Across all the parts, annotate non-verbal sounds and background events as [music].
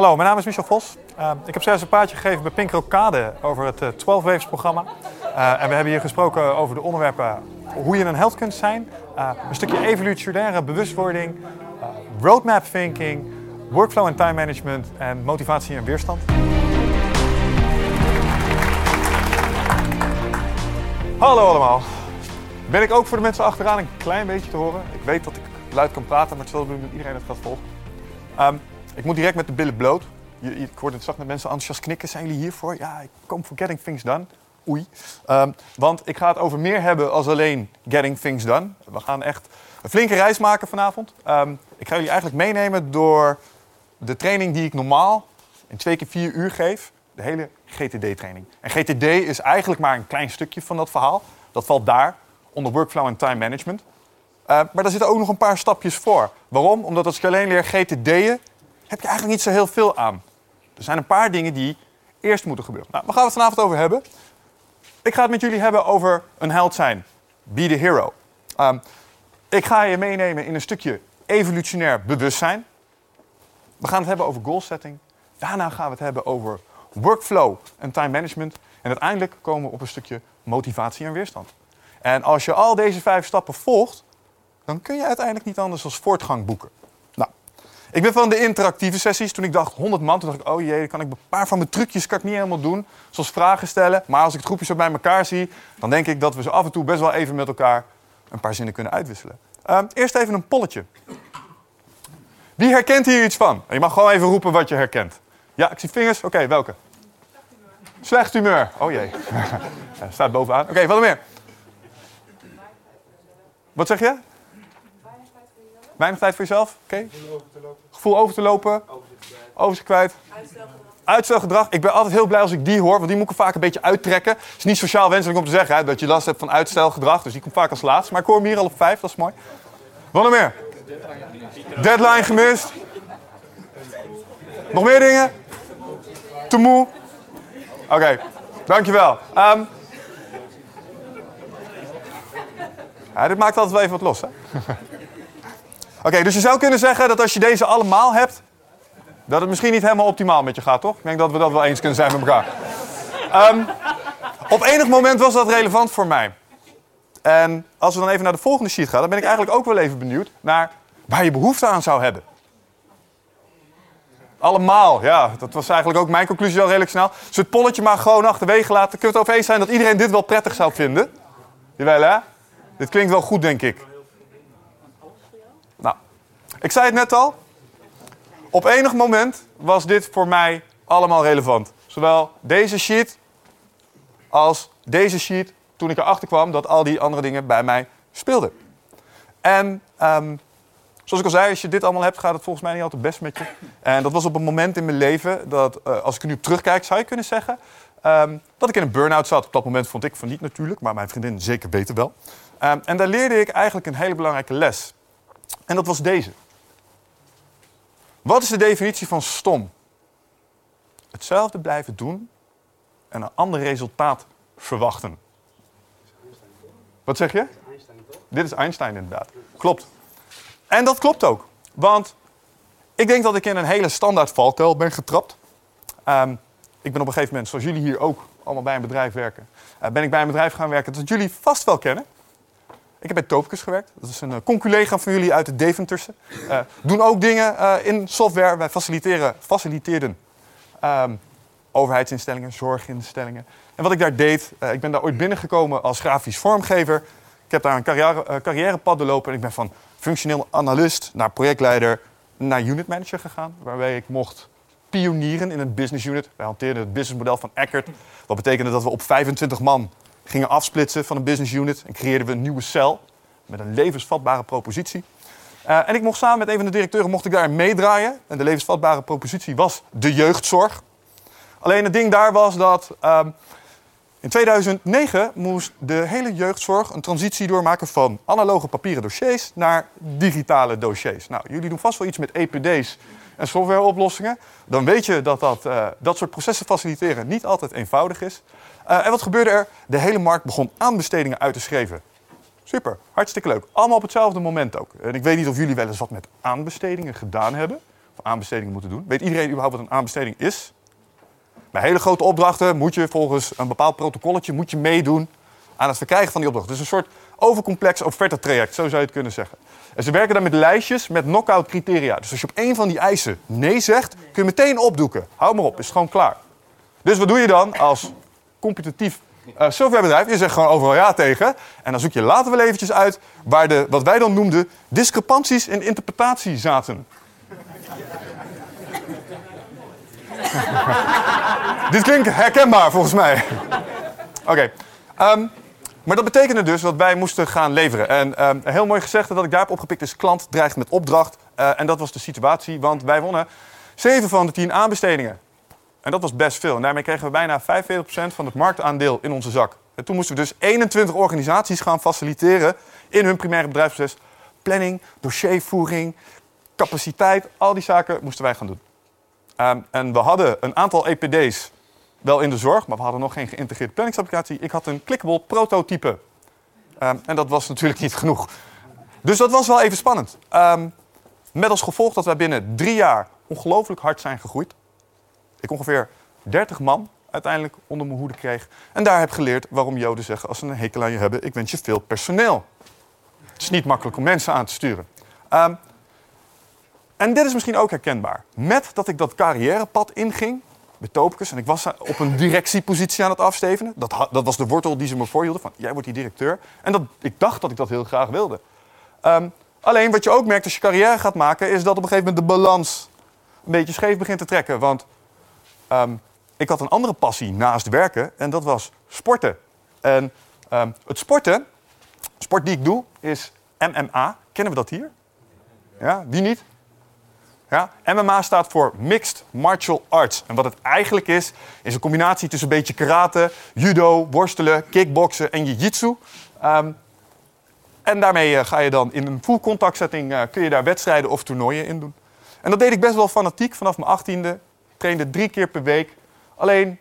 Hallo, mijn naam is Michel Vos. Uh, ik heb zelfs een paardje gegeven bij Pink Rocade over het uh, 12 Waves programma. Uh, en we hebben hier gesproken over de onderwerpen hoe je een held kunt zijn, een stukje evolutionaire bewustwording, roadmap thinking, workflow en time management en motivatie en weerstand. Hallo allemaal. Ben ik ook voor de mensen achteraan een klein beetje te horen? Ik weet dat ik luid kan praten, maar het zal doen dat iedereen het gaat volgen. Um, ik moet direct met de billen bloot. Je, ik hoorde het zacht met mensen enthousiast knikken. Zijn jullie hiervoor? Ja, ik kom voor Getting Things Done. Oei. Um, want ik ga het over meer hebben als alleen Getting Things Done. We gaan echt een flinke reis maken vanavond. Um, ik ga jullie eigenlijk meenemen door de training die ik normaal in twee keer vier uur geef. De hele GTD-training. En GTD is eigenlijk maar een klein stukje van dat verhaal. Dat valt daar, onder workflow en time management. Uh, maar daar zitten ook nog een paar stapjes voor. Waarom? Omdat als je alleen leert GTD'en, heb je eigenlijk niet zo heel veel aan. Er zijn een paar dingen die eerst moeten gebeuren. Nou, waar gaan we het vanavond over hebben? Ik ga het met jullie hebben over een held zijn. Be the hero. Um, ik ga je meenemen in een stukje evolutionair bewustzijn. We gaan het hebben over goal setting. Daarna gaan we het hebben over workflow en time management. En uiteindelijk komen we op een stukje motivatie en weerstand. En als je al deze vijf stappen volgt, dan kun je uiteindelijk niet anders dan voortgang boeken. Ik ben van de interactieve sessies. Toen ik dacht 100 man, toen dacht ik, oh jee, dan kan ik een paar van mijn trucjes kan ik niet helemaal doen. Zoals vragen stellen. Maar als ik het groepje zo bij elkaar zie, dan denk ik dat we zo af en toe best wel even met elkaar een paar zinnen kunnen uitwisselen. Uh, eerst even een polletje. Wie herkent hier iets van? Je mag gewoon even roepen wat je herkent. Ja, ik zie vingers. Oké, welke? Slecht humeur. Oh jee. [laughs] Staat bovenaan. Oké, wat meer? Wat zeg je? Weinig tijd voor jezelf? Oké. Gevoel over te lopen. Overzicht kwijt. Uitstelgedrag. Ik ben altijd heel blij als ik die hoor, want die moet ik vaak een beetje uittrekken. Het is niet sociaal wenselijk om te zeggen hè, dat je last hebt van uitstelgedrag, dus die komt vaak als laatste. Maar ik hoor hem hier al op vijf, dat is mooi. Wat nog meer? Deadline gemist. Nog meer dingen? Te moe? Oké, okay. dankjewel. Um, ja, dit maakt altijd wel even wat los, hè? [laughs] Oké, dus je zou kunnen zeggen dat als je deze allemaal hebt, dat het misschien niet helemaal optimaal met je gaat, toch? Ik denk dat we dat wel eens kunnen zijn met elkaar. Um, op enig moment was dat relevant voor mij. En als we dan even naar de volgende sheet gaan, dan ben ik eigenlijk ook wel even benieuwd naar waar je behoefte aan zou hebben. Allemaal, ja. Dat was eigenlijk ook mijn conclusie al redelijk snel. Dus het polletje maar gewoon achterwege laten. Kunnen we het over eens zijn dat iedereen dit wel prettig zou vinden? Jawel, hè? Dit klinkt wel goed, denk ik. Ik zei het net al. Op enig moment was dit voor mij allemaal relevant. Zowel deze sheet als deze sheet toen ik erachter kwam dat al die andere dingen bij mij speelden. En um, zoals ik al zei, als je dit allemaal hebt, gaat het volgens mij niet altijd best met je. En dat was op een moment in mijn leven dat, uh, als ik nu terugkijk, zou je kunnen zeggen um, dat ik in een burn-out zat. Op dat moment vond ik van niet natuurlijk, maar mijn vriendin zeker beter wel. Um, en daar leerde ik eigenlijk een hele belangrijke les. En dat was deze. Wat is de definitie van stom? Hetzelfde blijven doen en een ander resultaat verwachten. Wat zeg je? Dit is Einstein inderdaad. Klopt. En dat klopt ook. Want ik denk dat ik in een hele standaard valkuil ben getrapt. Um, ik ben op een gegeven moment, zoals jullie hier ook allemaal bij een bedrijf werken, uh, ben ik bij een bedrijf gaan werken dat jullie vast wel kennen. Ik heb bij Topicus gewerkt. Dat is een uh, conculega van jullie uit de Deventerse. Uh, doen ook dingen uh, in software. Wij faciliteren, faciliteerden um, overheidsinstellingen, zorginstellingen. En wat ik daar deed, ik ben daar ooit binnengekomen als grafisch vormgever. Ik heb daar een carrière, carrièrepad doorlopen en ik ben van functioneel analist naar projectleider naar unit manager gegaan. Waarbij ik mocht pionieren in een business unit. Wij hanteerden het businessmodel van Eckert. Wat betekende dat we op 25 man gingen afsplitsen van een business unit en creëerden we een nieuwe cel met een levensvatbare propositie. Uh, en ik mocht samen met een van de directeuren mocht ik daar meedraaien. En de levensvatbare propositie was de jeugdzorg. Alleen het ding daar was dat uh, in 2009 moest de hele jeugdzorg een transitie doormaken van analoge papieren dossiers naar digitale dossiers. Nou, jullie doen vast wel iets met EPD's en softwareoplossingen. Dan weet je dat dat, uh, dat soort processen faciliteren niet altijd eenvoudig is. Uh, en wat gebeurde er? De hele markt begon aanbestedingen uit te schrijven. Super, hartstikke leuk. Allemaal op hetzelfde moment ook. En ik weet niet of jullie wel eens wat met aanbestedingen gedaan hebben. aanbestedingen moeten doen. Weet iedereen überhaupt wat een aanbesteding is? Bij hele grote opdrachten moet je volgens een bepaald protocolletje moet je meedoen aan het verkrijgen van die opdracht. Dus een soort overcomplex traject, zo zou je het kunnen zeggen. En ze werken dan met lijstjes met knock-out criteria. Dus als je op één van die eisen nee zegt, kun je meteen opdoeken. Hou maar op, is gewoon klaar. Dus wat doe je dan als competitief uh, softwarebedrijf? Je zegt gewoon overal ja tegen. En dan zoek je later wel eventjes uit waar de, wat wij dan noemden, discrepanties in interpretatie zaten. [laughs] Dit klinkt herkenbaar volgens mij. Oké. Ehm, maar dat betekende dus dat wij moesten gaan leveren. En um, heel mooi gezegd dat ik daarop opgepikt is: klant dreigt met opdracht. Uh, en dat was de situatie, want wij wonnen 7 van de 10 aanbestedingen. En dat was best veel. En daarmee kregen we bijna 45% van het marktaandeel in onze zak. En toen moesten we dus 21 organisaties gaan faciliteren in hun primaire bedrijfsproces. Planning, dossiervoering, capaciteit, al die zaken moesten wij gaan doen. Um, en we hadden een aantal EPD's wel in de zorg, maar we hadden nog geen geïntegreerde planningsapplicatie. Ik had een clickable prototype. Um, en dat was natuurlijk niet genoeg. Dus dat was wel even spannend. Um, met als gevolg dat wij binnen drie jaar ongelooflijk hard zijn gegroeid. Ik ongeveer 30 man uiteindelijk onder mijn hoede kreeg. En daar heb geleerd waarom Joden zeggen als ze een hekel aan je hebben, ik wens je veel personeel. Het is niet makkelijk om mensen aan te sturen. Um, en dit is misschien ook herkenbaar. Met dat ik dat carrièrepad inging, bij Topicus, en ik was op een directiepositie aan het afstevenen. Dat, dat was de wortel die ze me voorhielden, van jij wordt die directeur. En dat, ik dacht dat ik dat heel graag wilde. Um, alleen wat je ook merkt als je carrière gaat maken, is dat op een gegeven moment de balans een beetje scheef begint te trekken. Want um, ik had een andere passie naast werken en dat was sporten. En um, het sporten, sport die ik doe, is MMA. Kennen we dat hier? Ja, wie niet? Ja? MMA staat voor Mixed Martial Arts. En wat het eigenlijk is, is een combinatie tussen een beetje karate, judo, worstelen, kickboksen en jiu-jitsu. Um, en daarmee uh, ga je dan in een full contact setting, uh, kun je daar wedstrijden of toernooien in doen. En dat deed ik best wel fanatiek vanaf mijn achttiende. Trainde drie keer per week. Alleen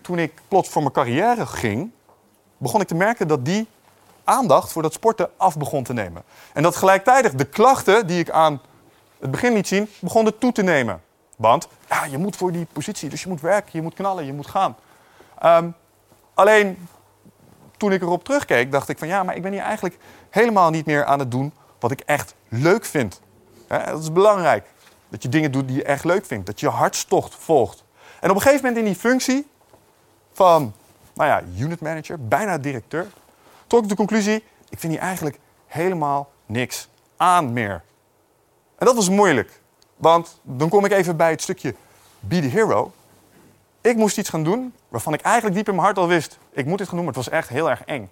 toen ik plots voor mijn carrière ging, begon ik te merken dat die aandacht voor dat sporten af begon te nemen. En dat gelijktijdig de klachten die ik aan het begin liet zien, begon het toe te nemen. Want ja, je moet voor die positie, dus je moet werken, je moet knallen, je moet gaan. Um, alleen toen ik erop terugkeek, dacht ik van ja, maar ik ben hier eigenlijk helemaal niet meer aan het doen wat ik echt leuk vind. dat is belangrijk. Dat je dingen doet die je echt leuk vindt. Dat je hartstocht volgt. En op een gegeven moment in die functie van, nou ja, unit manager, bijna directeur, trok ik de conclusie, ik vind hier eigenlijk helemaal niks aan meer. En dat was moeilijk. Want dan kom ik even bij het stukje Be the Hero. Ik moest iets gaan doen waarvan ik eigenlijk diep in mijn hart al wist. Ik moet dit gaan doen, maar het was echt heel erg eng.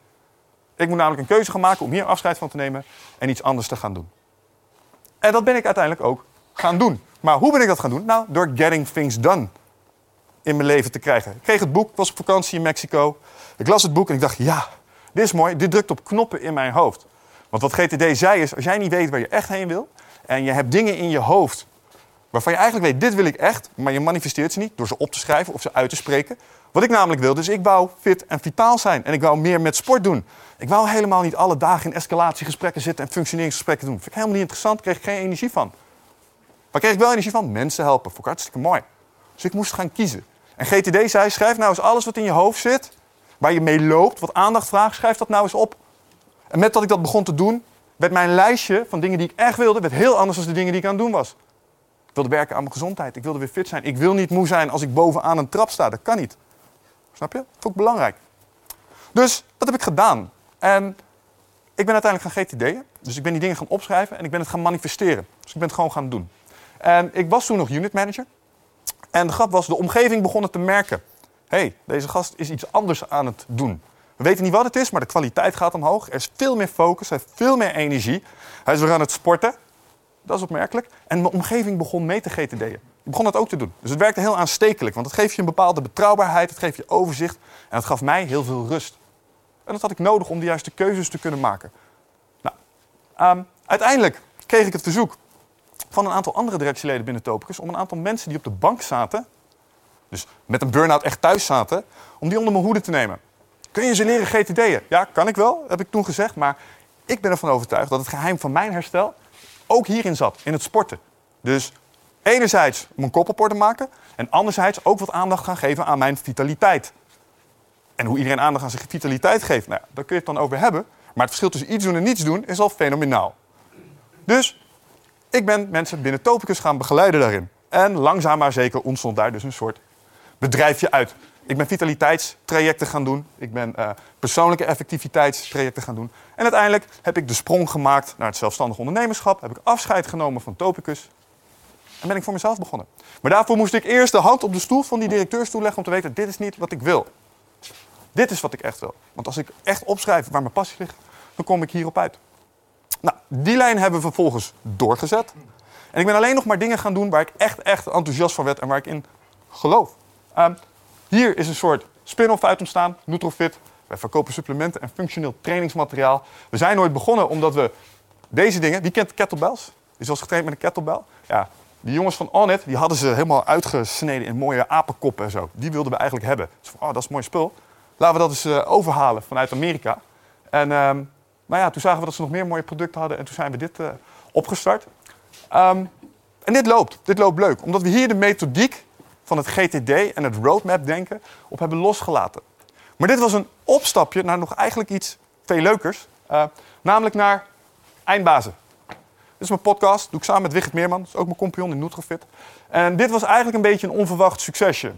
Ik moet namelijk een keuze gaan maken om hier afscheid van te nemen en iets anders te gaan doen. En dat ben ik uiteindelijk ook gaan doen. Maar hoe ben ik dat gaan doen? Nou, door getting things done in mijn leven te krijgen. Ik kreeg het boek, was op vakantie in Mexico. Ik las het boek en ik dacht, ja, dit is mooi. Dit drukt op knoppen in mijn hoofd. Want wat GTD zei is, als jij niet weet waar je echt heen wil... en je hebt dingen in je hoofd waarvan je eigenlijk weet, dit wil ik echt... maar je manifesteert ze niet door ze op te schrijven of ze uit te spreken. Wat ik namelijk wilde, is ik wou fit en vitaal zijn. En ik wou meer met sport doen. Ik wou helemaal niet alle dagen in escalatiegesprekken zitten en functioneringsgesprekken doen. Vind ik helemaal niet interessant, kreeg ik geen energie van. Waar kreeg ik wel energie van? Mensen helpen. Vond ik hartstikke mooi. Dus ik moest gaan kiezen. En GTD zei, schrijf nou eens alles wat in je hoofd zit, waar je mee loopt, wat aandacht vraagt, schrijf dat nou eens op. En met dat ik dat begon te doen, werd mijn lijstje van dingen die ik echt wilde, werd heel anders dan de dingen die ik aan het doen was. Ik wilde werken aan mijn gezondheid. Ik wilde weer fit zijn. Ik wil niet moe zijn als ik bovenaan een trap sta. Dat kan niet. Snap je? Dat vond ik belangrijk. Dus dat heb ik gedaan. En ik ben uiteindelijk gaan GTD'en. Dus ik ben die dingen gaan opschrijven en ik ben het gaan manifesteren. Dus ik ben het gewoon gaan doen. En ik was toen nog unit manager. En de grap was, de omgeving begon het te merken. Hey, deze gast is iets anders aan het doen. We weten niet wat het is, maar de kwaliteit gaat omhoog. Er is veel meer focus, hij heeft veel meer energie. Hij is weer aan het sporten. Dat is opmerkelijk. En mijn omgeving begon mee te GTD'en. Die begon dat ook te doen. Dus het werkte heel aanstekelijk, want het geeft je een bepaalde betrouwbaarheid, het geeft je overzicht en het gaf mij heel veel rust. En dat had ik nodig om de juiste keuzes te kunnen maken. Nou, um, uiteindelijk kreeg ik het verzoek van een aantal andere directieleden binnen Topicus om een aantal mensen die op de bank zaten, dus met een burn-out echt thuis zaten, om die onder mijn hoede te nemen. Kun je ze leren GTD'en? Ja, kan ik wel, heb ik toen gezegd, maar ik ben ervan overtuigd dat het geheim van mijn herstel ook hierin zat, in het sporten. Dus Enerzijds om een koppelpoort te maken. En anderzijds ook wat aandacht gaan geven aan mijn vitaliteit. En hoe iedereen aandacht aan zijn vitaliteit geeft, nou, daar kun je het dan over hebben. Maar het verschil tussen iets doen en niets doen is al fenomenaal. Dus ik ben mensen binnen Topicus gaan begeleiden daarin. En langzaam maar zeker ontstond daar dus een soort bedrijfje uit. Ik ben vitaliteitstrajecten gaan doen. Ik ben uh, persoonlijke effectiviteitstrajecten gaan doen. En uiteindelijk heb ik de sprong gemaakt naar het zelfstandig ondernemerschap. Heb ik afscheid genomen van Topicus. En ben ik voor mezelf begonnen. Maar daarvoor moest ik eerst de hand op de stoel van die directeurstoel leggen om te weten: dit is niet wat ik wil. Dit is wat ik echt wil. Want als ik echt opschrijf waar mijn passie ligt, dan kom ik hierop uit. Nou, die lijn hebben we vervolgens doorgezet. En ik ben alleen nog maar dingen gaan doen waar ik echt, echt enthousiast van werd en waar ik in geloof. Um, hier is een soort spin-off uit ontstaan, Nutrofit. Wij verkopen supplementen en functioneel trainingsmateriaal. We zijn ooit begonnen omdat we deze dingen... Wie kent kettlebells? Is wel getraind met een kettlebell? Ja, die jongens van Onet, die hadden ze helemaal uitgesneden in mooie apenkoppen en zo. Die wilden we eigenlijk hebben. Oh, dat is mooi spul. Laten we dat eens uh, overhalen vanuit Amerika. En um, nou ja, toen zagen we dat ze nog meer mooie producten hadden en toen zijn we dit uh, opgestart. Um, en dit loopt, dit loopt leuk. Omdat we hier de methodiek van het GTD en het roadmap denken op hebben losgelaten. Maar dit was een opstapje naar nog eigenlijk iets veel leukers. Uh, namelijk naar eindbazen. Dit is mijn podcast, doe ik samen met Wigert Meerman. Dat is ook mijn compagnon in Nutrofit. En dit was eigenlijk een beetje een onverwacht succesje.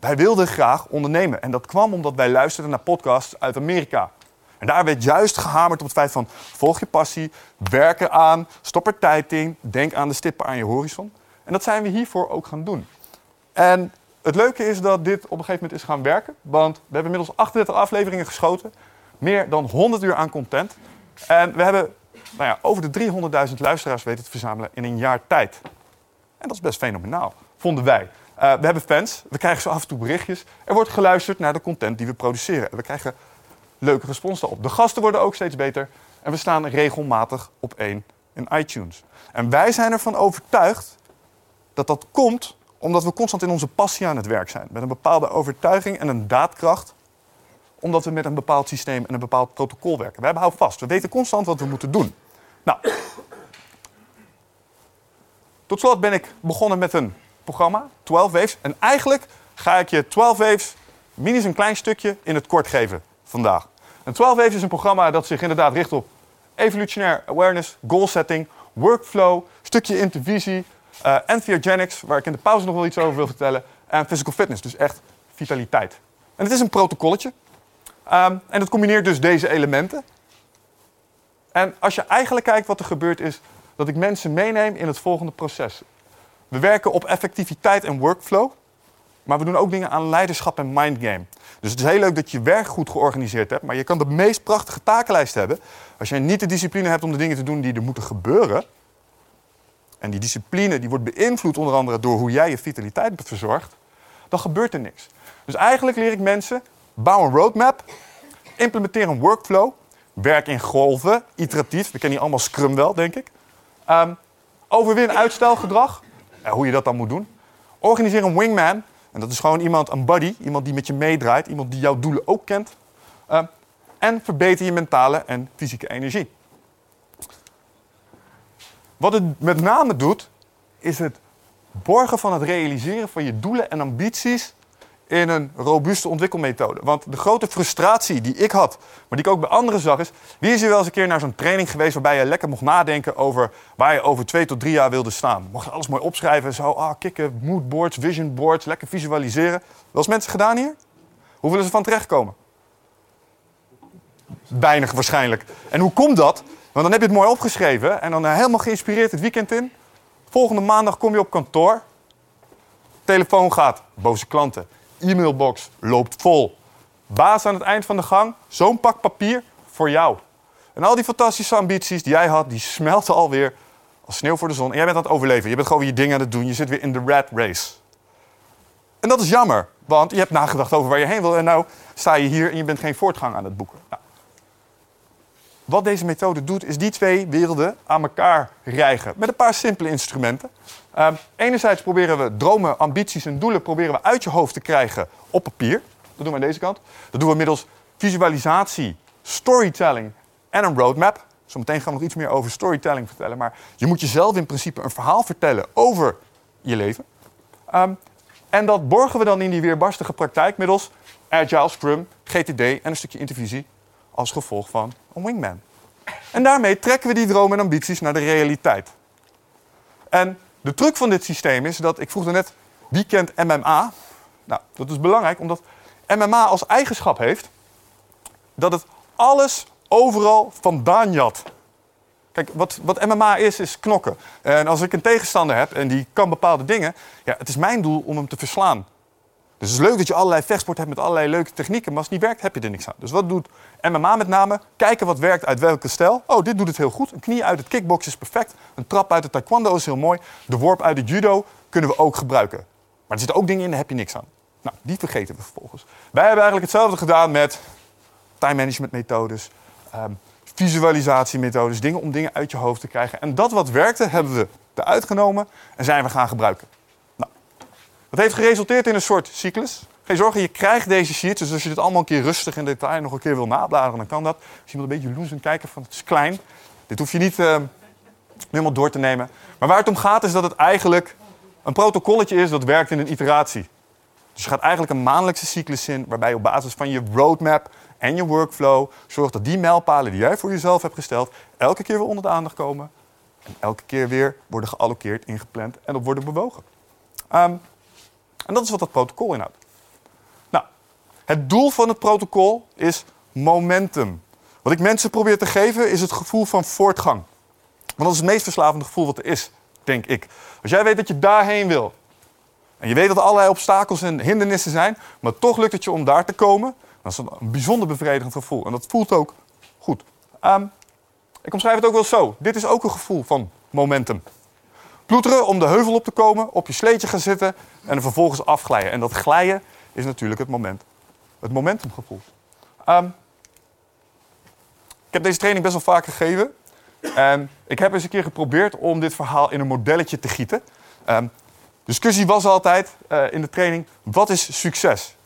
Wij wilden graag ondernemen. En dat kwam omdat wij luisterden naar podcasts uit Amerika. En daar werd juist gehamerd op het feit van volg je passie, werk eraan, stop er tijd in, denk aan de stippen aan je horizon. En dat zijn we hiervoor ook gaan doen. En het leuke is dat dit op een gegeven moment is gaan werken. Want we hebben inmiddels 38 afleveringen geschoten. Meer dan 100 uur aan content. En we hebben nou ja, over de 300.000 luisteraars weten te verzamelen in een jaar tijd. En dat is best fenomenaal, vonden wij. Uh, we hebben fans, we krijgen zo af en toe berichtjes. Er wordt geluisterd naar de content die we produceren. We krijgen leuke respons daarop. De gasten worden ook steeds beter. En we staan regelmatig op één in iTunes. En wij zijn ervan overtuigd dat dat komt omdat we constant in onze passie aan het werk zijn. Met een bepaalde overtuiging en een daadkracht. Omdat we met een bepaald systeem en een bepaald protocol werken. We hebben hou vast. We weten constant wat we moeten doen. Nou. Tot slot ben ik begonnen met een programma, 12 Waves. En eigenlijk ga ik je 12 Waves minus een klein stukje in het kort geven vandaag. En 12 Waves is een programma dat zich inderdaad richt op evolutionair awareness, goal setting, workflow, stukje intervisie, uh, Entheogenics, waar ik in de pauze nog wel iets over wil vertellen. En physical fitness, dus echt vitaliteit. En het is een protocolletje. Um, en het combineert dus deze elementen. En als je eigenlijk kijkt wat er gebeurt is dat ik mensen meeneem in het volgende proces. We werken op effectiviteit en workflow. Maar we doen ook dingen aan leiderschap en mindgame. Dus het is heel leuk dat je werk goed georganiseerd hebt. Maar je kan de meest prachtige takenlijst hebben. Als je niet de discipline hebt om de dingen te doen die er moeten gebeuren. En die discipline die wordt beïnvloed onder andere door hoe jij je vitaliteit verzorgt. Dan gebeurt er niks. Dus eigenlijk leer ik mensen, bouw een roadmap. Implementeer een workflow. Werk in golven, iteratief. We kennen hier allemaal Scrum wel, denk ik. Um, overwin uitstelgedrag. En hoe je dat dan moet doen. Organiseer een wingman. En dat is gewoon iemand, een buddy. Iemand die met je meedraait. Iemand die jouw doelen ook kent. Um, en verbeter je mentale en fysieke energie. Wat het met name doet, is het borgen van het realiseren van je doelen en ambities in een robuuste ontwikkelmethode. Want de grote frustratie die ik had, maar die ik ook bij anderen zag, is: wie is er wel eens een keer naar zo'n training geweest waarbij je lekker mocht nadenken over waar je over twee tot drie jaar wilde staan? Mocht je alles mooi opschrijven, zo, ah, kikken, moodboards, vision boards, lekker visualiseren. Wel eens mensen gedaan hier? Hoe willen ze van terechtkomen? Weinig waarschijnlijk. En hoe komt dat? Want dan heb je het mooi opgeschreven en dan eh, helemaal geïnspireerd het weekend in. Volgende maandag kom je op kantoor. Telefoon gaat, boze klanten. E-mailbox loopt vol. Baas aan het eind van de gang, zo'n pak papier voor jou. En al die fantastische ambities die jij had, die smelten alweer als sneeuw voor de zon. En jij bent aan het overleven. Je bent gewoon weer je dingen aan het doen. Je zit weer in de rat race. En dat is jammer, want je hebt nagedacht over waar je heen wil. En nou sta je hier en je bent geen voortgang aan het boeken. Nou, wat deze methode doet, is die twee werelden aan elkaar rijgen. Met een paar simpele instrumenten. Uh, enerzijds proberen we dromen, ambities en doelen proberen we uit je hoofd te krijgen op papier. Dat doen we aan deze kant. Dat doen we middels visualisatie, storytelling en een roadmap. Zometeen gaan we nog iets meer over storytelling vertellen. Maar je moet jezelf in principe een verhaal vertellen over je leven. Ehm, en dat borgen we dan in die weerbarstige praktijk middels Agile, Scrum, GTD en een stukje intervisie als gevolg van een wingman. En daarmee trekken we die dromen en ambities naar de realiteit. En de truc van dit systeem is dat, ik vroeg net, wie kent MMA? Nou, dat is belangrijk omdat MMA als eigenschap heeft dat het alles overal vandaan jat. Kijk, wat, wat MMA is, is knokken. En als ik een tegenstander heb en die kan bepaalde dingen, ja, het is mijn doel om hem te verslaan. Dus het is leuk dat je allerlei vechtsport hebt met allerlei leuke technieken, maar als het niet werkt, heb je er niks aan. Dus wat doet MMA met name? Kijken wat werkt uit welke stijl. Oh, dit doet het heel goed. Een knie uit het kickbox is perfect. Een trap uit het taekwondo is heel mooi. De worp uit het judo kunnen we ook gebruiken. Maar er zitten ook dingen in, daar heb je niks aan. Nou, die vergeten we vervolgens. Wij hebben eigenlijk hetzelfde gedaan met time management methodes, um, visualisatiemethodes, dingen om dingen uit je hoofd te krijgen. En dat wat werkte, hebben we eruit genomen en zijn we gaan gebruiken. Dat heeft geresulteerd in een soort cyclus. Geen zorgen, je krijgt deze sheets. Dus als je dit allemaal een keer rustig in detail nog een keer wil nabladeren, dan kan dat. Als je een beetje loes kijken van het is klein. Dit hoef je niet uh, helemaal door te nemen. Maar waar het om gaat is dat het eigenlijk een protocolletje is dat werkt in een iteratie. Dus je gaat eigenlijk een maandelijkse cyclus in, waarbij je op basis van je roadmap en je workflow zorgt dat die mijlpalen die jij voor jezelf hebt gesteld, elke keer weer onder de aandacht komen. En elke keer weer worden geallockeerd, ingepland en op worden bewogen. Ehm, en dat is wat dat protocol inhoudt. Nou, het doel van het protocol is momentum. Wat ik mensen probeer te geven is het gevoel van voortgang. Want dat is het meest verslavende gevoel wat er is, denk ik. Als jij weet dat je daarheen wil, en je weet dat er allerlei obstakels en hindernissen zijn, maar toch lukt het je om daar te komen, dat is een bijzonder bevredigend gevoel. En dat voelt ook goed. Ehm, ik omschrijf het ook wel zo. Dit is ook een gevoel van momentum. Ploeteren om de heuvel op te komen, op je sleetje gaan zitten en er vervolgens afglijden. En dat glijden is natuurlijk het moment. Het momentumgevoel. Um, ik heb deze training best wel vaak gegeven. En ik heb eens een keer geprobeerd om dit verhaal in een modelletje te gieten. Um, discussie was altijd uh, in de training: wat is succes?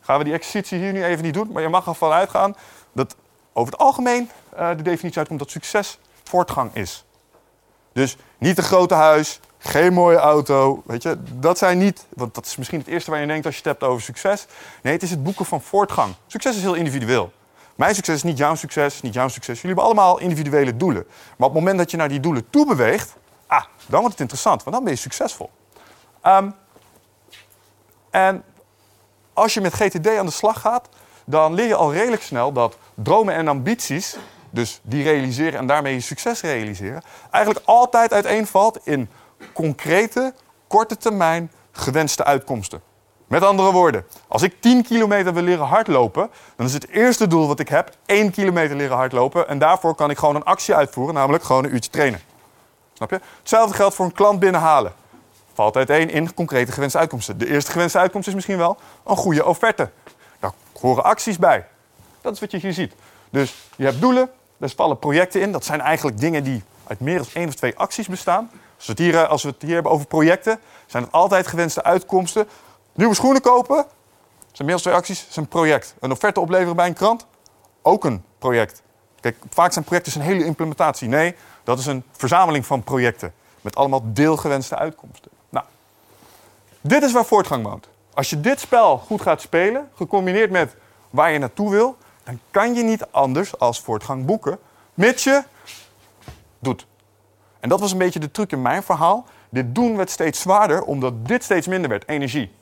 Gaan we die exercitie hier nu even niet doen, maar je mag ervan uitgaan dat over het algemeen uh, de definitie uitkomt dat succes voortgang is. Dus niet een grote huis, geen mooie auto, weet je, dat zijn niet, want dat is misschien het eerste waar je denkt als je het hebt over succes. Nee, het is het boeken van voortgang. Succes is heel individueel. Mijn succes is niet jouw succes, niet jouw succes. Jullie hebben allemaal individuele doelen. Maar op het moment dat je naar die doelen toe beweegt, ah, dan wordt het interessant, want dan ben je succesvol. Um, en als je met GTD aan de slag gaat, dan leer je al redelijk snel dat dromen en ambities, dus die realiseren en daarmee je succes realiseren, eigenlijk altijd uiteenvalt in concrete, korte termijn gewenste uitkomsten. Met andere woorden, als ik 10 kilometer wil leren hardlopen, dan is het eerste doel wat ik heb 1 kilometer leren hardlopen. En daarvoor kan ik gewoon een actie uitvoeren, namelijk gewoon een uurtje trainen. Snap je? Hetzelfde geldt voor een klant binnenhalen valt uiteen in concrete gewenste uitkomsten. De eerste gewenste uitkomst is misschien wel een goede offerte. Daar horen acties bij. Dat is wat je hier ziet. Dus je hebt doelen, daar vallen projecten in. Dat zijn eigenlijk dingen die uit meer dan één of twee acties bestaan. Als we, het hier, als we hier hebben over projecten, zijn het altijd gewenste uitkomsten. Nieuwe schoenen kopen, zijn meer dan twee acties, is een project. Een offerte opleveren bij een krant, ook een project. Kijk, vaak zijn projecten een hele implementatie. Nee, dat is een verzameling van projecten met allemaal deelgewenste uitkomsten. Dit is waar voortgang woont. Als je dit spel goed gaat spelen, gecombineerd met waar je naartoe wil, dan kan je niet anders als voortgang boeken, mits je doet. En dat was een beetje de truc in mijn verhaal. Dit doen werd steeds zwaarder, omdat dit steeds minder werd, energie.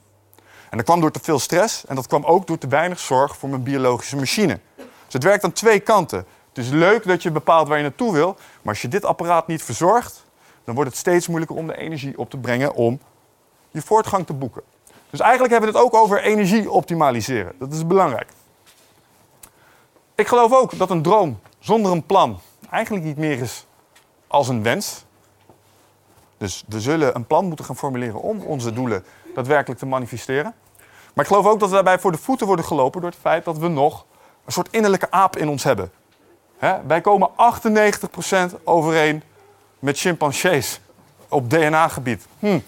En dat kwam door te veel stress en dat kwam ook door te weinig zorg voor mijn biologische machine. Dus het werkt aan twee kanten. Het is leuk dat je bepaalt waar je naartoe wil, maar als je dit apparaat niet verzorgt, dan wordt het steeds moeilijker om de energie op te brengen om je voortgang te boeken. Dus eigenlijk hebben we het ook over energie optimaliseren. Dat is belangrijk. Ik geloof ook dat een droom zonder een plan eigenlijk niet meer is als een wens. Dus we zullen een plan moeten gaan formuleren om onze doelen daadwerkelijk te manifesteren. Maar ik geloof ook dat we daarbij voor de voeten worden gelopen door het feit dat we nog een soort innerlijke aap in ons hebben. wij komen 98% overeen met chimpansees op DNA-gebied. Hm,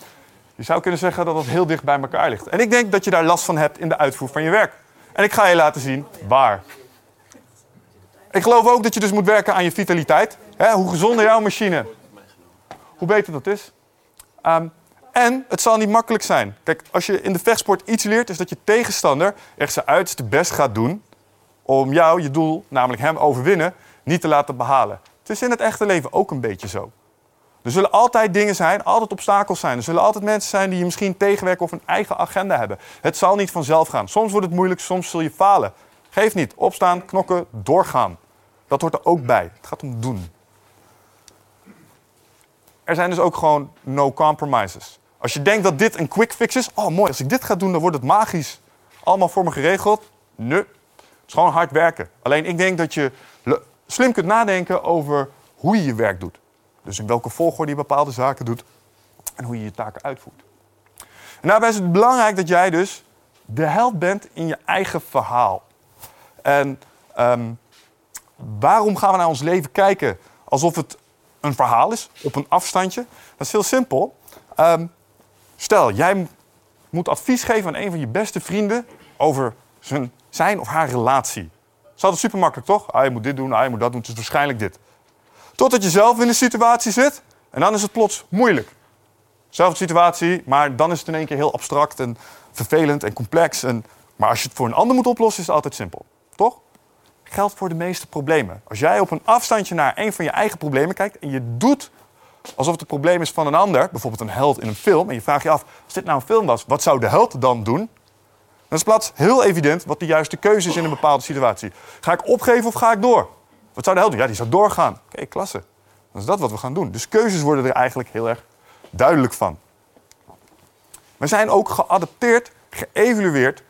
je zou kunnen zeggen dat dat heel dicht bij elkaar ligt. En ik denk dat je daar last van hebt in de uitvoer van je werk. En ik ga je laten zien waar. Ik geloof ook dat je dus moet werken aan je vitaliteit. hoe gezonder jouw machine, hoe beter dat is. Ehm, En het zal niet makkelijk zijn. Kijk, als je in de vechtsport iets leert, is dat je tegenstander echt zijn uiterste best gaat doen om jou, je doel, namelijk hem overwinnen, niet te laten behalen. Het is in het echte leven ook een beetje zo. Er zullen altijd dingen zijn, altijd obstakels zijn. Er zullen altijd mensen zijn die je misschien tegenwerken of een eigen agenda hebben. Het zal niet vanzelf gaan. Soms wordt het moeilijk, soms zul je falen. Geef niet. Opstaan, knokken, doorgaan. Dat hoort er ook bij. Het gaat om doen. Er zijn dus ook gewoon no compromises. Als je denkt dat dit een quick fix is, oh mooi, als ik dit ga doen, dan wordt het magisch. Allemaal voor me geregeld. Nee, het is gewoon hard werken. Alleen ik denk dat je slim kunt nadenken over hoe je je werk doet. Dus in welke volgorde je bepaalde zaken doet en hoe je je taken uitvoert. En daarbij is het belangrijk dat jij dus de held bent in je eigen verhaal. En ehm, waarom gaan we naar ons leven kijken alsof het een verhaal is op een afstandje? Dat is heel simpel. Ehm, stel, jij moet advies geven aan een van je beste vrienden over zijn, zijn of haar relatie. Dat is altijd super makkelijk, toch? Ah, je moet dit doen, ah, je moet dat doen, het is waarschijnlijk dit. Totdat je zelf in een situatie zit en dan is het plots moeilijk. Zelfde situatie, maar dan is het in één keer heel abstract en vervelend en complex. En, maar als je het voor een ander moet oplossen, is het altijd simpel. Toch? Geldt voor de meeste problemen. Als jij op een afstandje naar een van je eigen problemen kijkt en je doet alsof het een probleem is van een ander, bijvoorbeeld een held in een film, en je vraagt je af, als dit nou een film was, wat zou de held dan doen? Dan is plaats heel evident wat de juiste keuze is in een bepaalde situatie. Ga ik opgeven of ga ik door? Wat zou de held doen? Ja, die zou doorgaan. Oké, klasse. Dan is dat wat we gaan doen. Dus keuzes worden er eigenlijk heel erg duidelijk van. We zijn ook geadapteerd, geëvalueerd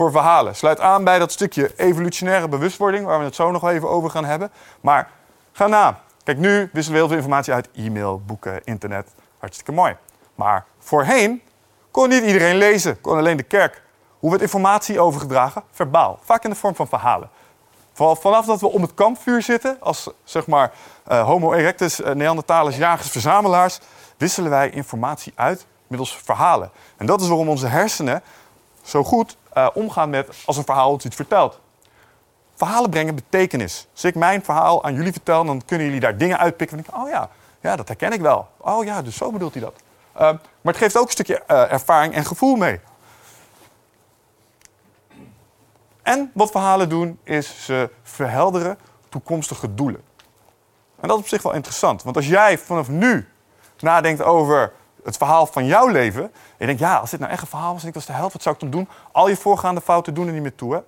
voor verhalen. Sluit aan bij dat stukje evolutionaire bewustwording, waar we het zo nog even over gaan hebben. Maar ga na. Kijk, nu wisselen we heel veel informatie uit e-mail, boeken, internet. Hartstikke mooi. Maar voorheen kon niet iedereen lezen, kon alleen de kerk. Hoe werd informatie overgedragen? Verbaal. Vaak in de vorm van verhalen. Vanaf dat we om het kampvuur zitten, als zeg maar uh, Homo erectus, uh, jagers, verzamelaars, wisselen wij informatie uit middels verhalen. En dat is waarom onze hersenen zo goed uh, omgaan met als een verhaal ons iets vertelt. Verhalen brengen betekenis. Als ik mijn verhaal aan jullie vertel, dan kunnen jullie daar dingen uitpikken. En denken, oh ja, ja, dat herken ik wel. Oh ja, dus zo bedoelt hij dat. maar het geeft ook een stukje ervaring en gevoel mee. En wat verhalen doen, is ze verhelderen toekomstige doelen. En dat is op zich wel interessant. Want als jij vanaf nu nadenkt over het verhaal van jouw leven. En je denkt, ja, als dit nou echt een verhaal was en ik was de helft, wat zou ik dan doen? Al je voorgaande fouten doen er niet meer toe. Hè?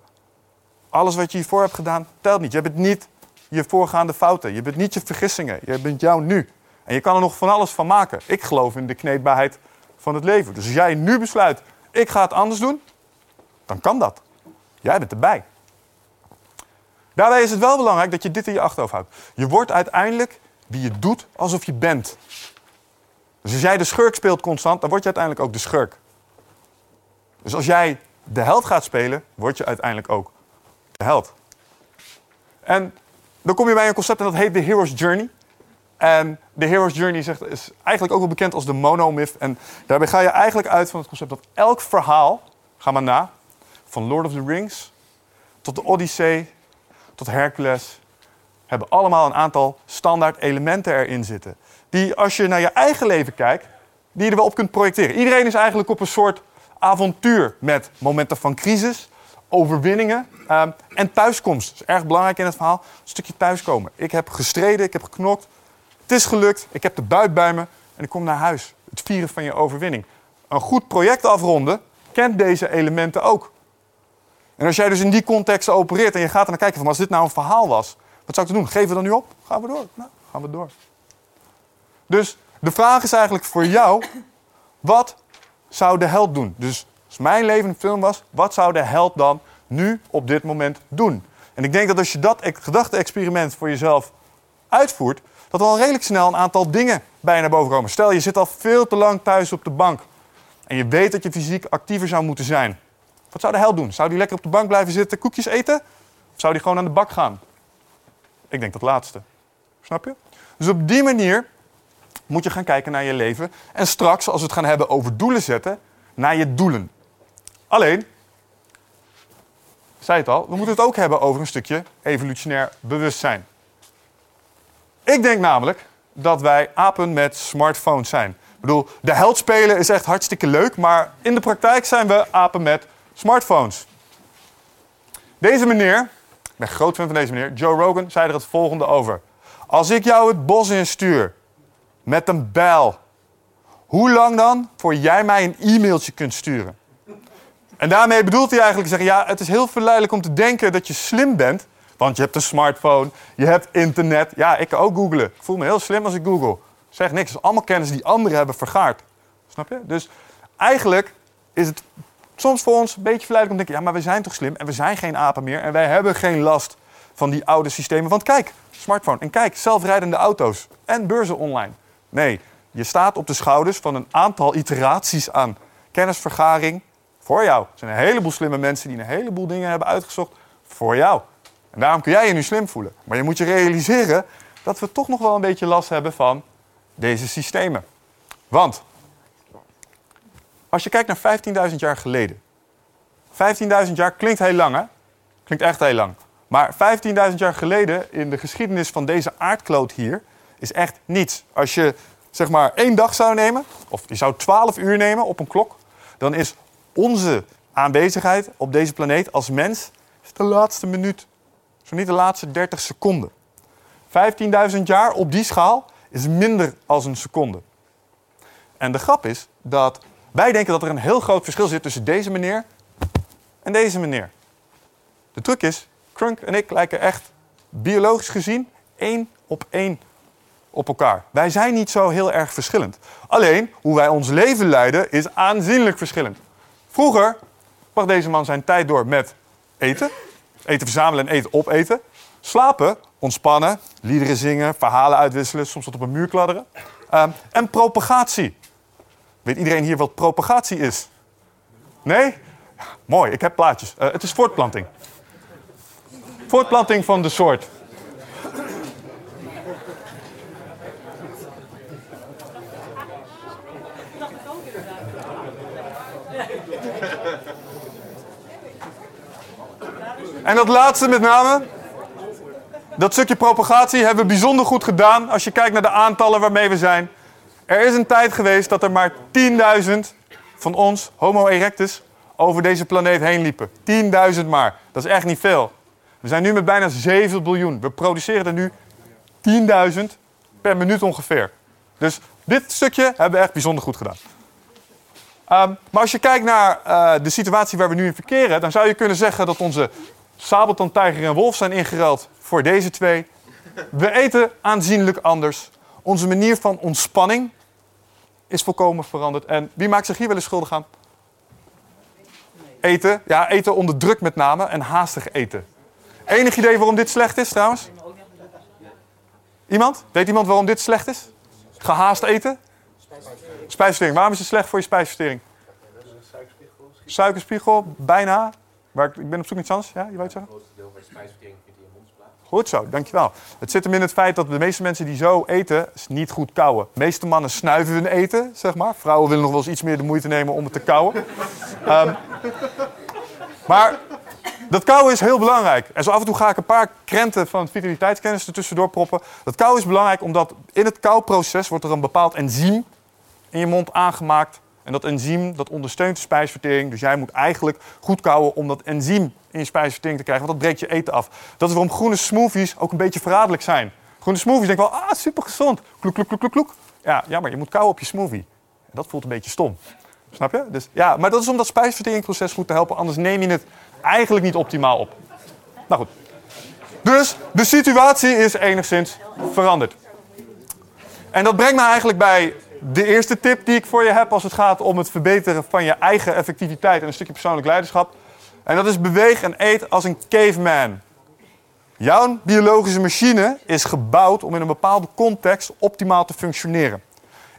Alles wat je hiervoor hebt gedaan, telt niet. Je bent niet je voorgaande fouten. Je bent niet je vergissingen. Je bent jou nu. En je kan er nog van alles van maken. Ik geloof in de kneedbaarheid van het leven. Dus als jij nu besluit, ik ga het anders doen, dan kan dat. Jij bent erbij. Daarbij is het wel belangrijk dat je dit in je achterhoofd houdt. Je wordt uiteindelijk wie je doet alsof je bent. Dus als jij de schurk speelt constant, dan word je uiteindelijk ook de schurk. Dus als jij de held gaat spelen, word je uiteindelijk ook de held. En dan kom je bij een concept en dat heet de Hero's Journey. En de Hero's Journey is eigenlijk ook wel bekend als de monomyth. En daarbij ga je eigenlijk uit van het concept dat elk verhaal, ga maar na, van Lord of the Rings tot de Odyssee, tot Hercules, hebben allemaal een aantal standaard elementen erin zitten. Die als je naar je eigen leven kijkt, die je er wel op kunt projecteren. Iedereen is eigenlijk op een soort avontuur met momenten van crisis, overwinningen ehm, en thuiskomst. Dat is erg belangrijk in het verhaal. Een stukje thuiskomen. Ik heb gestreden, ik heb geknokt. Het is gelukt, ik heb de buit bij me en ik kom naar huis. Het vieren van je overwinning. Een goed project afronden kent deze elementen ook. En als jij dus in die context opereert en je gaat er naar kijken van als dit nou een verhaal was, wat zou ik dan doen? Geven we dan nu op? Gaan we door? Nou, gaan we door. Dus de vraag is eigenlijk voor jou, wat zou de held doen? Dus als mijn leven een film was, wat zou de held dan nu op dit moment doen? En ik denk dat als je dat gedachte-experiment voor jezelf uitvoert, dat er al redelijk snel een aantal dingen bij je naar boven komen. Stel, je zit al veel te lang thuis op de bank en je weet dat je fysiek actiever zou moeten zijn. Wat zou de held doen? Zou die lekker op de bank blijven zitten, koekjes eten? Of zou die gewoon aan de bak gaan? Ik denk dat laatste. Snap je? Dus op die manier moet je gaan kijken naar je leven. En straks, als we het gaan hebben over doelen zetten, naar je doelen. Alleen, zei het al, we moeten het ook hebben over een stukje evolutionair bewustzijn. Ik denk namelijk dat wij apen met smartphones zijn. bedoel, de held spelen is echt hartstikke leuk, maar in de praktijk zijn we apen met smartphones. Deze meneer, ik ben groot fan van deze meneer, Joe Rogan, zei er het volgende over. Als ik jou het bos instuur met een bijl, hoe lang dan voor jij mij een e-mailtje kunt sturen? En daarmee bedoelt hij eigenlijk zeggen, ja, het is heel verleidelijk om te denken dat je slim bent, want je hebt een smartphone, je hebt internet. Ja, ik kan ook googlen. Ik voel me heel slim als ik google. Zeg niks. Het is allemaal kennis die anderen hebben vergaard. Snap je? Dus eigenlijk is het soms voor ons een beetje verleidelijk om te denken... ja, maar we zijn toch slim en we zijn geen apen meer... en wij hebben geen last van die oude systemen. Want kijk, smartphone. En kijk, zelfrijdende auto's en beurzen online. Nee, je staat op de schouders van een aantal iteraties aan kennisvergaring voor jou. Er zijn een heleboel slimme mensen die een heleboel dingen hebben uitgezocht voor jou. En daarom kun jij je nu slim voelen. Maar je moet je realiseren dat we toch nog wel een beetje last hebben van deze systemen. Want als je kijkt naar 15.000 jaar geleden. 15.000 jaar klinkt heel lang, hè? Klinkt echt heel lang. Maar 15.000 jaar geleden in de geschiedenis van deze aardkloot hier is echt niets. Als je zeg maar één dag zou nemen, of je zou 12 uur nemen op een klok, dan is onze aanwezigheid op deze planeet als mens de laatste minuut. Zo niet de laatste 30 seconden. 15.000 jaar op die schaal is minder als een seconde. En de grap is dat wij denken dat er een heel groot verschil zit tussen deze meneer en deze meneer. De truc is, Crunk en ik lijken echt biologisch gezien één op één op elkaar. Wij zijn niet zo heel erg verschillend. Alleen hoe wij ons leven leiden is aanzienlijk verschillend. Vroeger bracht deze man zijn tijd door met eten, eten verzamelen en eten opeten, slapen, ontspannen, liederen zingen, verhalen uitwisselen, soms wat op een muur kladderen. Ehm, en propagatie. Weet iedereen hier wat propagatie is? Nee? mooi, ik heb plaatjes. Uh, het is voortplanting. Voortplanting van de soort. En dat laatste met name, dat stukje propagatie hebben we bijzonder goed gedaan als je kijkt naar de aantallen waarmee we zijn. Er is een tijd geweest dat er maar 10.000 van ons, Homo erectus, over deze planeet heen liepen. 10.000 maar. Dat is echt niet veel. We zijn nu met bijna 7 biljoen. We produceren er nu 10.000 per minuut ongeveer. Dus dit stukje hebben we echt bijzonder goed gedaan. Um, maar als je kijkt naar uh, de situatie waar we nu in verkeren, dan zou je kunnen zeggen dat onze sabeltandtijger en wolf zijn ingeruild voor deze twee. We eten aanzienlijk anders. Onze manier van ontspanning is volkomen veranderd. En wie maakt zich hier wel eens schuldig aan? Eten. Ja, eten onder druk met name en haastig eten. Enig idee waarom dit slecht is trouwens? Iemand? Weet iemand waarom dit slecht is? Gehaast eten? Spijsvertering. Waarom is het slecht voor je spijsvertering? Suikerspiegel, bijna. Maar ik, ben op zoek naar iets anders. Ja, je weet zeggen? Het grootste deel van je spijsvertering vindt in je mond plaats. Goed zo, dankjewel. Het zit hem in het feit dat de meeste mensen die zo eten, niet goed kauwen. De meeste mannen snuiven hun eten, zeg maar. Vrouwen willen nog wel eens iets meer de moeite nemen om het te kauwen. um, [laughs] maar dat kauwen is heel belangrijk. En zo af en toe ga ik een paar krenten van vitaliteitskennis ertussendoor proppen. Dat kauwen is belangrijk omdat in het kauwproces wordt er een bepaald enzym in je mond aangemaakt. En dat enzym dat ondersteunt de spijsvertering. Dus jij moet eigenlijk goed kauwen om dat enzym in je spijsvertering te krijgen. Want dat breekt je eten af. Dat is waarom groene smoothies ook een beetje verraderlijk zijn. Groene smoothies denk wel, ah, super gezond. Kloek, kloek, kloek, kloek, kloek. Ja, jammer, je moet kauwen op je smoothie. En dat voelt een beetje stom. Snap je? Dus, ja, maar dat is om dat spijsverteringsproces goed te helpen. Anders neem je het eigenlijk niet optimaal op. Nou goed. Dus de situatie is enigszins veranderd. En dat brengt me eigenlijk bij de eerste tip die ik voor je heb als het gaat om het verbeteren van je eigen effectiviteit en een stukje persoonlijk leiderschap. En dat is beweeg en eet als een caveman. Jouw biologische machine is gebouwd om in een bepaalde context optimaal te functioneren.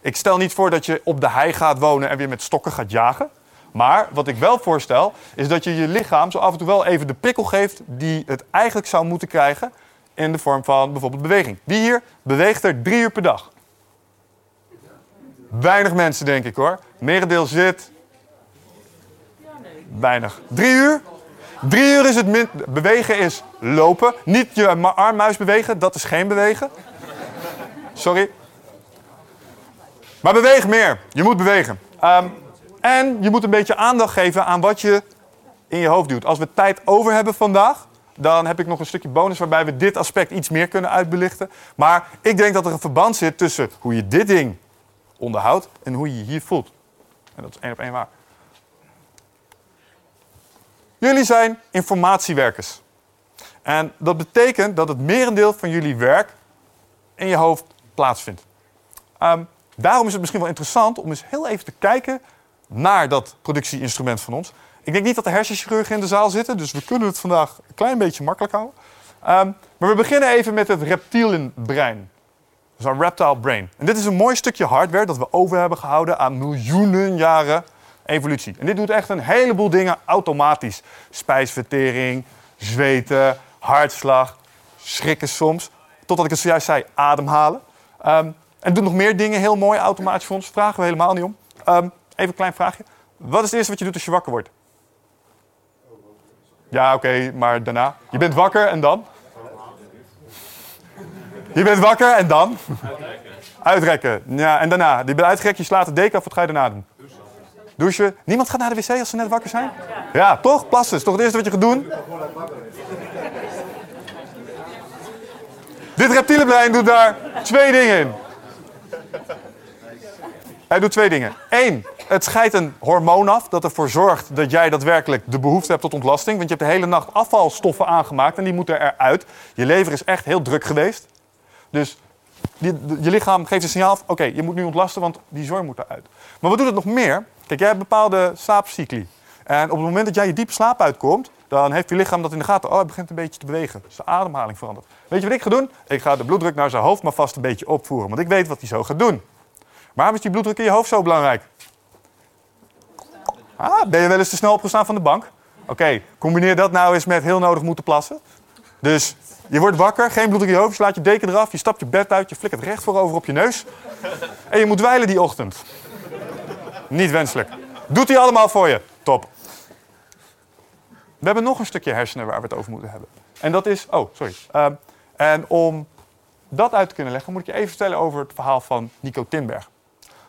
Ik stel niet voor dat je op de hei gaat wonen en weer met stokken gaat jagen. Maar wat ik wel voorstel, is dat je je lichaam zo af en toe wel even de prikkel geeft die het eigenlijk zou moeten krijgen in de vorm van bijvoorbeeld beweging. Wie hier beweegt er drie uur per dag? Weinig mensen, denk ik hoor. Merendeel zit. Weinig. Drie uur? Drie uur is het min. Bewegen is lopen. Niet je armmuis bewegen, dat is geen bewegen. Sorry. Maar beweeg meer. Je moet bewegen. Ehm, en je moet een beetje aandacht geven aan wat je in je hoofd doet. Als we tijd over hebben vandaag, dan heb ik nog een stukje bonus waarbij we dit aspect iets meer kunnen uitbelichten. Maar ik denk dat er een verband zit tussen hoe je dit ding onderhoudt en hoe je je hier voelt. En dat is één op één waar. Jullie zijn informatiewerkers. En dat betekent dat het merendeel van jullie werk in je hoofd plaatsvindt. Um, daarom is het misschien wel interessant om eens heel even te kijken naar dat productieinstrument van ons. Ik denk niet dat de hersenchirurgen in de zaal zitten, dus we kunnen het vandaag een klein beetje makkelijk houden. Ehm, maar we beginnen even met het reptielenbrein. Dus een reptile brain. En dit is een mooi stukje hardware dat we over hebben gehouden aan miljoenen jaren evolutie. En dit doet echt een heleboel dingen automatisch. Spijsvertering, zweten, hartslag, schrikken soms. Totdat ik het zojuist zei, ademhalen. Um, en doet nog meer dingen heel mooi automatisch voor ons. Vragen we helemaal niet om. Um, even een klein vraagje. Wat is het eerste wat je doet als je wakker wordt? Ja, oké, maar daarna? Je bent wakker en dan? Je bent wakker en dan? Uitrekken. Uitrekken. Ja, en daarna? Je bent uitgerekt, je slaat de deken af, wat ga je daarna doen? Douchen. Niemand gaat naar de wc als ze net wakker zijn? Ja, toch? Plassen is toch het eerste wat je gaat doen? Dit reptielenbrein doet daar twee dingen in. Hij doet twee dingen. Eén, het scheidt een hormoon af dat ervoor zorgt dat jij daadwerkelijk de behoefte hebt tot ontlasting. Want je hebt de hele nacht afvalstoffen aangemaakt en die moeten eruit. Je lever is echt heel druk geweest. Dus je, lichaam geeft een signaal oké, je moet nu ontlasten, want die zorg moet eruit. Maar wat doet het nog meer? Kijk, jij hebt bepaalde slaapcycli. En op het moment dat jij je diepe slaap uitkomt, dan heeft je lichaam dat in de gaten. Oh, hij begint een beetje te bewegen. Dus de ademhaling verandert. Weet je wat ik ga doen? Ik ga de bloeddruk naar zijn hoofd maar vast een beetje opvoeren. Want ik weet wat hij zo gaat doen. Waarom is die bloeddruk in je hoofd zo belangrijk? Ah, ben je wel eens te snel opgestaan van de bank? Oké, combineer dat nou eens met heel nodig moeten plassen. Dus je wordt wakker, geen bloed in je hoofd, je slaat je deken eraf, je stapt je bed uit, je flikkert recht voorover op je neus. En je moet wijlen die ochtend. Niet wenselijk. Doet hij allemaal voor je. Top. We hebben nog een stukje hersenen waar we het over moeten hebben. En dat is. Oh, sorry. Ehm, en om dat uit te kunnen leggen, moet ik je even vertellen over het verhaal van Nico Tinberg.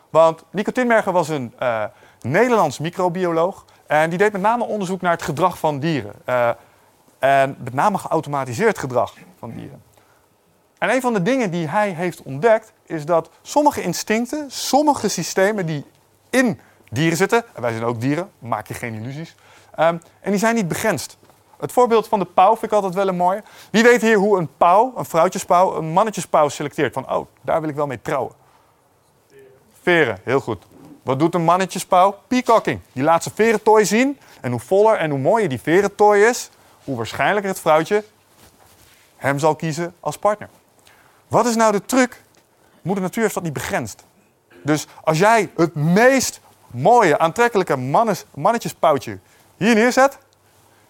Want Nico Tinbergen was een uh, Nederlands microbioloog. En die deed met name onderzoek naar het gedrag van dieren. Uh, en met name geautomatiseerd gedrag van dieren. En een van de dingen die hij heeft ontdekt, is dat sommige instincten, sommige systemen die in dieren zitten, en wij zijn ook dieren, maak je geen illusies, um, en die zijn niet begrensd. Het voorbeeld van de pauw vind ik altijd wel een mooi. Wie weet hier hoe een pauw, een vrouwtjespauw, een mannetjespauw selecteert? Van, oh, daar wil ik wel mee trouwen. Veren, heel goed. Wat doet een mannetjespauw? Peacocking. Die laat zijn verentooi zien. En hoe voller en hoe mooier die verentooi is, hoe waarschijnlijker het vrouwtje hem zal kiezen als partner. Wat is nou de truc? Moeder Natuur heeft dat niet begrensd. Dus als jij het meest mooie, aantrekkelijke mannes, mannetjespoutje hier neerzet...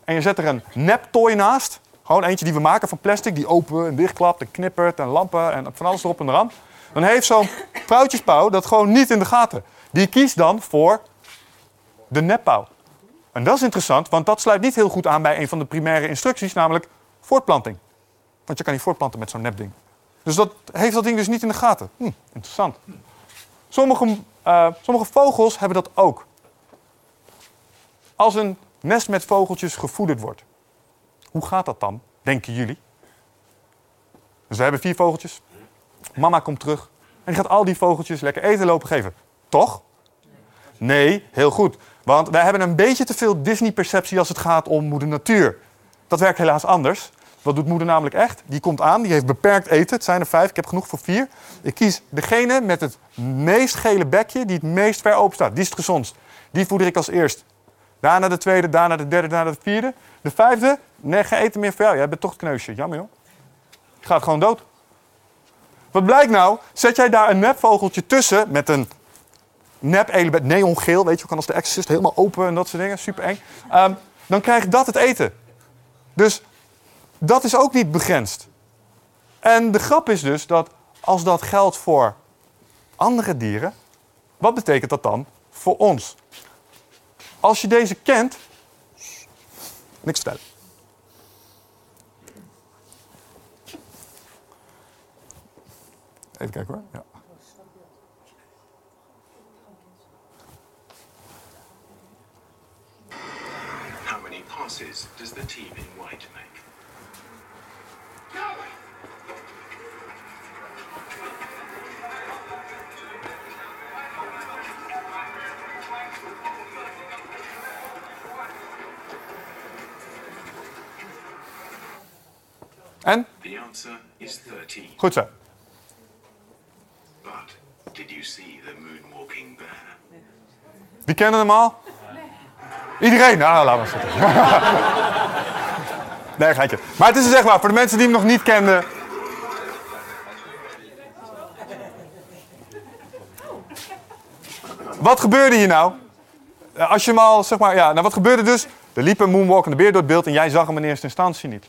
en je zet er een neptooi naast... gewoon eentje die we maken van plastic... die open en dichtklapt en knippert en lampen en van alles erop en eraan... dan heeft zo'n vrouwtjespauw dat gewoon niet in de gaten. Die kiest dan voor de neppauw. En dat is interessant, want dat sluit niet heel goed aan bij een van de primaire instructies, namelijk voortplanting. Want je kan niet voortplanten met zo'n nepding. Dus dat heeft dat ding dus niet in de gaten. Hm, interessant. Sommige, uh, sommige vogels hebben dat ook. Als een nest met vogeltjes gevoederd wordt, hoe gaat dat dan, denken jullie? Dus we hebben vier vogeltjes. Mama komt terug en die gaat al die vogeltjes lekker eten lopen geven. Toch? Nee, heel goed. Want wij hebben een beetje te veel Disney-perceptie als het gaat om moeder natuur. Dat werkt helaas anders. Wat doet moeder namelijk echt? Die komt aan, die heeft beperkt eten. Het zijn er vijf, ik heb genoeg voor vier. Ik kies degene met het meest gele bekje, die het meest ver open staat. Die is het gezondst. Die voeder ik als eerst. Daarna de tweede, daarna de derde, daarna de vierde. De vijfde, nee, geen eten meer voor jou. Jij bent toch het kneusje. Jammer joh. Je gaat gewoon dood. Wat blijkt nou? Zet jij daar een nepvogeltje tussen met een nep element, neongeel, weet je, kan als de Exorcist helemaal open en dat soort dingen, super eng. Um, dan krijgt dat het eten. Dus dat is ook niet begrensd. En de grap is dus dat als dat geldt voor andere dieren, wat betekent dat dan voor ons? Als je deze kent, niks vertellen. Even kijken hoor. Ja. Passes does the team in white make? En? The answer is 13. Goed zo. But did you see the moonwalking bear? Wie kennen hem al? Iedereen? Nou, laat maar zitten. [laughs] nee, geitje. Maar het is dus zeg maar, voor de mensen die hem nog niet kenden... Wat gebeurde hier nou? Eh, Als je hem al, zeg maar, ja, nou wat gebeurde dus? Er liep een moonwalkende beer door het beeld en jij zag hem in eerste instantie niet.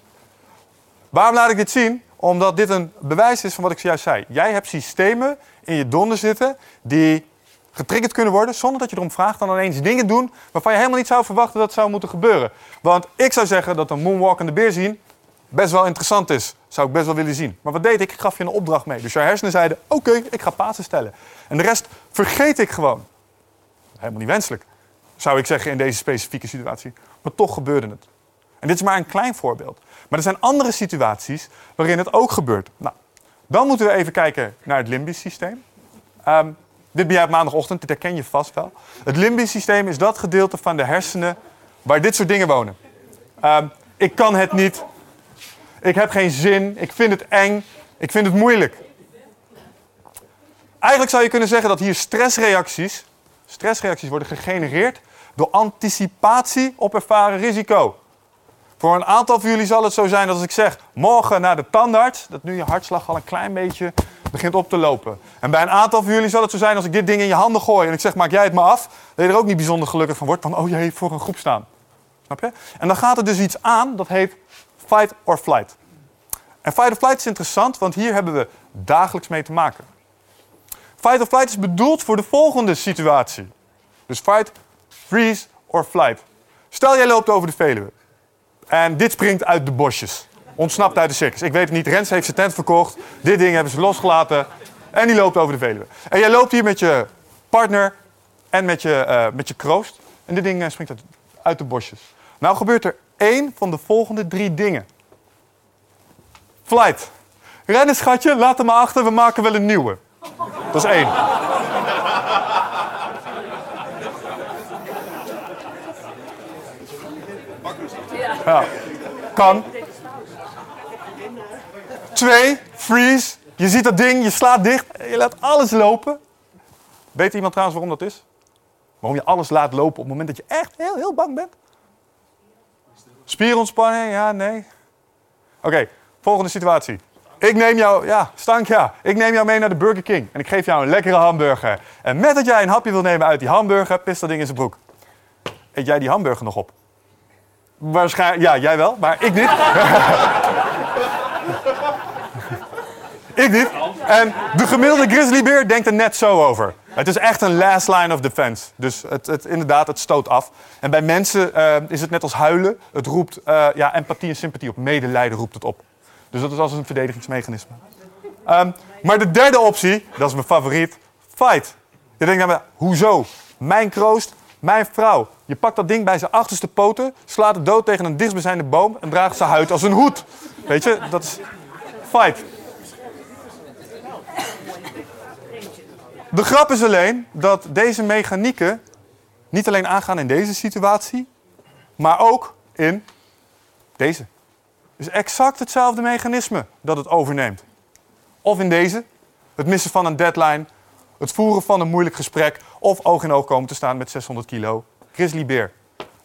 Waarom laat ik dit zien? Omdat dit een bewijs is van wat ik zojuist zei. Jij hebt systemen in je donder zitten die getriggerd kunnen worden zonder dat je erom vraagt dan ineens dingen doen waarvan je helemaal niet zou verwachten dat zou moeten gebeuren. Want ik zou zeggen dat een moonwalkende beer zien best wel interessant is. Zou ik best wel willen zien. Maar wat deed ik? Ik gaf je een opdracht mee. Dus jouw hersenen zeiden, oké, ik ga Pasen stellen. En de rest vergeet ik gewoon. Helemaal niet wenselijk, zou ik zeggen in deze specifieke situatie. Maar toch gebeurde het. En dit is maar een klein voorbeeld. Maar er zijn andere situaties waarin het ook gebeurt. Nou, dan moeten we even kijken naar het limbisch systeem. Ehm, dit ben jij op maandagochtend, dit herken je vast wel. Het limbisch systeem is dat gedeelte van de hersenen waar dit soort dingen wonen. Ehm, ik kan het niet. Ik heb geen zin. Ik vind het eng. Ik vind het moeilijk. Eigenlijk zou je kunnen zeggen dat hier stressreacties, stressreacties worden gegenereerd door anticipatie op ervaren risico. Voor een aantal van jullie zal het zo zijn dat als ik zeg morgen naar de tandarts, dat nu je hartslag al een klein beetje begint op te lopen. En bij een aantal van jullie zal het zo zijn als ik dit ding in je handen gooi en ik zeg maak jij het maar af, dat je er ook niet bijzonder gelukkig van wordt van oh jee, voor een groep staan. Snap je? En dan gaat er dus iets aan dat heet fight or flight. En fight or flight is interessant, want hier hebben we dagelijks mee te maken. Fight or flight is bedoeld voor de volgende situatie. Dus fight, freeze or flight. Stel jij loopt over de Veluwe. En dit springt uit de bosjes. Ontsnapt uit de circus. Ik weet het niet. Rens heeft zijn tent verkocht. Dit ding hebben ze losgelaten. En die loopt over de Veluwe. En jij loopt hier met je partner en met je, eh, met je kroost. En dit ding eh, springt uit, uit de bosjes. Nou gebeurt er één van de volgende drie dingen. Flight. Rennen schatje, laat hem maar achter. We maken wel een nieuwe. Dat is één. Ja. Kan. Twee, freeze. Je ziet dat ding, je slaat dicht, je laat alles lopen. Weet iemand trouwens waarom dat is? Waarom je alles laat lopen op het moment dat je echt heel, heel bang bent? Spierontspanning, ja, nee. Oké, volgende situatie. Ik neem jou, ja, stank ja. Ik neem jou mee naar de Burger King en ik geef jou een lekkere hamburger. En met dat jij een hapje wil nemen uit die hamburger, pist dat ding in zijn broek. Eet jij die hamburger nog op? Waarschijnlijk, ja, jij wel, maar ik niet. [laughs] ik niet. En de gemiddelde grizzlybeer denkt er net zo over. Het is echt een last line of defense. Dus het, het, inderdaad, het stoot af. En bij mensen eh, is het net als huilen. Het roept eh, ja, empathie en sympathie op. Medelijden roept het op. Dus dat is als een verdedigingsmechanisme. Ehm, maar de derde optie, dat is mijn favoriet, fight. Je denkt dan, hoezo? Mijn kroost, mijn vrouw. Je pakt dat ding bij zijn achterste poten, slaat het dood tegen een dichtstbijzijnde boom en draagt zijn huid als een hoed. Weet je, dat is fight. De grap is alleen dat deze mechanieken niet alleen aangaan in deze situatie, maar ook in deze. Is exact hetzelfde mechanisme dat het overneemt. Of in deze, het missen van een deadline, het voeren van een moeilijk gesprek of oog in oog komen te staan met 600 kilo grizzlybeer.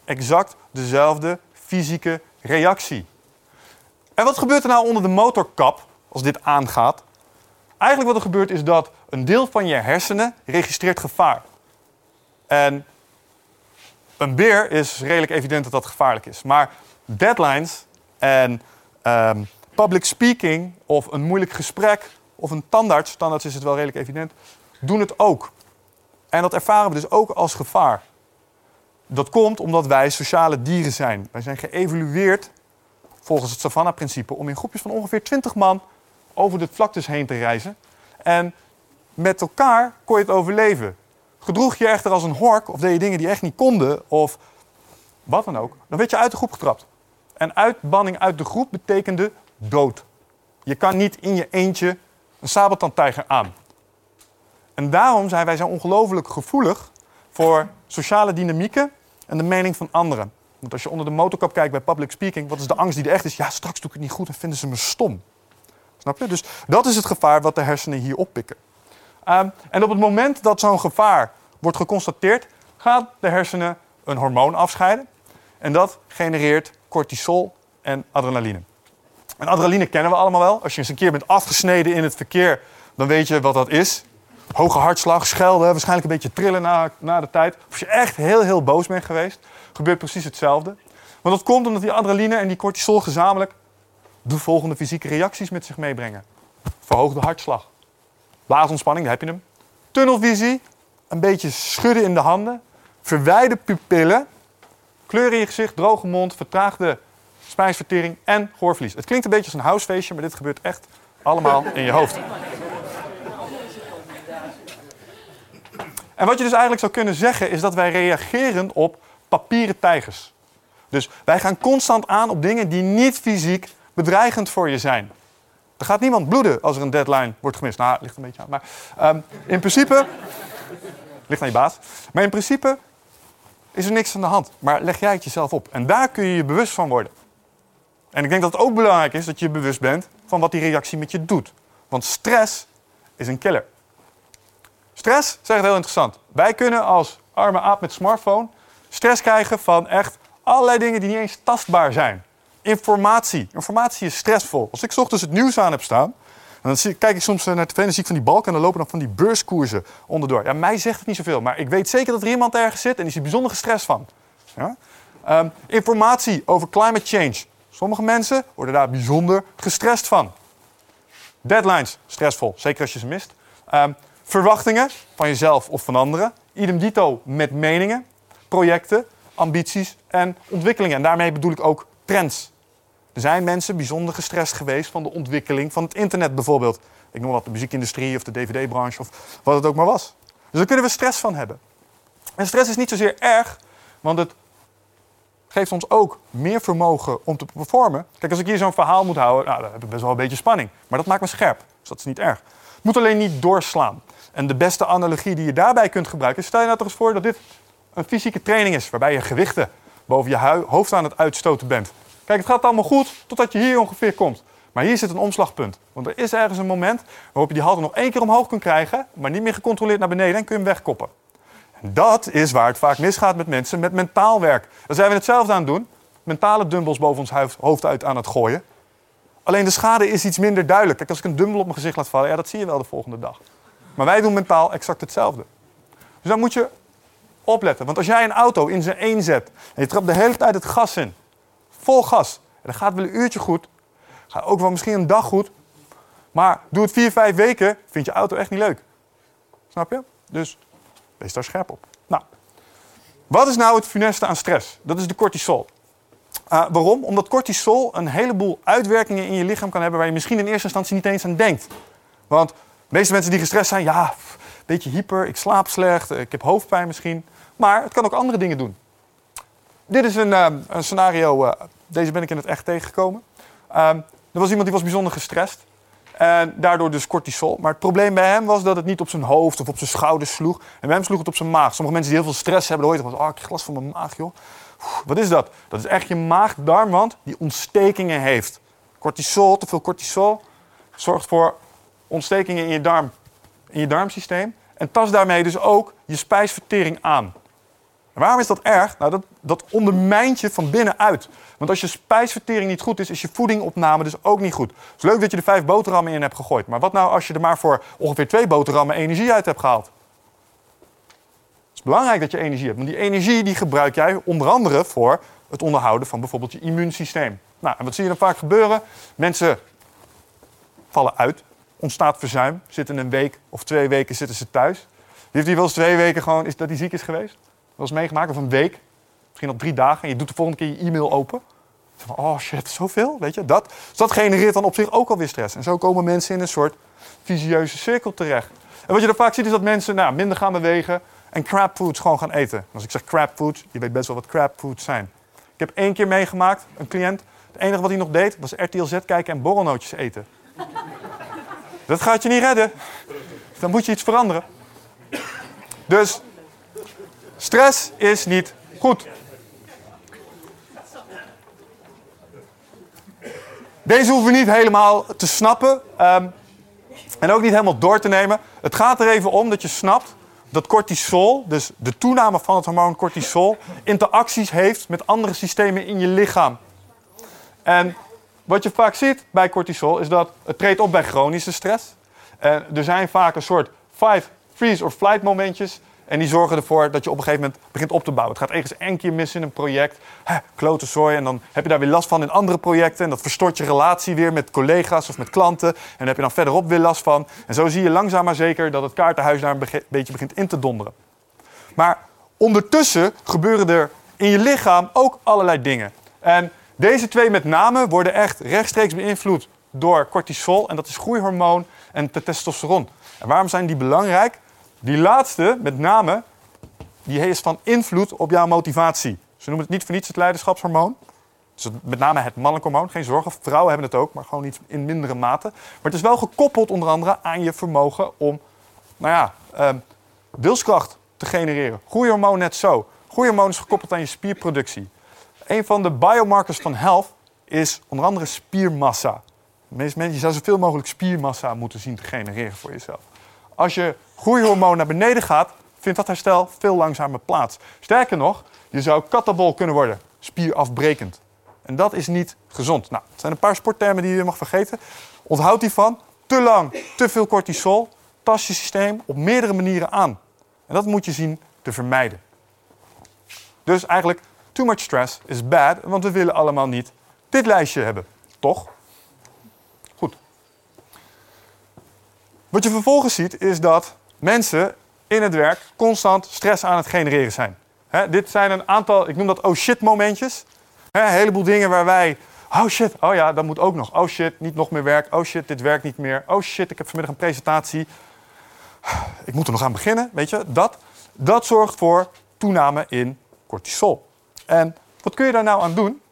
Exact dezelfde fysieke reactie. En wat gebeurt er nou onder de motorkap als dit aangaat? Eigenlijk wat er gebeurt is dat een deel van je hersenen registreert gevaar. En een beer is redelijk evident dat dat gevaarlijk is. Maar deadlines en ehm, public speaking of een moeilijk gesprek of een tandarts, tandarts is het wel redelijk evident, doen het ook. En dat ervaren we dus ook als gevaar. Dat komt omdat wij sociale dieren zijn. Wij zijn geëvolueerd volgens het Savannah-principe om in groepjes van ongeveer 20 man over de vlaktes heen te reizen. En met elkaar kon je het overleven. Gedroeg je echter als een hork of deed je dingen die echt niet konden of wat dan ook, dan werd je uit de groep getrapt. En uitbanning uit de groep betekende dood. Je kan niet in je eentje een sabeltandtijger aan. En daarom zijn wij zo ongelooflijk gevoelig voor sociale dynamieken en de mening van anderen. Want als je onder de motorkap kijkt bij public speaking, wat is de angst die er echt is? Ja, straks doe ik het niet goed en vinden ze me stom. Snap je? Dus dat is het gevaar wat de hersenen hier oppikken. Ehm, en op het moment dat zo'n gevaar wordt geconstateerd, gaat de hersenen een hormoon afscheiden. En dat genereert cortisol en adrenaline. En adrenaline kennen we allemaal wel. Als je eens een keer bent afgesneden in het verkeer, dan weet je wat dat is. Hoge hartslag, schelden, waarschijnlijk een beetje trillen na, na de tijd. Of als je echt heel, heel boos bent geweest, gebeurt precies hetzelfde. Want dat komt omdat die adrenaline en die cortisol gezamenlijk de volgende fysieke reacties met zich meebrengen. Verhoogde hartslag. Blaasontspanning, daar heb je hem. Tunnelvisie, een beetje schudden in de handen. Verwijde pupillen. Kleur in je gezicht, droge mond, vertraagde spijsvertering en gehoorverlies. Het klinkt een beetje als een housefeestje, maar dit gebeurt echt allemaal in je hoofd. En wat je dus eigenlijk zou kunnen zeggen is dat wij reageren op papieren tijgers. Dus wij gaan constant aan op dingen die niet fysiek bedreigend voor je zijn. Er gaat niemand bloeden als er een deadline wordt gemist. Nou, ligt een beetje aan. Maar um, in principe. ligt aan je baas. Maar in principe is er niks aan de hand. Maar leg jij het jezelf op. En daar kun je je bewust van worden. En ik denk dat het ook belangrijk is dat je bewust bent van wat die reactie met je doet. Want stress is een killer. Stress, zegt heel interessant. Wij kunnen als arme aap met smartphone stress krijgen van echt allerlei dingen die niet eens tastbaar zijn. Informatie. Informatie is stressvol. Als ik ochtends het nieuws aan heb staan, dan zie, kijk ik soms naar tv en dan zie ik van die balken en dan lopen dan van die beurskoersen onderdoor. Ja, mij zegt het niet zoveel, maar ik weet zeker dat er iemand ergens zit en die is er bijzonder gestrest van. Ja? Um, informatie over climate change. Sommige mensen worden daar bijzonder gestrest van. Deadlines, stressvol, zeker als je ze mist. Um, verwachtingen van jezelf of van anderen. Idem dito met meningen, projecten, ambities en ontwikkelingen. En daarmee bedoel ik ook trends. Er zijn mensen bijzonder gestrest geweest van de ontwikkeling van het internet bijvoorbeeld. Ik noem wat de muziekindustrie of de dvd-branche of wat het ook maar was. Dus daar kunnen we stress van hebben. En stress is niet zozeer erg, want het geeft ons ook meer vermogen om te performen. Kijk, als ik hier zo'n verhaal moet houden, nou, dan heb ik best wel een beetje spanning. Maar dat maakt me scherp, dus dat is niet erg. Het moet alleen niet doorslaan. En de beste analogie die je daarbij kunt gebruiken, stel je nou toch eens voor dat dit een fysieke training is, waarbij je gewichten boven je hoofd aan het uitstoten bent. Kijk, het gaat allemaal goed totdat je hier ongeveer komt. Maar hier zit een omslagpunt. Want er is ergens een moment waarop je die halte nog één keer omhoog kunt krijgen, maar niet meer gecontroleerd naar beneden en kun je hem wegkoppen. En dat is waar het vaak misgaat met mensen met mentaal werk. Daar zijn we hetzelfde aan het doen. Mentale dumbbells boven ons hoofd uit aan het gooien. Alleen de schade is iets minder duidelijk. Kijk, als ik een dumbbell op mijn gezicht laat vallen, ja, dat zie je wel de volgende dag. Maar wij doen mentaal exact hetzelfde. Dus dan moet je opletten. Want als jij een auto in zijn één zet en je trapt de hele tijd het gas in, vol gas, en dat gaat wel een uurtje goed, gaat ook wel misschien een dag goed, maar doe het vier, vijf weken, vind je auto echt niet leuk. Snap je? Dus wees daar scherp op. Nou, wat is nou het funeste aan stress? Dat is de cortisol. Uh, waarom? Omdat cortisol een heleboel uitwerkingen in je lichaam kan hebben waar je misschien in eerste instantie niet eens aan denkt. Want de meeste mensen die gestrest zijn, ja, een beetje hyper, ik slaap slecht, ik heb hoofdpijn misschien. Maar het kan ook andere dingen doen. Dit is een, uh, een scenario, uh, deze ben ik in het echt tegengekomen. er was iemand die was bijzonder gestrest. En daardoor dus cortisol. Maar het probleem bij hem was dat het niet op zijn hoofd of op zijn schouders sloeg. En bij hem sloeg het op zijn maag. Sommige mensen die heel veel stress hebben, hoor je toch oh, ik glas van mijn maag, joh. Wat is dat? Dat is echt je maag-darmwand die ontstekingen heeft. Cortisol, te veel cortisol, zorgt voor ontstekingen in je, darm, in je darmsysteem. En tast daarmee dus ook je spijsvertering aan. Waarom is dat erg? Nou, dat, dat ondermijnt je van binnenuit. Want als je spijsvertering niet goed is, is je voedingopname dus ook niet goed. Het is leuk dat je er vijf boterhammen in hebt gegooid. Maar wat nou als je er maar voor ongeveer twee boterhammen energie uit hebt gehaald? Het is belangrijk dat je energie hebt. Want die energie die gebruik jij onder andere voor het onderhouden van bijvoorbeeld je immuunsysteem. Nou, en wat zie je dan vaak gebeuren? Mensen vallen uit, ontstaat verzuim, zitten een week of twee weken zitten ze thuis. Heeft die wel eens twee weken gewoon, is dat hij ziek is geweest? Wel eens meegemaakt, of een week, misschien nog drie dagen. En je doet de volgende keer je e-mail open. Van, oh shit, zoveel, weet je, dat. Dus dat genereert dan op zich ook alweer stress. En zo komen mensen in een soort visieuze cirkel terecht. En wat je dan vaak ziet is dat mensen nou, minder gaan bewegen en crap foods gewoon gaan eten. En als ik zeg crap foods, je weet best wel wat crap foods zijn. Ik heb één keer meegemaakt, een cliënt. Het enige wat hij nog deed, was RTL Z kijken en borrelnootjes eten. [laughs] Dat gaat je niet redden. Dan moet je iets veranderen. Dus stress is niet goed. Deze hoeven we niet helemaal te snappen ehm, en ook niet helemaal door te nemen. Het gaat er even om dat je snapt dat cortisol, dus de toename van het hormoon cortisol, interacties heeft met andere systemen in je lichaam. En wat je vaak ziet bij cortisol is dat het treedt op bij chronische stress. En er zijn vaak een soort fight, freeze of flight momentjes. En die zorgen ervoor dat je op een gegeven moment begint op te bouwen. Het gaat ergens één keer mis in een project. Hè, klote. En dan heb je daar weer last van in andere projecten. En dat verstort je relatie weer met collega's of met klanten. En dan heb je dan verderop weer last van. En zo zie je langzaam maar zeker dat het kaartenhuis daar een beetje begint in te donderen. Maar ondertussen gebeuren er in je lichaam ook allerlei dingen. En deze twee met name worden echt rechtstreeks beïnvloed door cortisol. En dat is groeihormoon en testosteron. En waarom zijn die belangrijk? Die laatste, met name, die heeft van invloed op jouw motivatie. Ze noemen het niet voor niets het leiderschapshormoon. Dus met name het mannelijk hormoon. Geen zorgen, vrouwen hebben het ook, maar gewoon niet in mindere mate. Maar het is wel gekoppeld onder andere aan je vermogen om, nou ja, eh, wilskracht te genereren. Groeihormoon net zo. Groeihormoon is gekoppeld aan je spierproductie. Een van de biomarkers van health is onder andere spiermassa. De meeste mensen, je zou zoveel mogelijk spiermassa moeten zien te genereren voor jezelf. Als je groeihormoon naar beneden gaat, vindt dat herstel veel langzamer plaats. Sterker nog, je zou katabol kunnen worden, spierafbrekend. En dat is niet gezond. Nou, het zijn een paar sporttermen die je mag vergeten. Onthoud die van. Te lang, te veel cortisol, tast je systeem op meerdere manieren aan. En dat moet je zien te vermijden. Dus eigenlijk, too much stress is bad, want we willen allemaal niet dit lijstje hebben. Toch? Goed. Wat je vervolgens ziet is dat mensen in het werk constant stress aan het genereren zijn. Dit zijn een aantal, ik noem dat oh shit momentjes. Een heleboel dingen waar wij, oh shit, oh ja, dat moet ook nog. Oh shit, niet nog meer werk. Oh shit, dit werkt niet meer. Oh shit, ik heb vanmiddag een presentatie. Ik moet er nog aan beginnen, weet je. Dat, dat zorgt voor toename in cortisol. En wat kun je daar nou aan doen?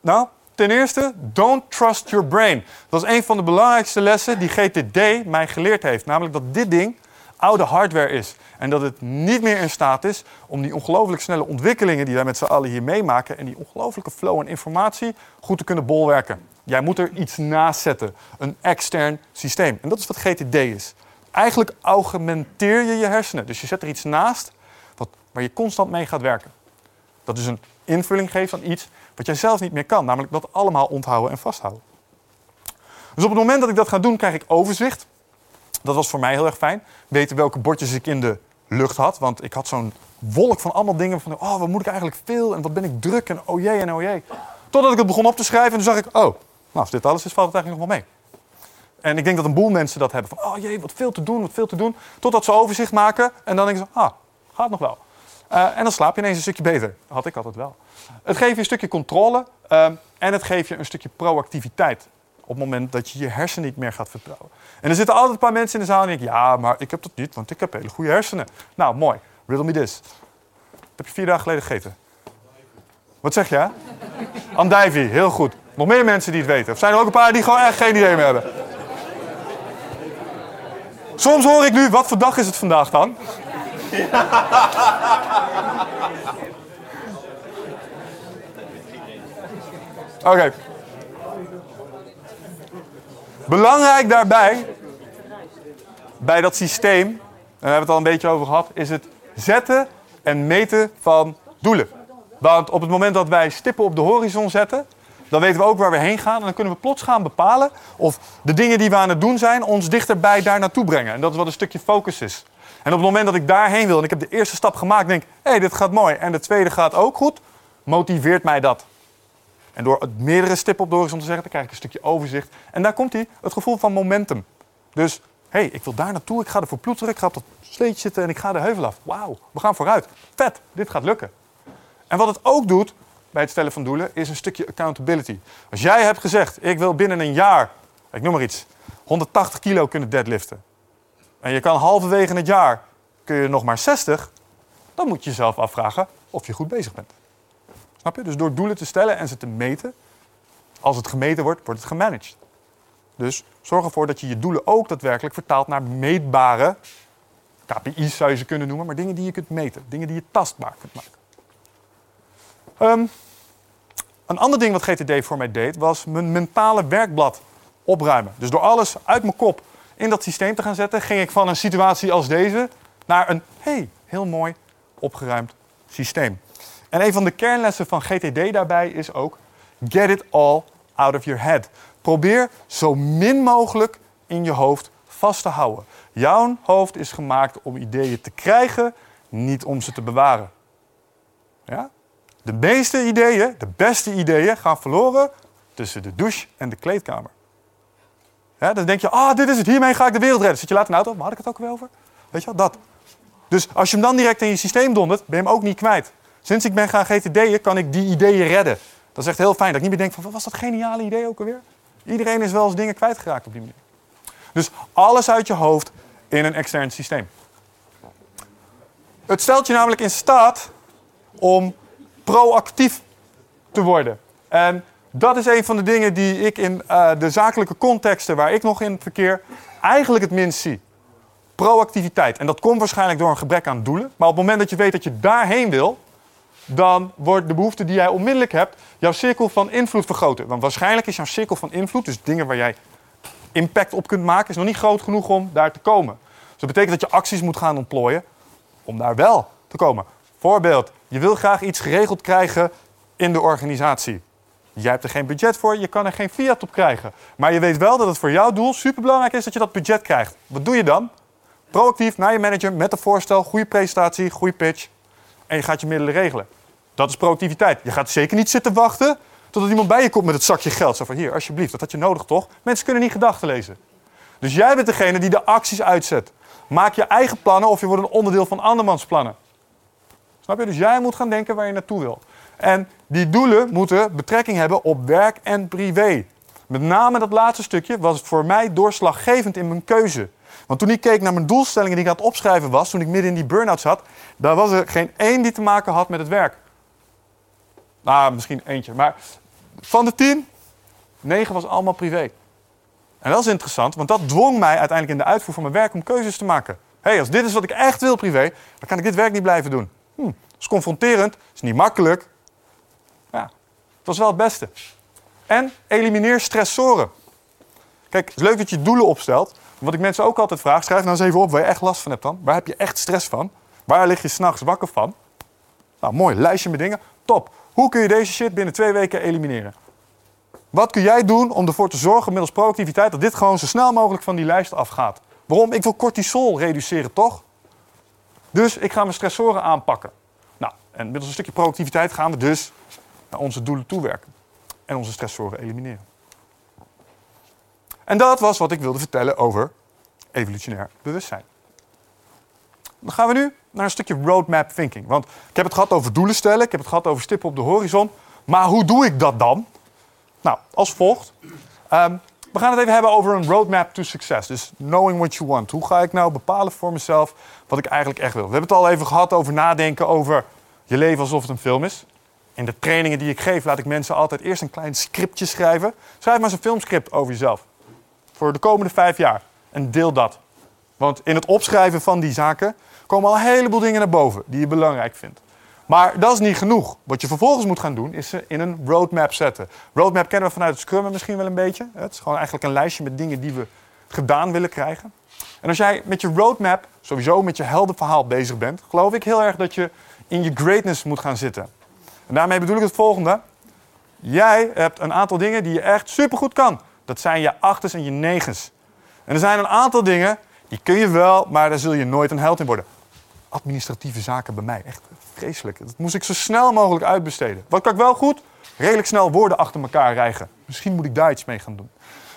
Nou, ten eerste, don't trust your brain. Dat is een van de belangrijkste lessen die GTD mij geleerd heeft. Namelijk dat dit ding oude hardware is. En dat het niet meer in staat is om die ongelooflijk snelle ontwikkelingen die wij met z'n allen hier meemaken en die ongelooflijke flow en informatie goed te kunnen bolwerken. Jij moet er iets naast zetten, een extern systeem. En dat is wat GTD is. Eigenlijk augmenteer je je hersenen. Dus je zet er iets naast wat, waar je constant mee gaat werken. Dat dus een invulling geeft aan iets wat jij zelf niet meer kan, namelijk dat allemaal onthouden en vasthouden. Dus op het moment dat ik dat ga doen, krijg ik overzicht. Dat was voor mij heel erg fijn. Weten welke bordjes ik in de lucht had. Want ik had zo'n wolk van allemaal dingen van... oh, wat moet ik eigenlijk veel en wat ben ik druk en oh jee en oh jee. Totdat ik het begon op te schrijven en toen zag ik... oh, nou, als dit alles is, valt het eigenlijk nog wel mee. En ik denk dat een boel mensen dat hebben. Van, oh jee, wat veel te doen, wat veel te doen. Totdat ze overzicht maken en dan denken ze... ah, gaat nog wel. Uh, en dan slaap je ineens een stukje beter. Had ik altijd wel. Het geeft je een stukje controle uh, en het geeft je een stukje proactiviteit. Op het moment dat je je hersenen niet meer gaat vertrouwen. En er zitten altijd een paar mensen in de zaal die denken... ja, maar ik heb dat niet, want ik heb hele goede hersenen. Nou, mooi. Riddle me this. Dat heb je vier dagen geleden gegeten. Wat zeg je? Andijvie, heel goed. Nog meer mensen die het weten. Of zijn er ook een paar die gewoon echt geen idee meer hebben? Soms hoor ik nu, wat voor dag is het vandaag dan? Oké. Belangrijk daarbij, bij dat systeem, en daar hebben we het al een beetje over gehad, is het zetten en meten van doelen. Want op het moment dat wij stippen op de horizon zetten, dan weten we ook waar we heen gaan. En dan kunnen we plots gaan bepalen of de dingen die we aan het doen zijn ons dichterbij daar naartoe brengen. En dat is wat een stukje focus is. En op het moment dat ik daarheen wil en ik heb de eerste stap gemaakt, denk ik, hé, hey, dit gaat mooi. En de tweede gaat ook goed, motiveert mij dat. En door meerdere stippen op horizon te zeggen, dan krijg ik een stukje overzicht. En daar komt hij, het gevoel van momentum. Dus, hé, hey, ik wil daar naartoe, ik ga er voor ploeteren, ik ga op dat sleetje zitten en ik ga de heuvel af. Wauw, we gaan vooruit. Vet, dit gaat lukken. En wat het ook doet bij het stellen van doelen, is een stukje accountability. Als jij hebt gezegd, ik wil binnen een jaar, ik noem maar iets, 180 kilo kunnen deadliften. En je kan halverwege het jaar, kun je nog maar 60, dan moet je jezelf afvragen of je goed bezig bent. Dus door doelen te stellen en ze te meten, als het gemeten wordt, wordt het gemanaged. Dus zorg ervoor dat je je doelen ook daadwerkelijk vertaalt naar meetbare KPI's zou je ze kunnen noemen, maar dingen die je kunt meten, dingen die je tastbaar kunt maken. Ehm, een ander ding wat GTD voor mij deed, was mijn mentale werkblad opruimen. Dus door alles uit mijn kop in dat systeem te gaan zetten, ging ik van een situatie als deze naar een hey, heel mooi opgeruimd systeem. En een van de kernlessen van GTD daarbij is ook: get it all out of your head. Probeer zo min mogelijk in je hoofd vast te houden. Jouw hoofd is gemaakt om ideeën te krijgen, niet om ze te bewaren. Ja? De meeste ideeën, de beste ideeën, gaan verloren tussen de douche en de kleedkamer. Dan denk je, ah, dit is het, hiermee ga ik de wereld redden. Zit je later de auto, waar had ik het ook weer over? Weet je wel, dat. Dus als je hem dan direct in je systeem dondert, ben je hem ook niet kwijt. Sinds ik ben gaan GTD'en, kan ik die ideeën redden. Dat is echt heel fijn, dat ik niet meer denk van, wat was dat geniale idee ook alweer? Iedereen is wel eens dingen kwijtgeraakt op die manier. Dus alles uit je hoofd in een extern systeem. Het stelt je namelijk in staat om proactief te worden. En dat is een van de dingen die ik in uh, de zakelijke contexten waar ik nog in verkeer eigenlijk het minst zie. Proactiviteit. En dat komt waarschijnlijk door een gebrek aan doelen. Maar op het moment dat je weet dat je daarheen wil, dan wordt de behoefte die jij onmiddellijk hebt, jouw cirkel van invloed vergroten. Want waarschijnlijk is jouw cirkel van invloed, dus dingen waar jij impact op kunt maken, is nog niet groot genoeg om daar te komen. Dus dat betekent dat je acties moet gaan ontplooien om daar wel te komen. Voorbeeld, je wil graag iets geregeld krijgen in de organisatie. Jij hebt er geen budget voor, je kan er geen fiat op krijgen. Maar je weet wel dat het voor jouw doel superbelangrijk is dat je dat budget krijgt. Wat doe je dan? Proactief naar je manager met een voorstel, goede presentatie, goede pitch. En je gaat je middelen regelen. Dat is proactiviteit. Je gaat zeker niet zitten wachten totdat iemand bij je komt met het zakje geld. Zo van hier, alsjeblieft, dat had je nodig toch? Mensen kunnen niet gedachten lezen. Dus jij bent degene die de acties uitzet. Maak je eigen plannen of je wordt een onderdeel van andermans plannen. Snap je? Dus jij moet gaan denken waar je naartoe wil. En die doelen moeten betrekking hebben op werk en privé. Met name dat laatste stukje was voor mij doorslaggevend in mijn keuze. Want toen ik keek naar mijn doelstellingen die ik aan het opschrijven was, toen ik midden in die burn-out zat, daar was er geen één die te maken had met het werk. Nou, misschien eentje. Maar van de tien, negen was allemaal privé. En dat is interessant, want dat dwong mij uiteindelijk in de uitvoer van mijn werk om keuzes te maken. Hé, hey, als dit is wat ik echt wil privé, dan kan ik dit werk niet blijven doen. Hm, dat is confronterend, dat is niet makkelijk. Ja, dat was wel het beste. En elimineer stressoren. Kijk, het is leuk dat je doelen opstelt. Wat ik mensen ook altijd vraag, schrijf nou eens even op waar je echt last van hebt dan. Waar heb je echt stress van? Waar lig je s'nachts wakker van? Nou, mooi, lijstje met dingen. Top. Hoe kun je deze shit binnen twee weken elimineren? Wat kun jij doen om ervoor te zorgen, middels proactiviteit, dat dit gewoon zo snel mogelijk van die lijst afgaat? Waarom? Ik wil cortisol reduceren, toch? Dus ik ga mijn stressoren aanpakken. Nou, en middels een stukje proactiviteit gaan we dus naar onze doelen toewerken. En onze stressoren elimineren. En dat was wat ik wilde vertellen over evolutionair bewustzijn. Dan gaan we nu naar een stukje roadmap thinking. Want ik heb het gehad over doelen stellen, ik heb het gehad over stippen op de horizon. Maar hoe doe ik dat dan? Nou, als volgt. Ehm, we gaan het even hebben over een roadmap to success. Dus knowing what you want. Hoe ga ik nou bepalen voor mezelf wat ik eigenlijk echt wil? We hebben het al even gehad over nadenken over je leven alsof het een film is. In de trainingen die ik geef laat ik mensen altijd eerst een klein scriptje schrijven. Schrijf maar eens een filmscript over jezelf. Voor de komende vijf jaar. En deel dat. Want in het opschrijven van die zaken komen al een heleboel dingen naar boven die je belangrijk vindt. Maar dat is niet genoeg. Wat je vervolgens moet gaan doen, is ze in een roadmap zetten. Roadmap kennen we vanuit het Scrum misschien wel een beetje. Het is gewoon eigenlijk een lijstje met dingen die we gedaan willen krijgen. En als jij met je roadmap, sowieso met je heldenverhaal bezig bent, geloof ik heel erg dat je in je greatness moet gaan zitten. En daarmee bedoel ik het volgende. Jij hebt een aantal dingen die je echt supergoed kan. Dat zijn je achters en je negens. En er zijn een aantal dingen, die kun je wel, maar daar zul je nooit een held in worden. Administratieve zaken bij mij, echt vreselijk. Dat moest ik zo snel mogelijk uitbesteden. Wat kan ik wel goed? Redelijk snel woorden achter elkaar rijgen. Misschien moet ik daar iets mee gaan doen.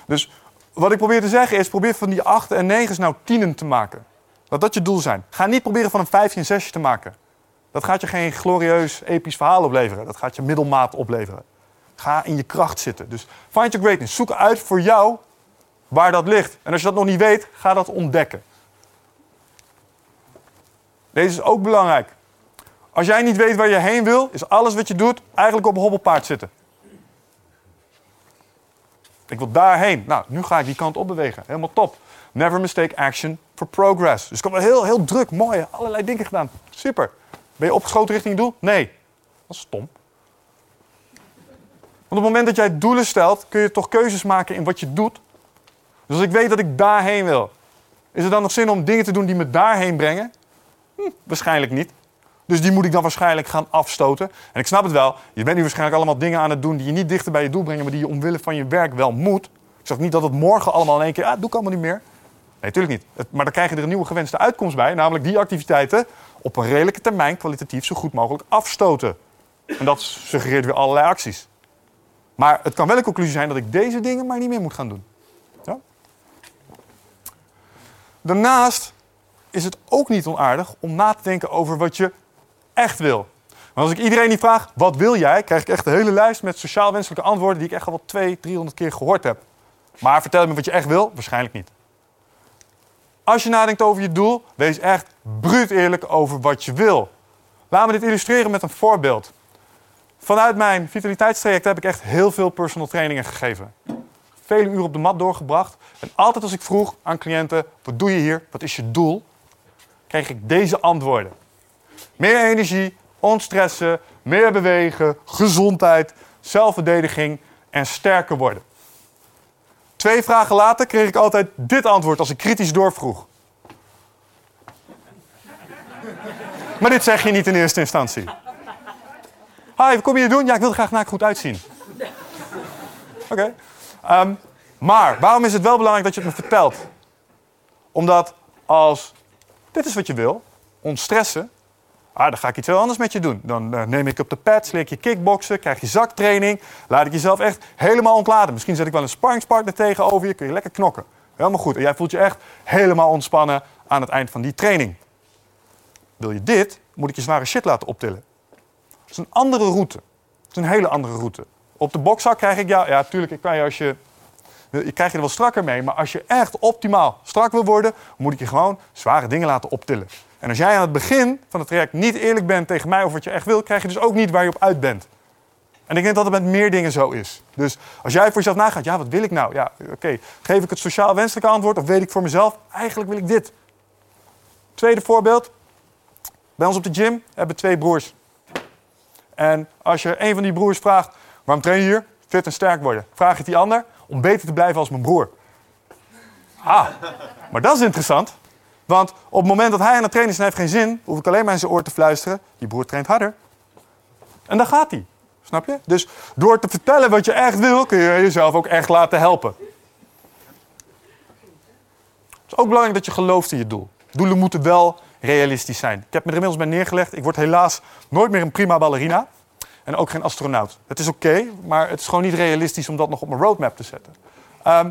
Dus wat ik probeer te zeggen is, probeer van die achten en negens nou tienen te maken. Dat dat je doel zijn. Ga niet proberen van een vijfje en zesje te maken. Dat gaat je geen glorieus, episch verhaal opleveren. Dat gaat je middelmaat opleveren. Ga in je kracht zitten. Dus find your greatness. Zoek uit voor jou waar dat ligt. En als je dat nog niet weet, ga dat ontdekken. Deze is ook belangrijk. Als jij niet weet waar je heen wil, is alles wat je doet eigenlijk op een hobbelpaard zitten. Ik wil daarheen. Nou, nu ga ik die kant op bewegen. Helemaal top. Never mistake action for progress. Dus ik heb wel heel, heel druk, mooi, allerlei dingen gedaan. Super. Ben je opgeschoten richting je doel? Nee. Dat is stom. Want op het moment dat jij doelen stelt, kun je toch keuzes maken in wat je doet. Dus als ik weet dat ik daarheen wil, is er dan nog zin om dingen te doen die me daarheen brengen? Hm, waarschijnlijk niet. Dus die moet ik dan waarschijnlijk gaan afstoten. En ik snap het wel, je bent nu waarschijnlijk allemaal dingen aan het doen die je niet dichter bij je doel brengen, maar die je omwille van je werk wel moet. Ik zeg niet dat het morgen allemaal in één keer, ah, doe ik allemaal niet meer. Nee, natuurlijk niet. Het- maar dan krijg je er een nieuwe gewenste uitkomst bij, namelijk die activiteiten op een redelijke termijn kwalitatief zo goed mogelijk afstoten. En dat suggereert weer allerlei acties. Maar het kan wel een conclusie zijn dat ik deze dingen maar niet meer moet gaan doen. Daarnaast is het ook niet onaardig om na te denken over wat je echt wil. Want als ik iedereen die vraag, wat wil jij? Krijg ik echt een hele lijst met sociaal wenselijke antwoorden die ik echt al wel 200, 300 keer gehoord heb. Maar vertel me wat je echt wil? Waarschijnlijk niet. Als je nadenkt over je doel, wees echt bruut eerlijk over wat je wil. Laat me dit illustreren met een voorbeeld. Vanuit mijn vitaliteitstraject heb ik echt heel veel personal trainingen gegeven. Vele uren op de mat doorgebracht. En altijd als ik vroeg aan cliënten, wat doe je hier? Wat is je doel? Kreeg ik deze antwoorden. Meer energie, ontstressen, meer bewegen, gezondheid, zelfverdediging en sterker worden. Twee vragen later kreeg ik altijd dit antwoord als ik kritisch doorvroeg. Maar dit zeg je niet in eerste instantie. Hi, wat kom je hier doen? Ja, ik wil er graag naar goed uitzien. Oké. Ehm, maar waarom is het wel belangrijk dat je het me vertelt? Omdat als dit is wat je wil, ontstressen, ah, dan ga ik iets heel anders met je doen. Dan eh, neem ik op de pads, leer ik je kickboksen, krijg je zaktraining, laat ik jezelf echt helemaal ontladen. Misschien zet ik wel een sparringspartner tegenover je, kun je lekker knokken. Helemaal goed. En jij voelt je echt helemaal ontspannen aan het eind van die training. Wil je dit, moet ik je zware shit laten optillen. Dat is een andere route. Dat is een hele andere route. Op de bokzak krijg ik jou, ja, tuurlijk, ik kan je als je je krijg je er wel strakker mee, maar als je echt optimaal strak wil worden, moet ik je gewoon zware dingen laten optillen. En als jij aan het begin van het traject niet eerlijk bent tegen mij over wat je echt wil, krijg je dus ook niet waar je op uit bent. En ik denk dat het met meer dingen zo is. Dus als jij voor jezelf nagaat, ja, wat wil ik nou? Ja, oké, geef ik het sociaal wenselijke antwoord of weet ik voor mezelf, eigenlijk wil ik dit. Tweede voorbeeld. Bij ons op de gym hebben we twee broers. En als je een van die broers vraagt, waarom train je hier? Fit en sterk worden. Vraag je het die ander, om beter te blijven als mijn broer. Ah, maar dat is interessant. Want op het moment dat hij aan het trainen is heeft geen zin, hoef ik alleen maar in zijn oor te fluisteren. Die broer traint harder. En dan gaat hij. Snap je? Dus door te vertellen wat je echt wil, kun je jezelf ook echt laten helpen. Het is ook belangrijk dat je gelooft in je doel. Doelen moeten wel realistisch zijn. Ik heb me er inmiddels bij neergelegd. Ik word helaas nooit meer een prima ballerina. En ook geen astronaut. Het is oké, maar het is gewoon niet realistisch om dat nog op mijn roadmap te zetten. Ehm,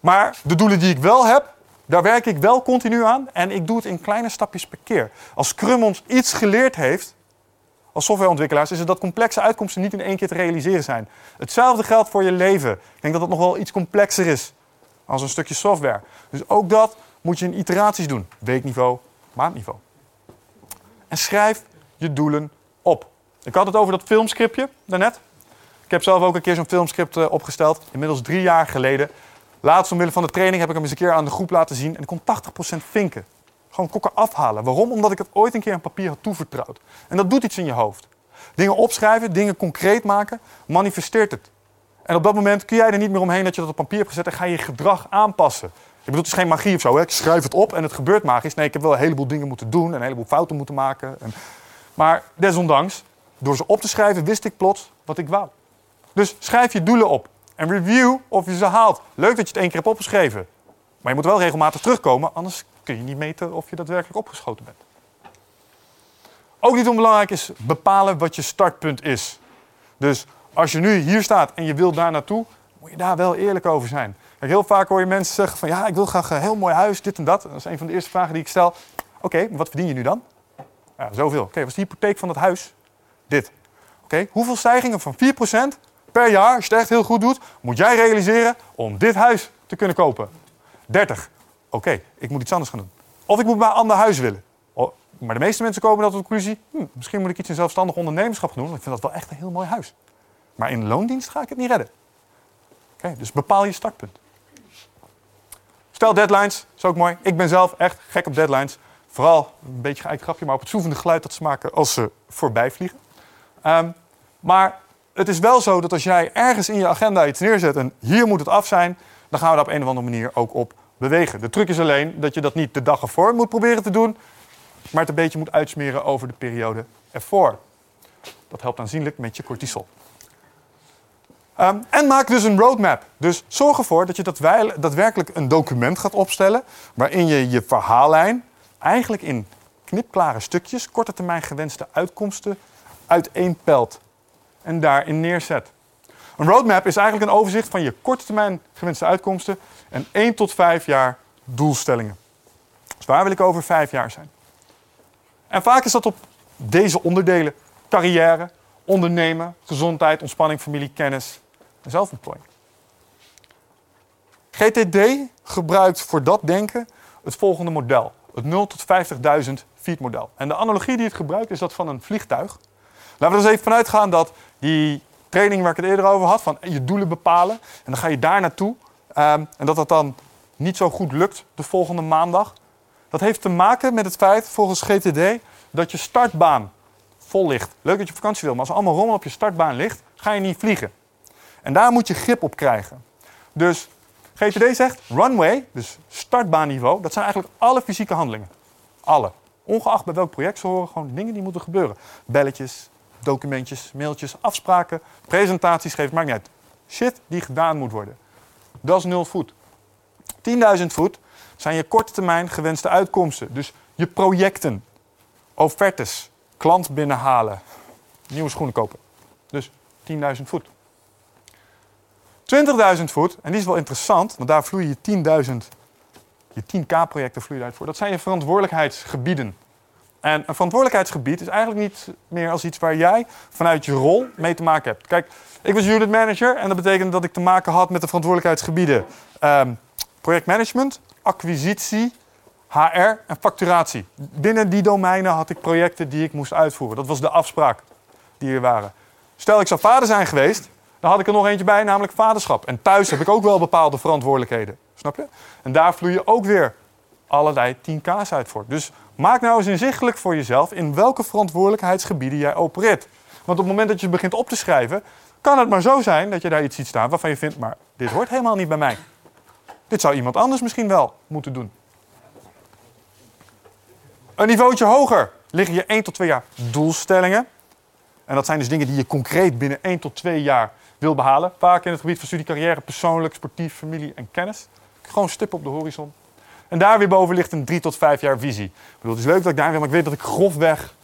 maar de doelen die ik wel heb, daar werk ik wel continu aan. En ik doe het in kleine stapjes per keer. Als Scrum ons iets geleerd heeft, als softwareontwikkelaars, is het dat complexe uitkomsten niet in één keer te realiseren zijn. Hetzelfde geldt voor je leven. Ik denk dat het nog wel iets complexer is als een stukje software. Dus ook dat moet je in iteraties doen. Weekniveau, maandniveau. En schrijf je doelen. Ik had het over dat filmscriptje daarnet. Ik heb zelf ook een keer zo'n filmscript eh, opgesteld. Inmiddels drie jaar geleden. Laatst omwille van de training heb ik hem eens een keer aan de groep laten zien. En ik kon 80% vinken. Gewoon kokken afhalen. Waarom? Omdat ik het ooit een keer aan papier had toevertrouwd. En dat doet iets in je hoofd. Dingen opschrijven, dingen concreet maken, manifesteert het. En op dat moment kun jij er niet meer omheen dat je dat op papier hebt gezet en ga je gedrag aanpassen. Ik bedoel, het is geen magie of zo. Hè? Ik schrijf het op en het gebeurt magisch. Nee, ik heb wel een heleboel dingen moeten doen en een heleboel fouten moeten maken. En... Maar desondanks, door ze op te schrijven, wist ik plots wat ik wou. Dus schrijf je doelen op en review of je ze haalt. Leuk dat je het één keer hebt opgeschreven. Maar je moet wel regelmatig terugkomen, anders kun je niet meten of je daadwerkelijk opgeschoten bent. Ook niet onbelangrijk is bepalen wat je startpunt is. Dus als je nu hier staat en je wilt daar naartoe, moet je daar wel eerlijk over zijn. Heel vaak hoor je mensen zeggen van ja, ik wil graag een heel mooi huis, dit en dat. Dat is een van de eerste vragen die ik stel. Oké, wat verdien je nu dan? Ja, zoveel. Oké, wat is de hypotheek van dat huis? Dit. Oké, hoeveel stijgingen van 4% per jaar, als je het echt heel goed doet, moet jij realiseren om dit huis te kunnen kopen? 30. Oké, ik moet iets anders gaan doen. Of ik moet maar een ander huis willen. Maar de meeste mensen komen dan tot de conclusie... Hm, misschien moet ik iets in zelfstandig ondernemerschap doen... want ik vind dat wel echt een heel mooi huis. Maar in loondienst ga ik het niet redden. Oké, dus bepaal je startpunt. Stel deadlines, is ook mooi. Ik ben zelf echt gek op deadlines. Vooral, een beetje geëikt grapje, maar op het zoevende geluid dat ze maken als ze voorbij vliegen. Ehm, maar het is wel zo dat als jij ergens in je agenda iets neerzet en hier moet het af zijn, dan gaan we daar op een of andere manier ook op bewegen. De truc is alleen dat je dat niet de dag ervoor moet proberen te doen, maar het een beetje moet uitsmeren over de periode ervoor. Dat helpt aanzienlijk met je cortisol. Ehm, en maak dus een roadmap. Dus zorg ervoor dat je daadwerkelijk een document gaat opstellen waarin je je verhaallijn eigenlijk in knipklare stukjes, korte termijn gewenste uitkomsten uiteenpelt en daarin neerzet. Een roadmap is eigenlijk een overzicht van je korte termijn gewenste uitkomsten en 1 tot 5 jaar doelstellingen. Dus waar wil ik over 5 jaar zijn? En vaak is dat op deze onderdelen: carrière, ondernemen, gezondheid, ontspanning, familie, kennis en zelfontplooiing. GTD gebruikt voor dat denken het volgende model: het 0 tot 50.000 feet model. En de analogie die het gebruikt is dat van een vliegtuig. Laten we er eens even vanuit gaan dat die training waar ik het eerder over had, van je doelen bepalen en dan ga je daar naartoe. Um, en dat dat dan niet zo goed lukt de volgende maandag. Dat heeft te maken met het feit, volgens GTD, dat je startbaan vol ligt. Leuk dat je vakantie wil, maar als er allemaal rommel op je startbaan ligt, ga je niet vliegen. En daar moet je grip op krijgen. Dus GTD zegt runway, dus startbaanniveau, dat zijn eigenlijk alle fysieke handelingen. Alle. Ongeacht bij welk project ze horen, gewoon dingen die moeten gebeuren. Belletjes, documentjes, mailtjes, afspraken, presentaties geven, maakt niet. Shit die gedaan moet worden. Dat is nul voet. 10.000 voet zijn je korte termijn gewenste uitkomsten. Dus je projecten, offertes, klant binnenhalen, nieuwe schoenen kopen. Dus 10.000 voet. 20.000 voet, en die is wel interessant, want daar vloeien je 10.000, je 10k-projecten vloeien uit voor. Dat zijn je verantwoordelijkheidsgebieden. En een verantwoordelijkheidsgebied is eigenlijk niet meer als iets waar jij vanuit je rol mee te maken hebt. Kijk, ik was unit manager en dat betekende dat ik te maken had met de verantwoordelijkheidsgebieden um, projectmanagement, acquisitie, HR en facturatie. Binnen die domeinen had ik projecten die ik moest uitvoeren. Dat was de afspraak die er waren. Stel ik zou vader zijn geweest, dan had ik er nog eentje bij, namelijk vaderschap. En thuis heb ik ook wel bepaalde verantwoordelijkheden. Snap je? En daar vloeien ook weer allerlei 10K's uit voor. Dus maak nou eens inzichtelijk voor jezelf in welke verantwoordelijkheidsgebieden jij opereert. Want op het moment dat je begint op te schrijven, kan het maar zo zijn dat je daar iets ziet staan waarvan je vindt, maar dit hoort helemaal niet bij mij. Dit zou iemand anders misschien wel moeten doen. Een niveautje hoger liggen je 1 tot 2 jaar doelstellingen. En dat zijn dus dingen die je concreet binnen 1 tot 2 jaar wil behalen. Vaak in het gebied van studie, carrière, persoonlijk, sportief, familie en kennis. Gewoon stip op de horizon. En daar weer boven ligt een 3 tot 5 jaar visie. Ik bedoel, het is leuk dat ik daar wil, maar ik weet dat ik grofweg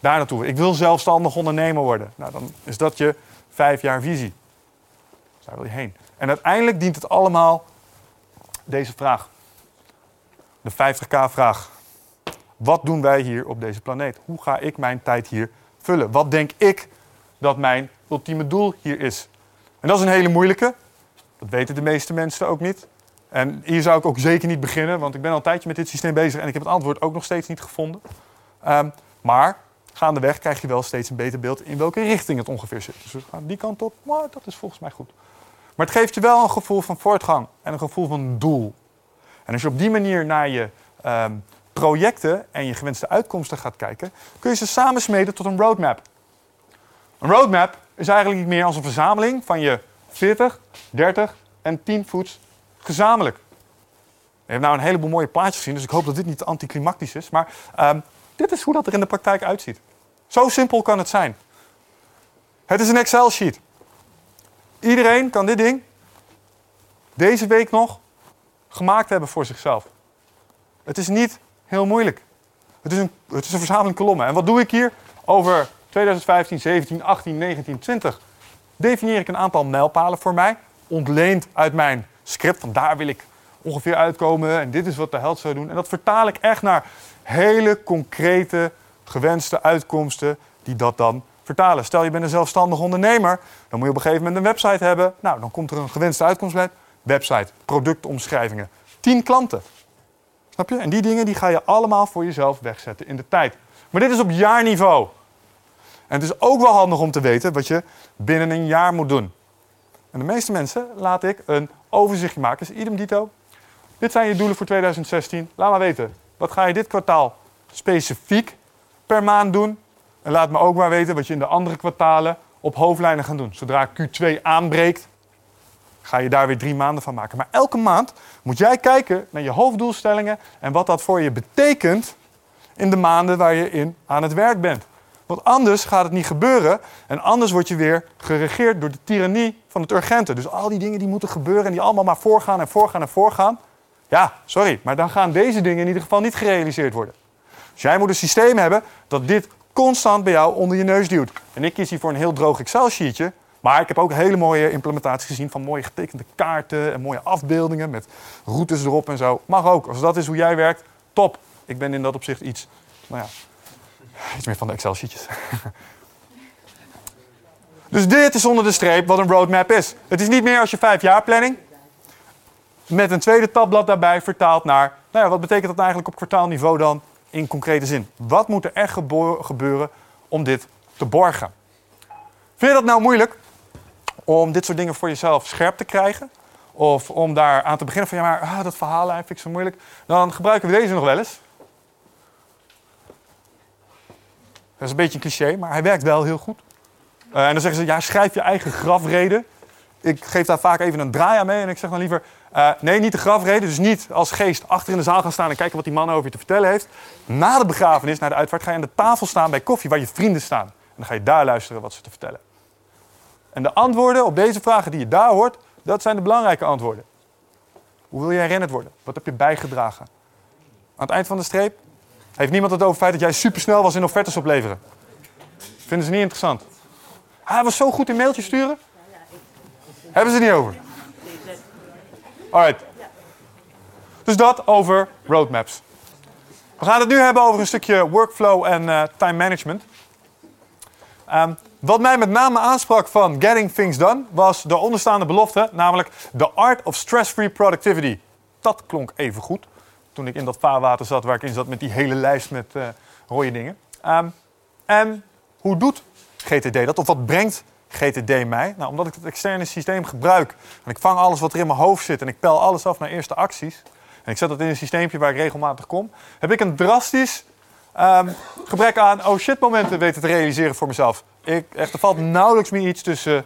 daar naartoe wil. Ik wil zelfstandig ondernemer worden. Nou, dan is dat je 5 jaar visie. Daar wil je heen. En uiteindelijk dient het allemaal deze vraag. De 50k-vraag. Wat doen wij hier op deze planeet? Hoe ga ik mijn tijd hier vullen? Wat denk ik dat mijn ultieme doel hier is? En dat is een hele moeilijke. Dat weten de meeste mensen ook niet. En hier zou ik ook zeker niet beginnen, want ik ben al een tijdje met dit systeem bezig en ik heb het antwoord ook nog steeds niet gevonden. Um, maar gaandeweg krijg je wel steeds een beter beeld in welke richting het ongeveer zit. Dus we gaan die kant op, maar dat is volgens mij goed. Maar het geeft je wel een gevoel van voortgang en een gevoel van doel. En als je op die manier naar je um, projecten en je gewenste uitkomsten gaat kijken, kun je ze samensmeden tot een roadmap. Een roadmap is eigenlijk niet meer als een verzameling van je 40, 30 en 10 voets gezamenlijk. Je hebt nou een heleboel mooie plaatjes gezien, dus ik hoop dat dit niet anticlimactisch is. Maar um, dit is hoe dat er in de praktijk uitziet. Zo simpel kan het zijn. Het is een Excel-sheet. Iedereen kan dit ding deze week nog gemaakt hebben voor zichzelf. Het is niet heel moeilijk. Het is een, het is een verzameling kolommen. En wat doe ik hier? Over 2015, 17, 18, 19, 20 definieer ik een aantal mijlpalen voor mij. Ontleend uit mijn script. Van daar wil ik ongeveer uitkomen. En dit is wat de held zou doen. En dat vertaal ik echt naar hele concrete gewenste uitkomsten die dat dan vertalen. Stel je bent een zelfstandig ondernemer, dan moet je op een gegeven moment een website hebben. Nou, dan komt er een gewenste uitkomst bij. Website, productomschrijvingen. 10 klanten. Snap je? En die dingen die ga je allemaal voor jezelf wegzetten in de tijd. Maar dit is op jaarniveau. En het is ook wel handig om te weten wat je binnen een jaar moet doen. En de meeste mensen laat ik een overzichtje maken. Dus idem dito. Dit zijn je doelen voor 2016. Laat maar weten. Wat ga je dit kwartaal specifiek per maand doen? En laat me ook maar weten wat je in de andere kwartalen op hoofdlijnen gaat doen. Zodra Q2 aanbreekt, ga je daar weer drie maanden van maken. Maar elke maand moet jij kijken naar je hoofddoelstellingen en wat dat voor je betekent in de maanden waar je in aan het werk bent. Want anders gaat het niet gebeuren en anders word je weer geregeerd door de tirannie van het urgente. Dus al die dingen die moeten gebeuren en die allemaal maar voorgaan en voorgaan en voorgaan. Ja, sorry, maar dan gaan deze dingen in ieder geval niet gerealiseerd worden. Dus jij moet een systeem hebben dat dit constant bij jou onder je neus duwt. En ik kies hier voor een heel droog Excel-sheetje. Maar ik heb ook hele mooie implementaties gezien van mooie getekende kaarten en mooie afbeeldingen met routes erop en zo. Mag ook. Als dat is hoe jij werkt, top. Ik ben in dat opzicht iets, nou ja, iets meer van de Excel-sheetjes. [laughs] dus dit is onder de streep wat een roadmap is. Het is niet meer als je vijf jaar planning. Met een tweede tabblad daarbij vertaald naar, nou ja, wat betekent dat eigenlijk op kwartaalniveau dan in concrete zin? Wat moet er echt gebeuren om dit te borgen? Vind je dat nou moeilijk? Om dit soort dingen voor jezelf scherp te krijgen? Of om daar aan te beginnen van, ja maar ah, dat verhaal vind ik zo moeilijk. Dan gebruiken we deze nog wel eens. Dat is een beetje een cliché, maar hij werkt wel heel goed. Uh, en dan zeggen ze, ja, schrijf je eigen grafreden. Ik geef daar vaak even een draai aan mee en ik zeg dan liever... Uh, nee, niet de grafreden, dus niet als geest achter in de zaal gaan staan... en kijken wat die man over je te vertellen heeft. Na de begrafenis, na de uitvaart, ga je aan de tafel staan bij koffie... waar je vrienden staan. En dan ga je daar luisteren wat ze te vertellen. En de antwoorden op deze vragen die je daar hoort... dat zijn de belangrijke antwoorden. Hoe wil je herinnerd worden? Wat heb je bijgedragen? Aan het eind van de streep heeft niemand het over het feit dat jij supersnel was in offertes opleveren? Vinden ze niet interessant? Hij was zo goed in mailtjes sturen? Hebben ze het niet over? Alright. Dus dat over roadmaps. We gaan het nu hebben over een stukje workflow en uh, time management. Um, wat mij met name aansprak van Getting Things Done was de onderstaande belofte, namelijk The Art of Stress-Free Productivity. Dat klonk even goed toen ik in dat vaarwater zat waar ik in zat met die hele lijst met uh, rode dingen. Um, en hoe doet GTD dat? Of wat brengt GTD mij? Nou, omdat ik het externe systeem gebruik en ik vang alles wat er in mijn hoofd zit en ik pel alles af naar eerste acties. En ik zet dat in een systeempje waar ik regelmatig kom. Heb ik een drastisch um, gebrek aan oh shit momenten weten te realiseren voor mezelf. Ik, echt, er valt nauwelijks meer iets tussen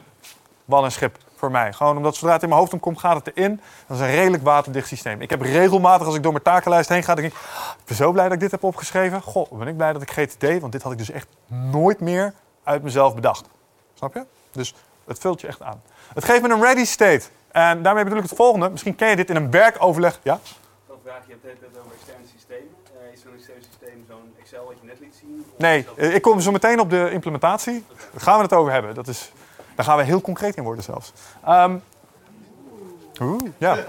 wal en schip voor mij. Gewoon omdat zodra het in mijn hoofd omkomt, gaat het erin. Dat is een redelijk waterdicht systeem. Ik heb regelmatig, als ik door mijn takenlijst heen ga, denk ik... Ik ben zo blij dat ik dit heb opgeschreven. Goh, ben ik blij dat ik GTD... Want dit had ik dus echt nooit meer uit mezelf bedacht. Snap je? Dus het vult je echt aan. Het geeft me een ready state. En daarmee bedoel ik het volgende. Misschien ken je dit in een werkoverleg. Ja? Dat vraag je het over externe systemen. Uh, is zo'n extern systeem zo'n Excel wat je net liet zien? Nee, ik kom zo meteen op de implementatie. Daar gaan we het over hebben. Dat is daar gaan we heel concreet in worden zelfs. Um, Oeh, ja. [laughs]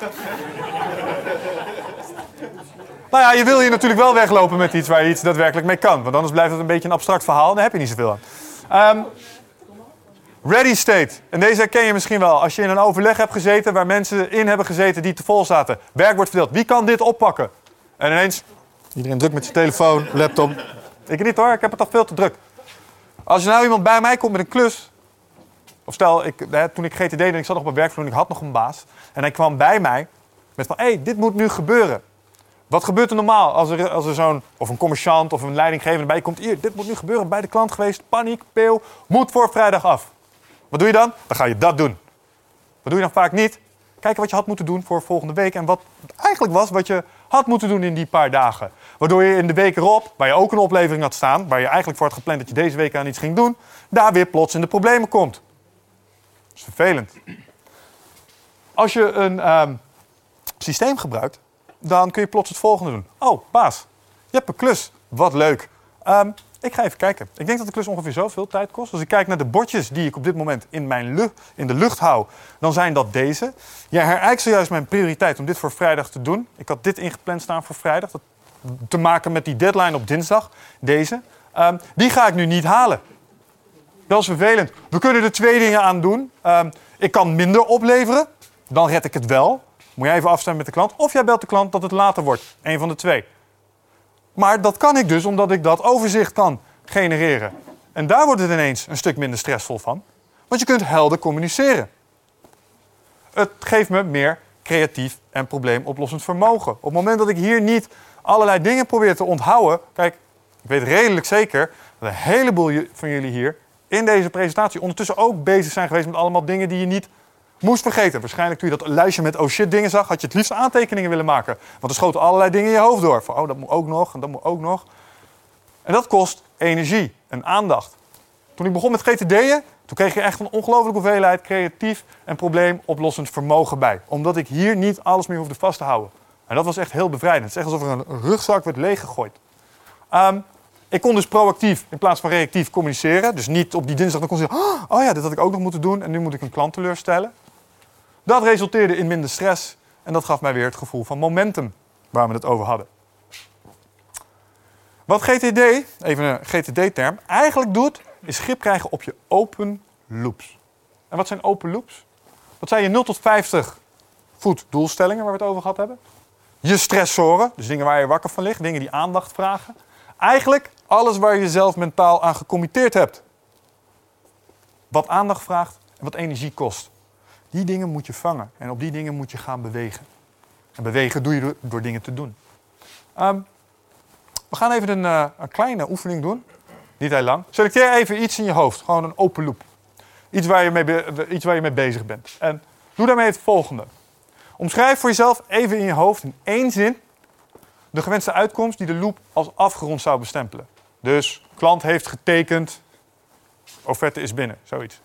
nou ja, je wil hier natuurlijk wel weglopen met iets waar je iets daadwerkelijk mee kan. Want anders blijft het een beetje een abstract verhaal en daar heb je niet zoveel aan. Um, ready state. En deze herken je misschien wel. Als je in een overleg hebt gezeten waar mensen in hebben gezeten die te vol zaten. Werk wordt verdeeld. Wie kan dit oppakken? En ineens, iedereen druk met zijn telefoon, laptop. Ik niet hoor, ik heb het al veel te druk. Als er nou iemand bij mij komt met een klus, of stel, ik, hè, toen ik GTD en ik zat nog op een werkvloer en ik had nog een baas. En hij kwam bij mij met van, hé, hey, dit moet nu gebeuren. Wat gebeurt er normaal als er, als er zo'n, of een commerciant of een leidinggevende bij komt. Hier, dit moet nu gebeuren, bij de klant geweest, paniek, peel, moet voor vrijdag af. Wat doe je dan? Dan ga je dat doen. Wat doe je dan vaak niet? Kijken wat je had moeten doen voor volgende week en wat eigenlijk was wat je had moeten doen in die paar dagen. Waardoor je in de week erop, waar je ook een oplevering had staan, waar je eigenlijk voor had gepland dat je deze week aan iets ging doen, daar weer plots in de problemen komt is vervelend. Als je een ehm, systeem gebruikt, dan kun je plots het volgende doen. Oh, baas, je hebt een klus. Wat leuk. Um, ik ga even kijken. Ik denk dat de klus ongeveer zoveel tijd kost. Als ik kijk naar de bordjes die ik op dit moment in, mijn in de lucht hou, dan zijn dat deze. Jij herijkt zojuist mijn prioriteit om dit voor vrijdag te doen. Ik had dit ingepland staan voor vrijdag. Dat te maken met die deadline op dinsdag. Deze. Um, die ga ik nu niet halen. Dat is vervelend. We kunnen er twee dingen aan doen. Ehm, ik kan minder opleveren, dan red ik het wel. Moet jij even afstemmen met de klant. Of jij belt de klant dat het later wordt. Een van de twee. Maar dat kan ik dus omdat ik dat overzicht kan genereren. En daar wordt het ineens een stuk minder stressvol van. Want je kunt helder communiceren. Het geeft me meer creatief en probleemoplossend vermogen. Op het moment dat ik hier niet allerlei dingen probeer te onthouden. Kijk, ik weet redelijk zeker dat een heleboel van jullie hier in deze presentatie ondertussen ook bezig zijn geweest met allemaal dingen die je niet moest vergeten. Waarschijnlijk toen je dat lijstje met oh shit dingen zag, had je het liefst aantekeningen willen maken. Want er schoten allerlei dingen in je hoofd door. Van oh, dat moet ook nog en dat moet ook nog. En dat kost energie en aandacht. Toen ik begon met GTD'en, toen kreeg je echt een ongelofelijke hoeveelheid creatief en probleemoplossend vermogen bij. Omdat ik hier niet alles meer hoefde vast te houden. En dat was echt heel bevrijdend. Het is echt alsof er een rugzak werd leeggegooid. Ehm, ik kon dus proactief in plaats van reactief communiceren. Dus niet op die dinsdag dan kon zeggen, oh ja, dit had ik ook nog moeten doen en nu moet ik een klant teleurstellen. Dat resulteerde in minder stress en dat gaf mij weer het gevoel van momentum waar we het over hadden. Wat GTD, even een GTD-term, eigenlijk doet, is grip krijgen op je open loops. En wat zijn open loops? Dat zijn je 0 tot 50 voet doelstellingen waar we het over gehad hebben. Je stressoren, dus dingen waar je wakker van ligt, dingen die aandacht vragen. Eigenlijk alles waar je zelf mentaal aan gecommitteerd hebt. Wat aandacht vraagt en wat energie kost. Die dingen moet je vangen en op die dingen moet je gaan bewegen. En bewegen doe je door, dingen te doen. Ehm, we gaan even een, eh, een kleine oefening doen. Niet heel lang. Selecteer even iets in je hoofd. Gewoon een open loop. Iets waar je mee, iets waar je mee bezig bent. En doe daarmee het volgende. Omschrijf voor jezelf even in je hoofd in één zin de gewenste uitkomst die de loop als afgerond zou bestempelen. Dus klant heeft getekend, offerte is binnen, zoiets.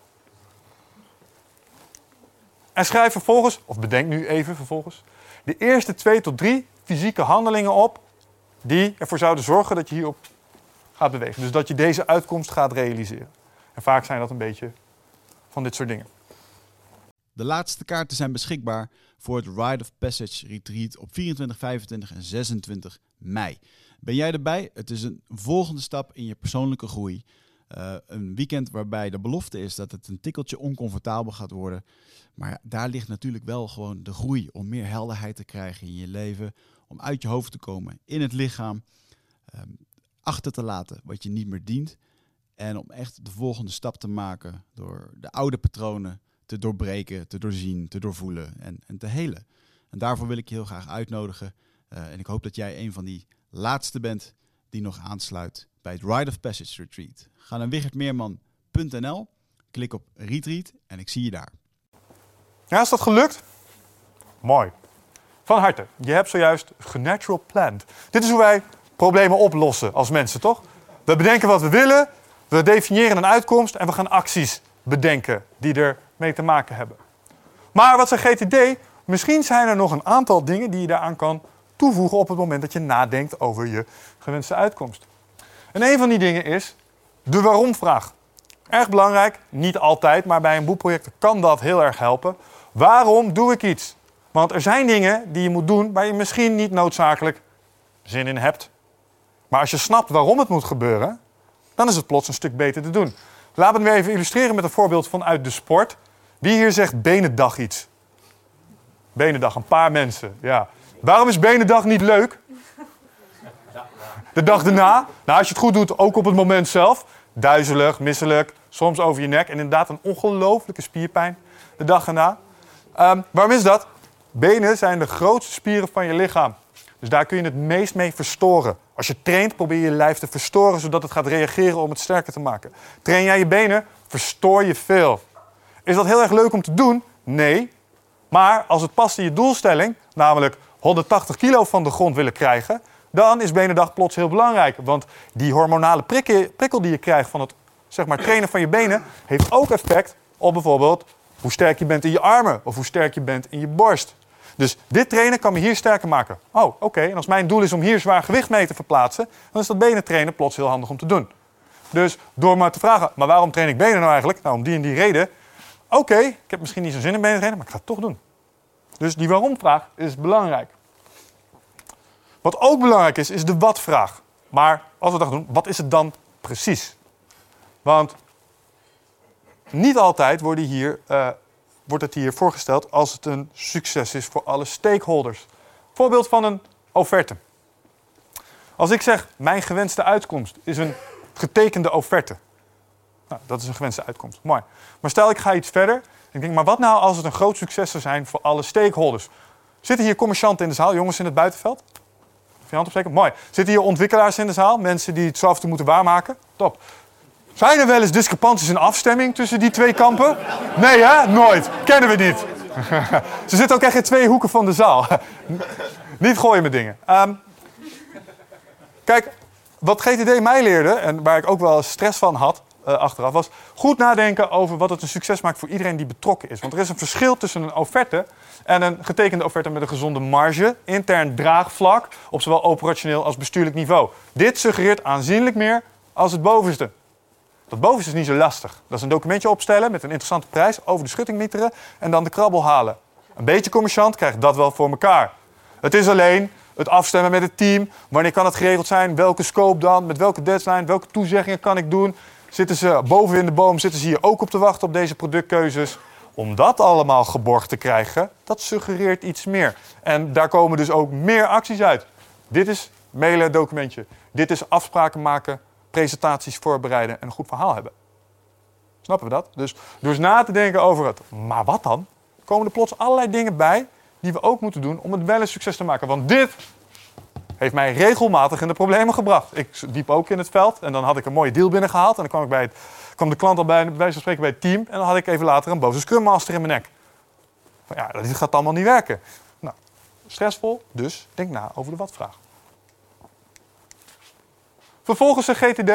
En schrijf vervolgens, of bedenk nu even vervolgens, de eerste twee tot drie fysieke handelingen op die ervoor zouden zorgen dat je hierop gaat bewegen. Dus dat je deze uitkomst gaat realiseren. En vaak zijn dat een beetje van dit soort dingen. De laatste kaarten zijn beschikbaar voor het Rite of Passage Retreat op 24, 25 en 26 mei. Ben jij erbij? Het is een volgende stap in je persoonlijke groei. Eh, een weekend waarbij de belofte is dat het een tikkeltje oncomfortabel gaat worden. Maar daar ligt natuurlijk wel gewoon de groei om meer helderheid te krijgen in je leven. Om uit je hoofd te komen, in het lichaam. ehm, achter te laten wat je niet meer dient. En om echt de volgende stap te maken door de oude patronen te doorbreken, te doorzien, te doorvoelen en, en te helen. En daarvoor wil ik je heel graag uitnodigen. Eh, en ik hoop dat jij een van die laatste bent die nog aansluit bij het Rite of Passage Retreat. Ga naar wichertmeerman.nl, klik op Retreat en ik zie je daar. Ja, is dat gelukt? Mooi. Van harte. Je hebt zojuist genatural planned. Dit is hoe wij problemen oplossen als mensen, toch? We bedenken wat we willen, we definiëren een uitkomst en we gaan acties bedenken die er mee te maken hebben. Maar wat zegt GTD? Misschien zijn er nog een aantal dingen die je daaraan kan toevoegen op het moment dat je nadenkt over je gewenste uitkomst. En een van die dingen is de waarom-vraag. Erg belangrijk, niet altijd, maar bij een boekproject kan dat heel erg helpen. Waarom doe ik iets? Want er zijn dingen die je moet doen waar je misschien niet noodzakelijk zin in hebt. Maar als je snapt waarom het moet gebeuren, dan is het plots een stuk beter te doen. We het weer even illustreren met een voorbeeld vanuit de sport. Wie hier zegt Benendag iets? Benendag, een paar mensen. Ja. Waarom is Benendag niet leuk? De dag daarna? Nou, als je het goed doet, ook op het moment zelf. Duizelig, misselijk, soms over je nek. En inderdaad een ongelooflijke spierpijn de dag erna. Ehm, waarom is dat? Benen zijn de grootste spieren van je lichaam. Dus daar kun je het meest mee verstoren. Als je traint, probeer je je lijf te verstoren zodat het gaat reageren om het sterker te maken. Train jij je benen, verstoor je veel. Is dat heel erg leuk om te doen? Nee. Maar als het past in je doelstelling, namelijk 180 kilo van de grond willen krijgen, dan is Benendag plots heel belangrijk. Want die hormonale prikkel, die je krijgt van het zeg maar, trainen van je benen, heeft ook effect op bijvoorbeeld hoe sterk je bent in je armen of hoe sterk je bent in je borst. Dus dit trainen kan me hier sterker maken. Oh, oké. En als mijn doel is om hier zwaar gewicht mee te verplaatsen, dan is dat benen trainen plots heel handig om te doen. Dus door maar te vragen, maar waarom train ik benen nou eigenlijk? Nou, om die en die reden. Oké, ik heb misschien niet zo'n zin in benen trainen, maar ik ga het toch doen. Dus die waarom-vraag is belangrijk. Wat ook belangrijk is, is de wat-vraag. Maar als we dat doen, wat is het dan precies? Want niet altijd worden hier, eh, wordt het hier voorgesteld als het een succes is voor alle stakeholders. Voorbeeld van een offerte. Als ik zeg, mijn gewenste uitkomst is een getekende offerte. Nou, dat is een gewenste uitkomst. Mooi. Maar stel ik ga iets verder. Ik denk, maar wat nou als het een groot succes zou zijn voor alle stakeholders? Zitten hier commercianten in de zaal, jongens in het buitenveld? Hand opsteken? Mooi. Zitten hier ontwikkelaars in de zaal? Mensen die het zo toe moeten waarmaken? Top. Zijn er wel eens discrepanties in afstemming tussen die twee kampen? Nee, hè? Nooit. Kennen we niet. [laughs] Ze zitten ook echt in twee hoeken van de zaal. [laughs] niet gooien met dingen. Ehm, kijk, wat GTD mij leerde, en waar ik ook wel stress van had eh, achteraf, was goed nadenken over wat het een succes maakt voor iedereen die betrokken is. Want er is een verschil tussen een offerte en een getekende offerte met een gezonde marge, intern draagvlak, op zowel operationeel als bestuurlijk niveau. Dit suggereert aanzienlijk meer als het bovenste. Dat bovenste is niet zo lastig. Dat is een documentje opstellen met een interessante prijs, over de schutting mieteren en dan de krabbel halen. Een beetje commerciant krijgt dat wel voor elkaar. Het is alleen het afstemmen met het team. Wanneer kan het geregeld zijn? Welke scope dan? Met welke deadline? Welke toezeggingen kan ik doen? Zitten ze boven in de boom? Zitten ze hier ook op te wachten op deze productkeuzes? Om dat allemaal geborgd te krijgen, dat suggereert iets meer. En daar komen dus ook meer acties uit. Dit is mailen documentje. Dit is afspraken maken, presentaties voorbereiden en een goed verhaal hebben. Snappen we dat? Dus door eens na te denken over het, maar wat dan? Komen er plots allerlei dingen bij die we ook moeten doen om het wel een succes te maken. Want dit heeft mij regelmatig in de problemen gebracht. Ik diep ook in het veld en dan had ik een mooie deal binnengehaald. En dan kwam, ik bij het, kwam de klant al bij, wijze van spreken bij het team. En dan had ik even later een boze scrum master in mijn nek. Van, ja, dit gaat allemaal niet werken. Nou, stressvol, dus denk na over de wat-vraag. Vervolgens een GTD.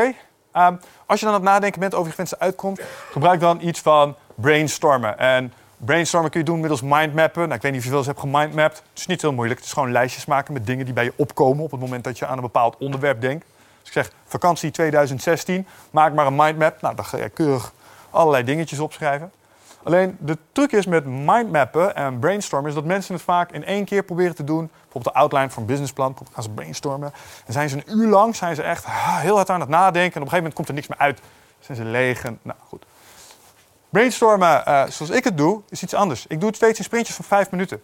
Ehm, als je dan aan het nadenken bent over je gewenste uitkomst, gebruik dan iets van brainstormen. En brainstormen kun je doen middels mindmappen. Nou, ik weet niet of je wel eens hebt gemindmapped. Het is niet heel moeilijk. Het is gewoon lijstjes maken met dingen die bij je opkomen op het moment dat je aan een bepaald onderwerp denkt. Dus ik zeg vakantie 2016, maak maar een mindmap. Nou, dan ga je keurig allerlei dingetjes opschrijven. Alleen de truc is met mindmappen en brainstormen is dat mensen het vaak in één keer proberen te doen. Bijvoorbeeld de outline voor een businessplan, gaan ze brainstormen. En zijn ze een uur lang zijn ze echt heel hard aan het nadenken. En op een gegeven moment komt er niks meer uit. Zijn ze leeg nou goed. Brainstormen, uh, zoals ik het doe, is iets anders. Ik doe het steeds in sprintjes van vijf minuten.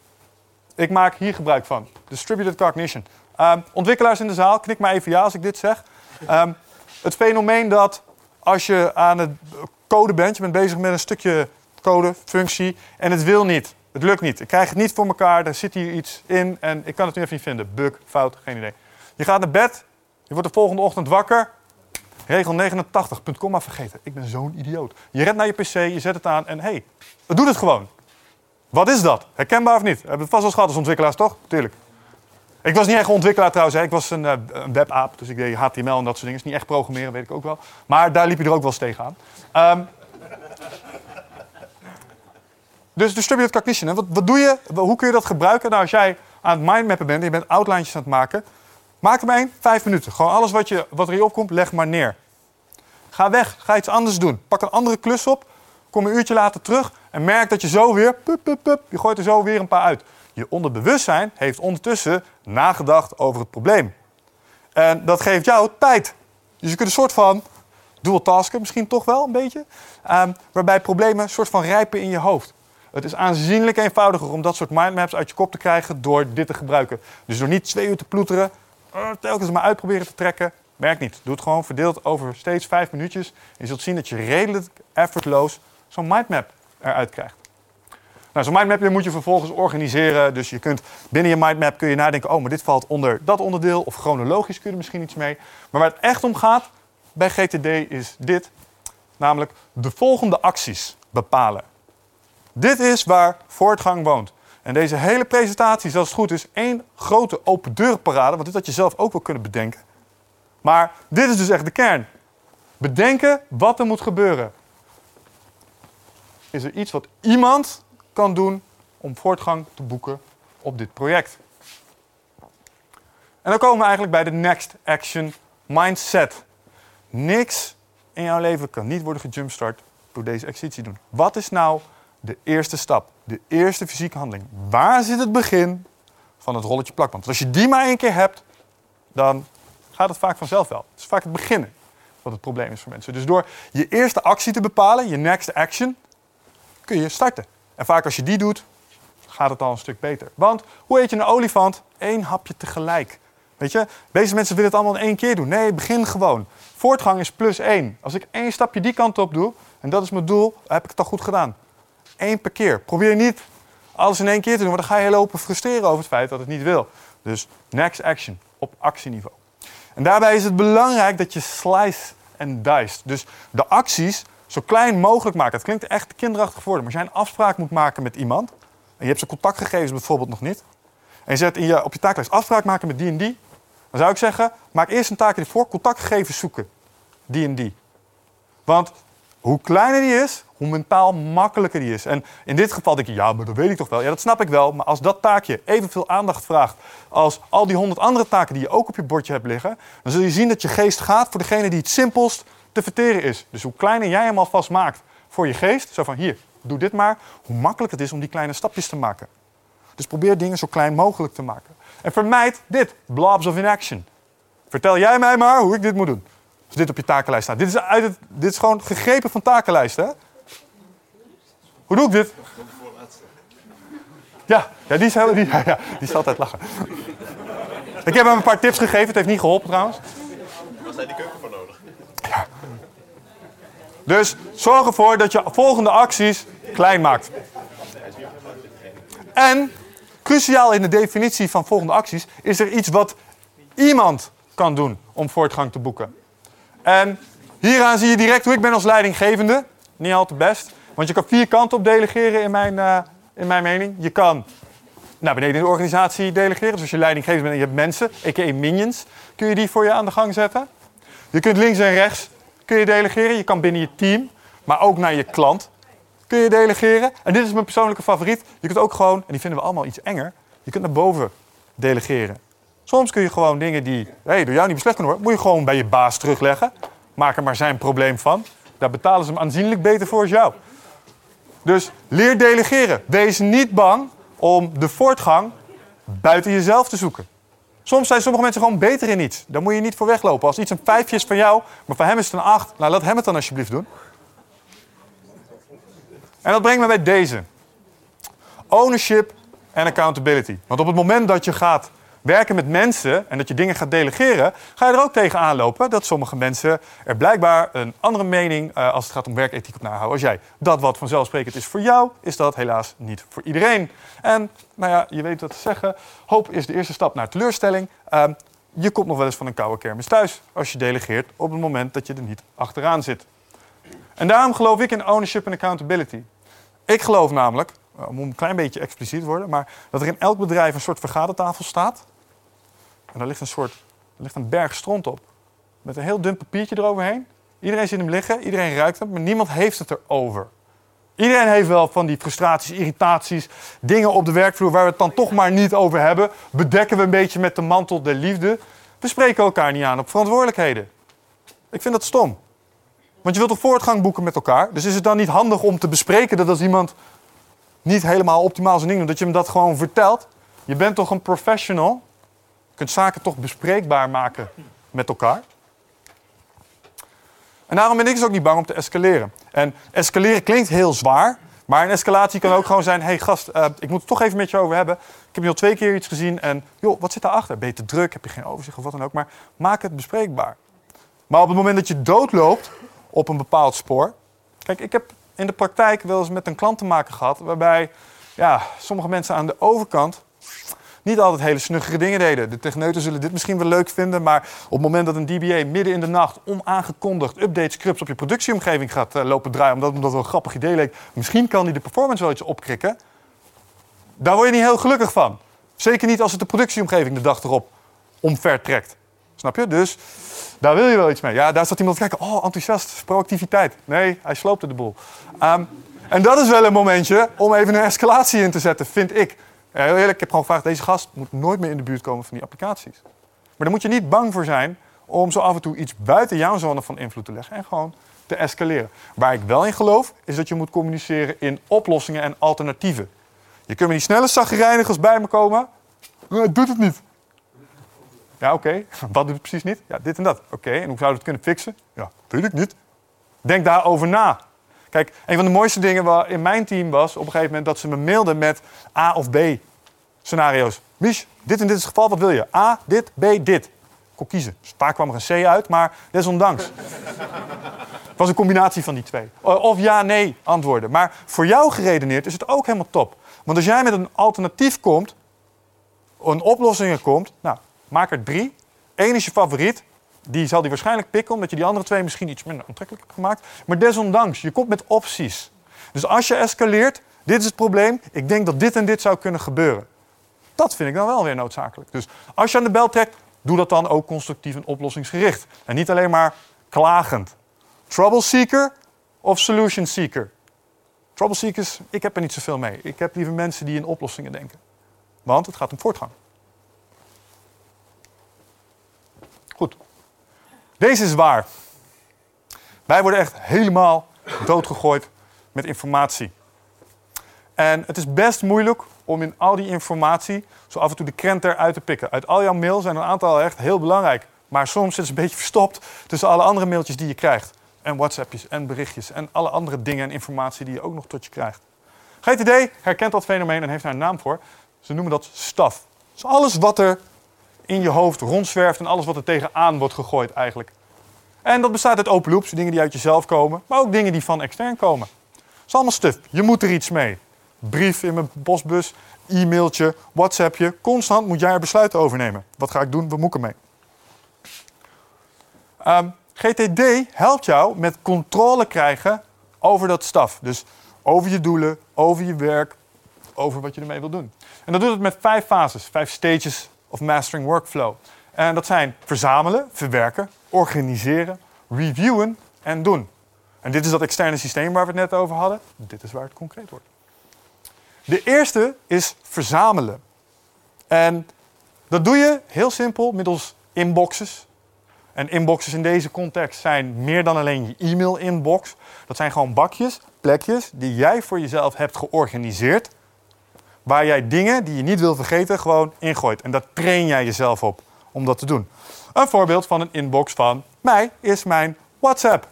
Ik maak hier gebruik van. Distributed cognition. Um, ontwikkelaars in de zaal, knik maar even ja als ik dit zeg. Um, het fenomeen dat als je aan het code bent, je bent bezig met een stukje code, functie, en het wil niet. Het lukt niet. Ik krijg het niet voor elkaar, er zit hier iets in en ik kan het nu even niet vinden. Bug, fout, geen idee. Je gaat naar bed, je wordt de volgende ochtend wakker. Regel 89, punt komma vergeten. Ik ben zo'n idioot. Je rent naar je pc, je zet het aan en hé, hey, het doet het gewoon. Wat is dat? Herkenbaar of niet? Hebben het vast wel gehad als ontwikkelaars, toch? Tuurlijk. Ik was niet echt ontwikkelaar trouwens. Hè. Ik was een, uh, een webapp, dus ik deed HTML en dat soort dingen. is niet echt programmeren, weet ik ook wel. Maar daar liep je er ook wel eens tegenaan. Um, dus distributed cognition. Wat, wat doe je? Hoe kun je dat gebruiken? Nou, als jij aan het mindmappen bent en je bent outlinejes aan het maken... Maak maar één, vijf minuten. Gewoon alles wat, je, wat er hier opkomt, leg maar neer. Ga weg, ga iets anders doen. Pak een andere klus op, kom een uurtje later terug en merk dat je zo weer, pup, pup, pup, je gooit er zo weer een paar uit. Je onderbewustzijn heeft ondertussen nagedacht over het probleem. En dat geeft jou tijd. Dus je kunt een soort van dual tasken, misschien toch wel een beetje, um, waarbij problemen een soort van rijpen in je hoofd. Het is aanzienlijk eenvoudiger om dat soort mindmaps uit je kop te krijgen door dit te gebruiken. Dus door niet twee uur te ploeteren, telkens maar uitproberen te trekken, werkt niet. Doe het gewoon verdeeld over steeds vijf minuutjes. En je zult zien dat je redelijk effortloos zo'n mindmap eruit krijgt. Nou, zo'n mindmap moet je vervolgens organiseren. Dus je kunt binnen je mindmap kun je nadenken: oh, maar dit valt onder dat onderdeel. Of chronologisch kun je er misschien iets mee. Maar waar het echt om gaat bij GTD is dit: namelijk de volgende acties bepalen. Dit is waar voortgang woont. En deze hele presentatie is, het goed is, één grote open deurparade. Want dit had je zelf ook wel kunnen bedenken. Maar dit is dus echt de kern. Bedenken wat er moet gebeuren. Is er iets wat iemand kan doen om voortgang te boeken op dit project? En dan komen we eigenlijk bij de next action mindset. Niks in jouw leven kan niet worden gejumpstart door deze exercitie doen. Wat is nou de eerste stap, de eerste fysieke handeling. Waar zit het begin van het rolletje plakband? Want als je die maar één keer hebt, dan gaat het vaak vanzelf wel. Het is vaak het beginnen wat het probleem is voor mensen. Dus door je eerste actie te bepalen, je next action, kun je starten. En vaak als je die doet, gaat het al een stuk beter. Want hoe eet je een olifant? Eén hapje tegelijk. Weet je, deze mensen willen het allemaal in één keer doen. Nee, begin gewoon. Voortgang is plus één. Als ik één stapje die kant op doe, en dat is mijn doel, heb ik het al goed gedaan. Eén per keer. Probeer niet alles in één keer te doen, want dan ga je lopen frustreren over het feit dat het niet wil. Dus next action op actieniveau. En daarbij is het belangrijk dat je slice en dice. Dus de acties zo klein mogelijk maken. Het klinkt echt kinderachtig voor, maar als jij een afspraak moet maken met iemand en je hebt zijn contactgegevens bijvoorbeeld nog niet, en je zet in je, op je taaklijst afspraak maken met die en die, dan zou ik zeggen, maak eerst een taak voor, contactgegevens zoeken. Die en die. Want hoe kleiner die is, hoe mentaal makkelijker die is. En in dit geval denk je, ja, maar dat weet ik toch wel. Ja, dat snap ik wel. Maar als dat taakje evenveel aandacht vraagt als al die honderd andere taken die je ook op je bordje hebt liggen, dan zul je zien dat je geest gaat voor degene die het simpelst te verteren is. Dus hoe kleiner jij hem alvast maakt voor je geest, zo van hier, doe dit maar, hoe makkelijk het is om die kleine stapjes te maken. Dus probeer dingen zo klein mogelijk te maken. En vermijd dit, blobs of inaction. Vertel jij mij maar hoe ik dit moet doen. Als dit op je takenlijst staat. Dit is, uit het, dit is gewoon gegrepen van takenlijsten. Hè? Hoe doe ik dit? Ja, ja, die, is heel, die, [laughs] ja, die is altijd lachen. Ik heb hem een paar tips gegeven. Het heeft niet geholpen trouwens. Was daar die keuken voor nodig? Dus zorg ervoor dat je volgende acties klein maakt. En cruciaal in de definitie van volgende acties is er iets wat iemand kan doen om voortgang te boeken. En hieraan zie je direct hoe ik ben als leidinggevende. Niet al te best. Want je kan vier kanten op delegeren in mijn, eh, in mijn mening. Je kan naar beneden in de organisatie delegeren. Dus als je leidinggevend bent en je hebt mensen, a.k.a. minions, kun je die voor je aan de gang zetten. Je kunt links en rechts kun je delegeren. Je kan binnen je team, maar ook naar je klant kun je delegeren. En dit is mijn persoonlijke favoriet. Je kunt ook gewoon, en die vinden we allemaal iets enger, je kunt naar boven delegeren. Soms kun je gewoon dingen die hey, door jou niet beslecht kunnen worden, moet je gewoon bij je baas terugleggen. Maak er maar zijn probleem van. Daar betalen ze hem aanzienlijk beter voor als jou. Dus leer delegeren. Wees niet bang om de voortgang buiten jezelf te zoeken. Soms zijn sommige mensen gewoon beter in iets. Daar moet je niet voor weglopen. Als iets een vijfje is van jou, maar voor hem is het een acht, nou laat hem het dan alsjeblieft doen. En dat brengt me bij deze. Ownership en accountability. Want op het moment dat je gaat werken met mensen en dat je dingen gaat delegeren, ga je er ook tegen aanlopen dat sommige mensen er blijkbaar een andere mening uh, als het gaat om werkethiek op nahouden als jij. Dat wat vanzelfsprekend is voor jou, is dat helaas niet voor iedereen. En nou ja, je weet wat te zeggen. Hoop is de eerste stap naar teleurstelling. Uh, je komt nog wel eens van een koude kermis thuis als je delegeert op het moment dat je er niet achteraan zit. En daarom geloof ik in ownership en accountability. Ik geloof namelijk, om een klein beetje expliciet te worden, maar dat er in elk bedrijf een soort vergadertafel staat. En daar ligt een soort, er ligt een berg stront op. Met een heel dun papiertje eroverheen. Iedereen ziet hem liggen, iedereen ruikt hem, maar niemand heeft het erover. Iedereen heeft wel van die frustraties, irritaties, dingen op de werkvloer waar we het dan toch maar niet over hebben. Bedekken we een beetje met de mantel der liefde. We spreken elkaar niet aan op verantwoordelijkheden. Ik vind dat stom. Want je wilt toch voortgang boeken met elkaar? Dus is het dan niet handig om te bespreken dat als iemand niet helemaal optimaal zijn ding doet, dat je hem dat gewoon vertelt? Je bent toch een professional? Je kunt zaken toch bespreekbaar maken met elkaar? En daarom ben ik dus ook niet bang om te escaleren. En escaleren klinkt heel zwaar, maar een escalatie kan ook gewoon zijn: hé hey gast, uh, ik moet het toch even met je over hebben. Ik heb je al twee keer iets gezien en joh, wat zit daarachter? Ben je te druk? Heb je geen overzicht of wat dan ook? Maar maak het bespreekbaar. Maar op het moment dat je doodloopt op een bepaald spoor. Kijk, ik heb in de praktijk wel eens met een klant te maken gehad waarbij ja, sommige mensen aan de overkant niet altijd hele snuggere dingen deden. De techneuten zullen dit misschien wel leuk vinden, maar op het moment dat een DBA midden in de nacht onaangekondigd update scripts op je productieomgeving gaat uh, lopen draaien, omdat, het wel een grappig idee leek, misschien kan die de performance wel iets opkrikken, daar word je niet heel gelukkig van. Zeker niet als het de productieomgeving de dag erop omvertrekt. Snap je? Dus daar wil je wel iets mee. Ja, daar staat iemand te kijken. Oh, enthousiast, proactiviteit. Nee, hij sloopte de boel. Um, en dat is wel een momentje om even een escalatie in te zetten, vind ik. Ja, heel eerlijk, ik heb gewoon gevraagd, deze gast moet nooit meer in de buurt komen van die applicaties. Maar daar moet je niet bang voor zijn om zo af en toe iets buiten jouw zone van invloed te leggen en gewoon te escaleren. Waar ik wel in geloof, is dat je moet communiceren in oplossingen en alternatieven. Je kunt met die snelle zagrijnigers bij me komen. Nee, doet het niet. Ja, oké. [laughs] Wat doet het precies niet? Ja, dit en dat. Oké, en hoe zou je het kunnen fixen? Ja, weet ik niet. Denk daarover na. Kijk, een van de mooiste dingen in mijn team was op een gegeven moment dat ze me mailden met A of B scenario's. Mich, dit en dit is het geval, wat wil je? A, dit, B, dit. Ik kon kiezen. Dus vaak kwam er een C uit, maar desondanks. Het [laughs] was een combinatie van die twee. O- Of ja, nee antwoorden. Maar voor jou geredeneerd is het ook helemaal top. Want als jij met een alternatief komt, een oplossingen komt, nou, maak er drie. Eén is je favoriet. Die zal die waarschijnlijk pikken, omdat je die andere twee misschien iets minder aantrekkelijk hebt gemaakt. Maar desondanks, je komt met opties. Dus als je escaleert, dit is het probleem. Ik denk dat dit en dit zou kunnen gebeuren. Dat vind ik dan wel weer noodzakelijk. Dus als je aan de bel trekt, doe dat dan ook constructief en oplossingsgericht. En niet alleen maar klagend. Trouble seeker of solution seeker? Trouble seekers, ik heb er niet zoveel mee. Ik heb liever mensen die in oplossingen denken. Want het gaat om voortgang. Goed. Deze is waar. Wij worden echt helemaal doodgegooid met informatie. En het is best moeilijk om in al die informatie zo af en toe de krent eruit te pikken. Uit al jouw mails zijn een aantal echt heel belangrijk. Maar soms zit ze een beetje verstopt tussen alle andere mailtjes die je krijgt. En WhatsAppjes en berichtjes en alle andere dingen en informatie die je ook nog tot je krijgt. GTD herkent dat fenomeen en heeft daar een naam voor. Ze noemen dat staf. Dus alles wat er in je hoofd rondzwerft en alles wat er tegenaan wordt gegooid eigenlijk. En dat bestaat uit open loops, dingen die uit jezelf komen, maar ook dingen die van extern komen. Het is allemaal stuf. Je moet er iets mee. Brief in mijn postbus, e-mailtje, WhatsAppje. Constant moet jij er besluiten over nemen. Wat ga ik doen? Wat moet ik ermee? Ehm, GTD helpt jou met controle krijgen over dat staf. Dus over je doelen, over je werk, over wat je ermee wil doen. En dat doet het met vijf fases, vijf stages of mastering workflow. En dat zijn verzamelen, verwerken, organiseren, reviewen en doen. En dit is dat externe systeem waar we het net over hadden. Dit is waar het concreet wordt. De eerste is verzamelen. En dat doe je heel simpel middels inboxes. En inboxes in deze context zijn meer dan alleen je e-mail-inbox. Dat zijn gewoon bakjes, plekjes die jij voor jezelf hebt georganiseerd. Waar jij dingen die je niet wil vergeten gewoon ingooit. En daar train jij jezelf op om dat te doen. Een voorbeeld van een inbox van mij is mijn WhatsApp.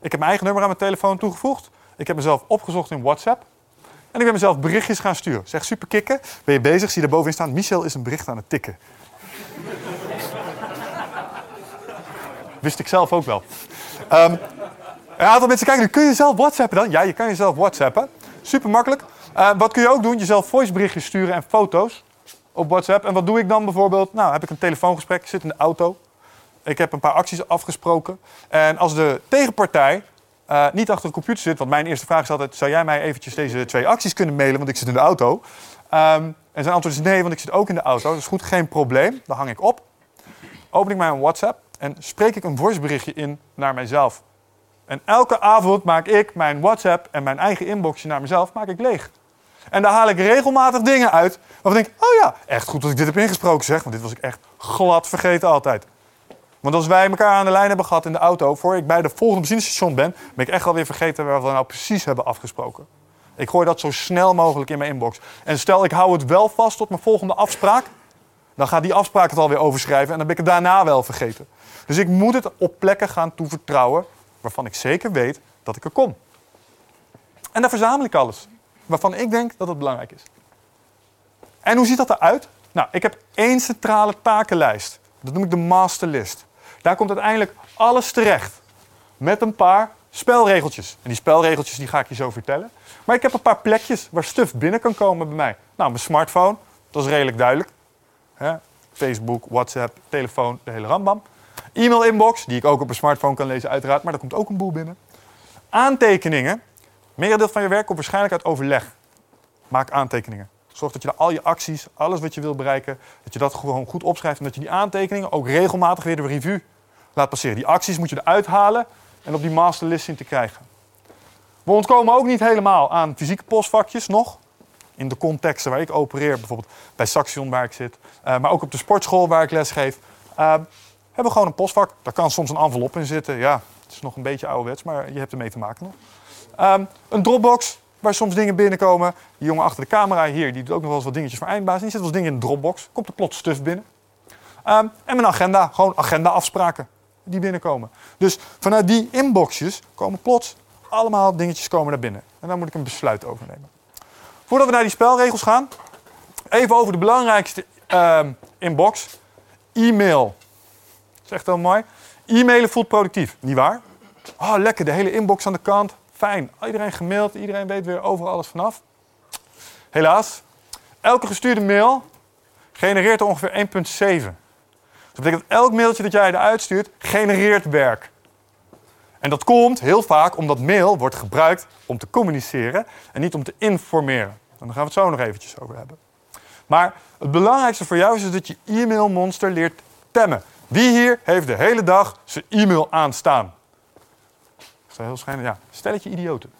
Ik heb mijn eigen nummer aan mijn telefoon toegevoegd. Ik heb mezelf opgezocht in WhatsApp. En ik ben mezelf berichtjes gaan sturen. Zeg super kikken. Ben je bezig? Zie je daarbovenin staan. Michel is een bericht aan het tikken. [laughs] Wist ik zelf ook wel. Ehm, een aantal mensen kijken, kun je zelf WhatsAppen dan? Ja, je kan jezelf WhatsAppen. Super makkelijk. Eh, wat kun je ook doen? Jezelf voiceberichtjes sturen en foto's op WhatsApp. En wat doe ik dan bijvoorbeeld? Nou, heb ik een telefoongesprek, ik zit in de auto. Ik heb een paar acties afgesproken. En als de tegenpartij eh, niet achter de computer zit, want mijn eerste vraag is altijd: zou jij mij eventjes deze twee acties kunnen mailen, want ik zit in de auto? Ehm, en zijn antwoord is nee, want ik zit ook in de auto. Dat is goed, geen probleem. Dan hang ik op. Open ik mijn WhatsApp en spreek ik een voiceberichtje in naar mijzelf. En elke avond maak ik mijn WhatsApp en mijn eigen inboxje naar mezelf maak ik leeg. En daar haal ik regelmatig dingen uit waarvan ik denk, oh ja, echt goed dat ik dit heb ingesproken zeg, want dit was ik echt glad vergeten altijd. Want als wij elkaar aan de lijn hebben gehad in de auto, voor ik bij de volgende benzinestation ben, ben ik echt alweer vergeten waar we nou precies hebben afgesproken. Ik gooi dat zo snel mogelijk in mijn inbox. En stel ik hou het wel vast tot mijn volgende afspraak, dan gaat die afspraak het alweer overschrijven en dan ben ik het daarna wel vergeten. Dus ik moet het op plekken gaan toevertrouwen waarvan ik zeker weet dat ik er kom. En daar verzamel ik alles waarvan ik denk dat het belangrijk is. En hoe ziet dat eruit? Nou, ik heb één centrale takenlijst. Dat noem ik de masterlist. Daar komt uiteindelijk alles terecht. Met een paar spelregeltjes. En die spelregeltjes die ga ik je zo vertellen. Maar ik heb een paar plekjes waar stuff binnen kan komen bij mij. Nou, mijn smartphone, dat is redelijk duidelijk. Facebook, WhatsApp, telefoon, de hele rambam. E-mail inbox, die ik ook op een smartphone kan lezen uiteraard, maar daar komt ook een boel binnen. Aantekeningen. Merendeel van je werk komt waarschijnlijk uit overleg. Maak aantekeningen. Zorg dat je al je acties, alles wat je wil bereiken, dat je dat gewoon goed opschrijft en dat je die aantekeningen ook regelmatig weer de review laat passeren. Die acties moet je eruit halen en op die masterlist zien te krijgen. We ontkomen ook niet helemaal aan fysieke postvakjes nog. In de contexten waar ik opereer, bijvoorbeeld bij Saxion waar ik zit, uh, maar ook op de sportschool waar ik les geef, uh, hebben we gewoon een postvak. Daar kan soms een envelop in zitten. Ja, het is nog een beetje ouderwets, maar je hebt ermee te maken nog. Um, een Dropbox, waar soms dingen binnenkomen. Die jongen achter de camera hier, die doet ook nog wel eens wat dingetjes voor eindbaas. Die zet wel eens dingen in de Dropbox. Komt er plots stuff binnen. Um, en mijn agenda, gewoon agenda-afspraken die binnenkomen. Dus vanuit die inboxjes komen plots allemaal dingetjes komen naar binnen. En dan moet ik een besluit overnemen. Voordat we naar die spelregels gaan, even over de belangrijkste ehm, inbox. E-mail. Dat is echt heel mooi. E-mailen voelt productief, niet waar? Oh, lekker, de hele inbox aan de kant. Fijn. Iedereen gemaild, iedereen weet weer overal alles vanaf. Helaas, elke gestuurde mail genereert er ongeveer 1,7. Dat betekent dat elk mailtje dat jij eruit stuurt, genereert werk. En dat komt heel vaak omdat mail wordt gebruikt om te communiceren en niet om te informeren. En daar gaan we het zo nog eventjes over hebben. Maar het belangrijkste voor jou is dus dat je e-mailmonster leert temmen. Wie hier heeft de hele dag zijn e-mail aanstaan? Heel schijnend? Ja, stelletje idioten.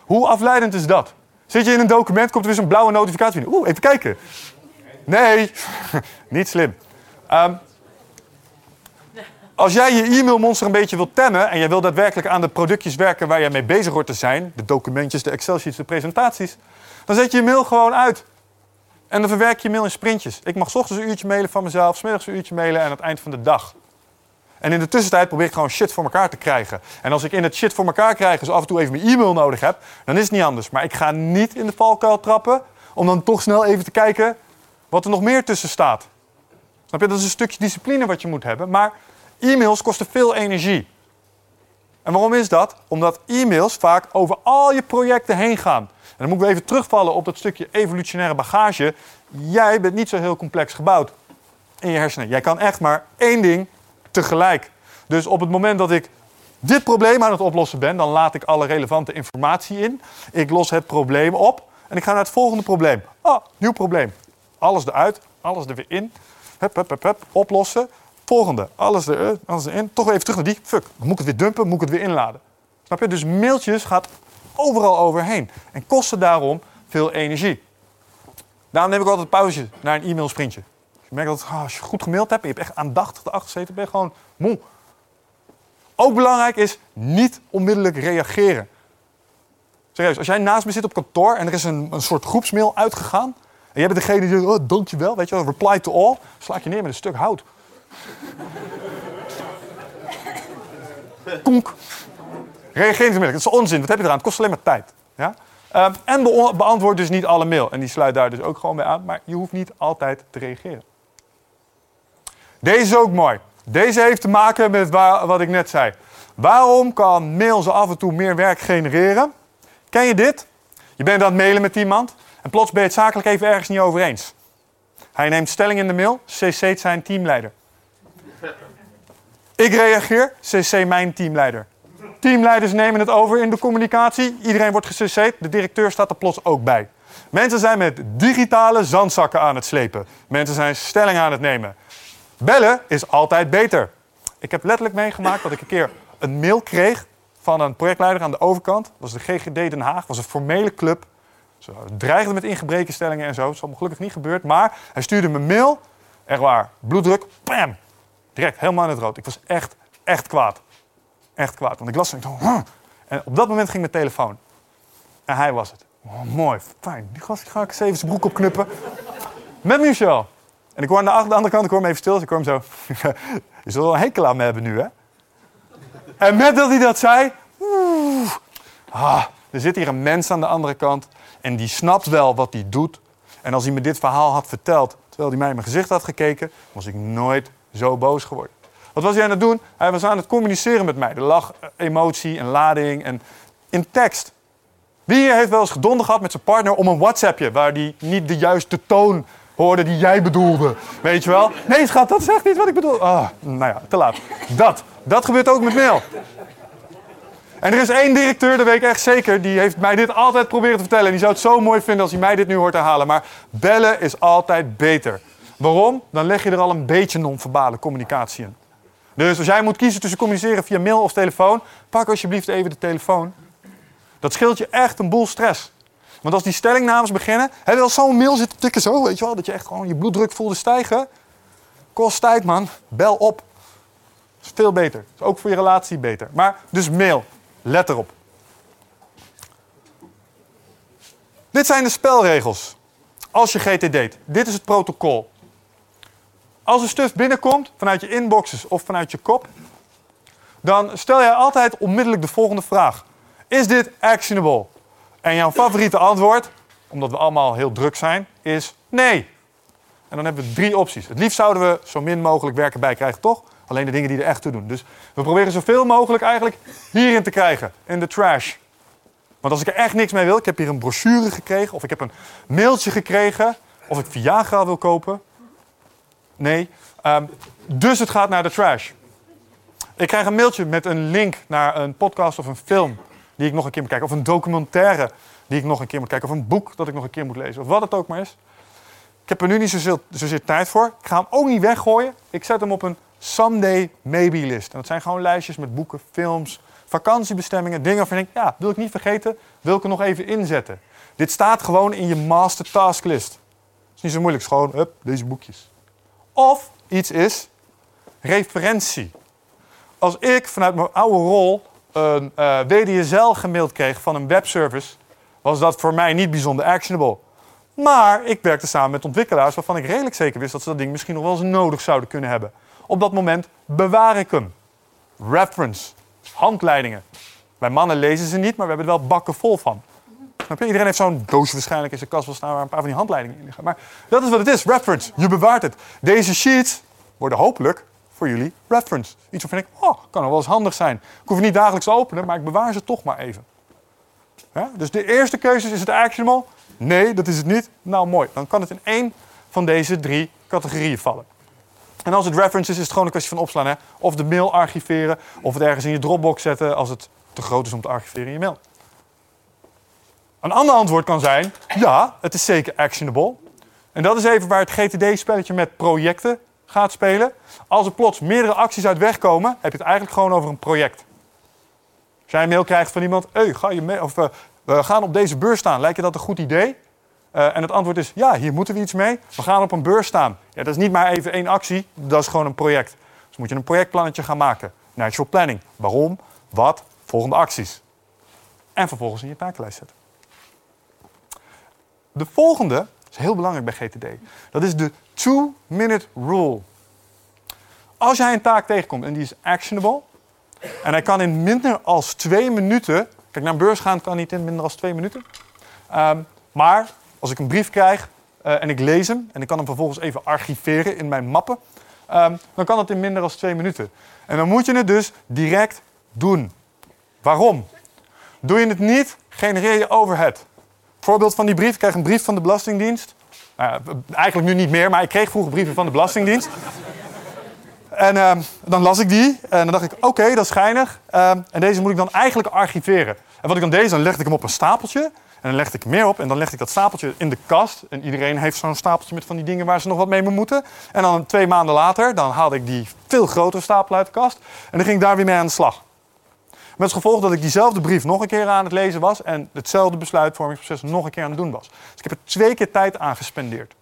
Hoe afleidend is dat? Zit je in een document, komt er weer zo'n blauwe notificatie binnen. Oeh, even kijken. Nee, [laughs] niet slim. Ehm, als jij je e-mailmonster een beetje wilt temmen en jij wil daadwerkelijk aan de productjes werken waar jij mee bezig hoort te zijn, de documentjes, de Excel-sheets, de presentaties, dan zet je je mail gewoon uit. En dan verwerk je je mail in sprintjes. Ik mag ochtends een uurtje mailen van mezelf, 's middags een uurtje mailen en aan het eind van de dag. En in de tussentijd probeer ik gewoon shit voor elkaar te krijgen. En als ik in het shit voor elkaar krijgen, dus af en toe even mijn e-mail nodig heb, dan is het niet anders. Maar ik ga niet in de valkuil trappen om dan toch snel even te kijken wat er nog meer tussen staat. Snap je? Dat is een stukje discipline wat je moet hebben. Maar e-mails kosten veel energie. En waarom is dat? Omdat e-mails vaak over al je projecten heen gaan. En dan moet ik weer even terugvallen op dat stukje evolutionaire bagage. Jij bent niet zo heel complex gebouwd in je hersenen. Jij kan echt maar één ding tegelijk. Dus op het moment dat ik dit probleem aan het oplossen ben, dan laat ik alle relevante informatie in. Ik los het probleem op en ik ga naar het volgende probleem. Ah, nieuw probleem. Alles eruit, alles er weer in. Hup, hup, hup, hup. Oplossen. Volgende. Alles, er, alles erin. Toch even terug naar die. Fuck. Moet ik het weer dumpen, moet ik het weer inladen. Snap je? Dus mailtjes gaat overal overheen. En kosten daarom veel energie. Daarom neem ik altijd pauze naar een e-mail sprintje. Je merkt dat ah, als je goed gemaild hebt en je hebt echt aandachtig erachter gezeten, ben je gewoon moe. Ook belangrijk is niet onmiddellijk reageren. Serieus, als jij naast me zit op kantoor en er is een, een soort groepsmail uitgegaan. En jij bent degene die zegt, oh, dankjewel, weet je wel, reply to all. Sla ik je neer met een stuk hout. Konk. Reageer niet onmiddellijk. Dat is onzin. Wat heb je eraan? Het kost alleen maar tijd. Ja? Ehm, en be- beantwoord dus niet alle mail. En die sluit daar dus ook gewoon bij aan. Maar je hoeft niet altijd te reageren. Deze is ook mooi. Deze heeft te maken met wat ik net zei. Waarom kan mail zo af en toe meer werk genereren? Ken je dit? Je bent aan het mailen met iemand en plots ben je het zakelijk even ergens niet over eens. Hij neemt stelling in de mail, cc't zijn teamleider. Ik reageer, cc mijn teamleider. Teamleiders nemen het over in de communicatie. Iedereen wordt gecc'd, de directeur staat er plots ook bij. Mensen zijn met digitale zandzakken aan het slepen. Mensen zijn stelling aan het nemen. Bellen is altijd beter. Ik heb letterlijk meegemaakt dat ik een keer een mail kreeg van een projectleider aan de overkant. Dat was de GGD Den Haag, was een formele club. Ze dreigden met ingebrekenstellingen en zo. Dat is allemaal gelukkig niet gebeurd. Maar hij stuurde me een mail. Echt waar, bloeddruk, bam! Direct, helemaal in het rood. Ik was echt, echt kwaad. Echt kwaad. Want ik las en ik dacht. En op dat moment ging mijn telefoon. En hij was het. Oh, mooi, fijn. Die ga ik even zijn broek opknuppen. Met Michel. En ik hoor aan de, andere kant, ik hoor hem even stil. Dus ik hoor hem zo. [laughs] Je zult wel een hekel aan me hebben nu, hè? En met dat hij dat zei. oeh, ah, er zit hier een mens aan de andere kant. En die snapt wel wat hij doet. En als hij me dit verhaal had verteld. terwijl hij mij in mijn gezicht had gekeken. was ik nooit zo boos geworden. Wat was hij aan het doen? Hij was aan het communiceren met mij. Er lag eh, emotie en lading en in tekst. Wie hier heeft wel eens gedonder gehad met zijn partner om een WhatsAppje waar die niet de juiste toon hoorde die jij bedoelde? Weet je wel? Nee, schat, dat echt niet wat ik bedoel. Ah, nou ja, te laat. Dat. Dat gebeurt ook met mail. En er is één directeur, dat weet ik echt zeker, die heeft mij dit altijd proberen te vertellen. En die zou het zo mooi vinden als hij mij dit nu hoort herhalen. Maar bellen is altijd beter. Waarom? Dan leg je er al een beetje non-verbale communicatie in. Dus als jij moet kiezen tussen communiceren via mail of telefoon, pak alsjeblieft even de telefoon. Dat scheelt je echt een boel stress. Want als die stellingnames beginnen, heb je zo'n mail zitten tikken zo, weet je wel, dat je echt gewoon je bloeddruk voelde stijgen. Kost tijd, man. Bel op. is veel beter. is ook voor je relatie beter. Maar dus mail. Let erop. Dit zijn de spelregels. Als je GT deed. Dit is het protocol. Als er stuff binnenkomt, vanuit je inboxes of vanuit je kop, dan stel jij altijd onmiddellijk de volgende vraag. Is dit actionable? En jouw favoriete antwoord, omdat we allemaal heel druk zijn, is nee. En dan hebben we drie opties. Het liefst zouden we zo min mogelijk werken bij krijgen, toch? Alleen de dingen die er echt toe doen. Dus we proberen zoveel mogelijk eigenlijk hierin te krijgen, in de trash. Want als ik er echt niks mee wil, ik heb hier een brochure gekregen, of ik heb een mailtje gekregen, of ik Viagra wil kopen. Nee. Ehm, dus het gaat naar de trash. Ik krijg een mailtje met een link naar een podcast of een film die ik nog een keer moet kijken. Of een documentaire die ik nog een keer moet kijken. Of een boek dat ik nog een keer moet lezen. Of wat het ook maar is. Ik heb er nu niet zozeer, zozeer tijd voor. Ik ga hem ook niet weggooien. Ik zet hem op een someday maybe list. En dat zijn gewoon lijstjes met boeken, films, vakantiebestemmingen. Dingen waarvan ik denk, ja, wil ik niet vergeten. Wil ik er nog even inzetten. Dit staat gewoon in je master task list. Het is niet zo moeilijk. Gewoon, hup, deze boekjes. Of iets is referentie. Als ik vanuit mijn oude rol een eh WDSL gemaild kreeg van een webservice, was dat voor mij niet bijzonder actionable. Maar ik werkte samen met ontwikkelaars waarvan ik redelijk zeker wist dat ze dat ding misschien nog wel eens nodig zouden kunnen hebben. Op dat moment bewaar ik hem. Reference. Handleidingen. Bij mannen lezen ze niet, maar we hebben er wel bakken vol van. Iedereen heeft zo'n doosje waarschijnlijk in zijn kast wel staan waar een paar van die handleidingen in liggen. Maar dat is wat het is, reference. Je bewaart het. Deze sheets worden hopelijk voor jullie reference. Iets waarvan ik, oh, kan wel eens handig zijn. Ik hoef het niet dagelijks te openen, maar ik bewaar ze toch maar even. Dus de eerste keuze is, is het actionable? Nee, dat is het niet. Nou, mooi. Dan kan het in één van deze drie categorieën vallen. En als het reference is, is het gewoon een kwestie van opslaan. Hè? Of de mail archiveren, of het ergens in je Dropbox zetten als het te groot is om te archiveren in je mail. Een ander antwoord kan zijn, ja, het is zeker actionable. En dat is even waar het GTD-spelletje met projecten gaat spelen. Als er plots meerdere acties uit heb je het eigenlijk gewoon over een project. Als jij een mail krijgt van iemand, hey, ga je mee, of, eh, we gaan op deze beurs staan, lijkt je dat een goed idee? Eh, en het antwoord is, ja, hier moeten we iets mee. We gaan op een beurs staan. Ja, dat is niet maar even één actie, dat is gewoon een project. Dus moet je een projectplannetje gaan maken. Natural planning. Waarom? Wat? Volgende acties. En vervolgens in je takenlijst zetten. De volgende heel belangrijk bij GTD. Dat is de two-minute rule. Als jij een taak tegenkomt en die is actionable... en hij kan in minder als twee minuten... Kijk, naar een beurs gaan kan niet in minder dan twee minuten. Ehm, maar als ik een brief krijg eh, en ik lees hem... en ik kan hem vervolgens even archiveren in mijn mappen... ehm, dan kan het in minder dan twee minuten. En dan moet je het dus direct doen. Waarom? Doe je het niet, genereer je overhead. Voorbeeld van die brief. Ik kreeg een brief van de Belastingdienst. Nou eigenlijk nu niet meer, maar ik kreeg vroeger brieven van de Belastingdienst. En ehm, dan las ik die en dan dacht ik, oké, dat is geinig. Ehm, en deze moet ik dan eigenlijk archiveren. En wat ik dan deed, dan legde ik hem op een stapeltje. En dan legde ik meer op en dan legde ik dat stapeltje in de kast. En iedereen heeft zo'n stapeltje met van die dingen waar ze nog wat mee moeten. En dan twee maanden later, dan haalde ik die veel grotere stapel uit de kast. En dan ging ik daar weer mee aan de slag. Met als gevolg dat ik diezelfde brief nog een keer aan het lezen was en hetzelfde besluitvormingsproces nog een keer aan het doen was. Dus ik heb er twee keer tijd aan gespendeerd.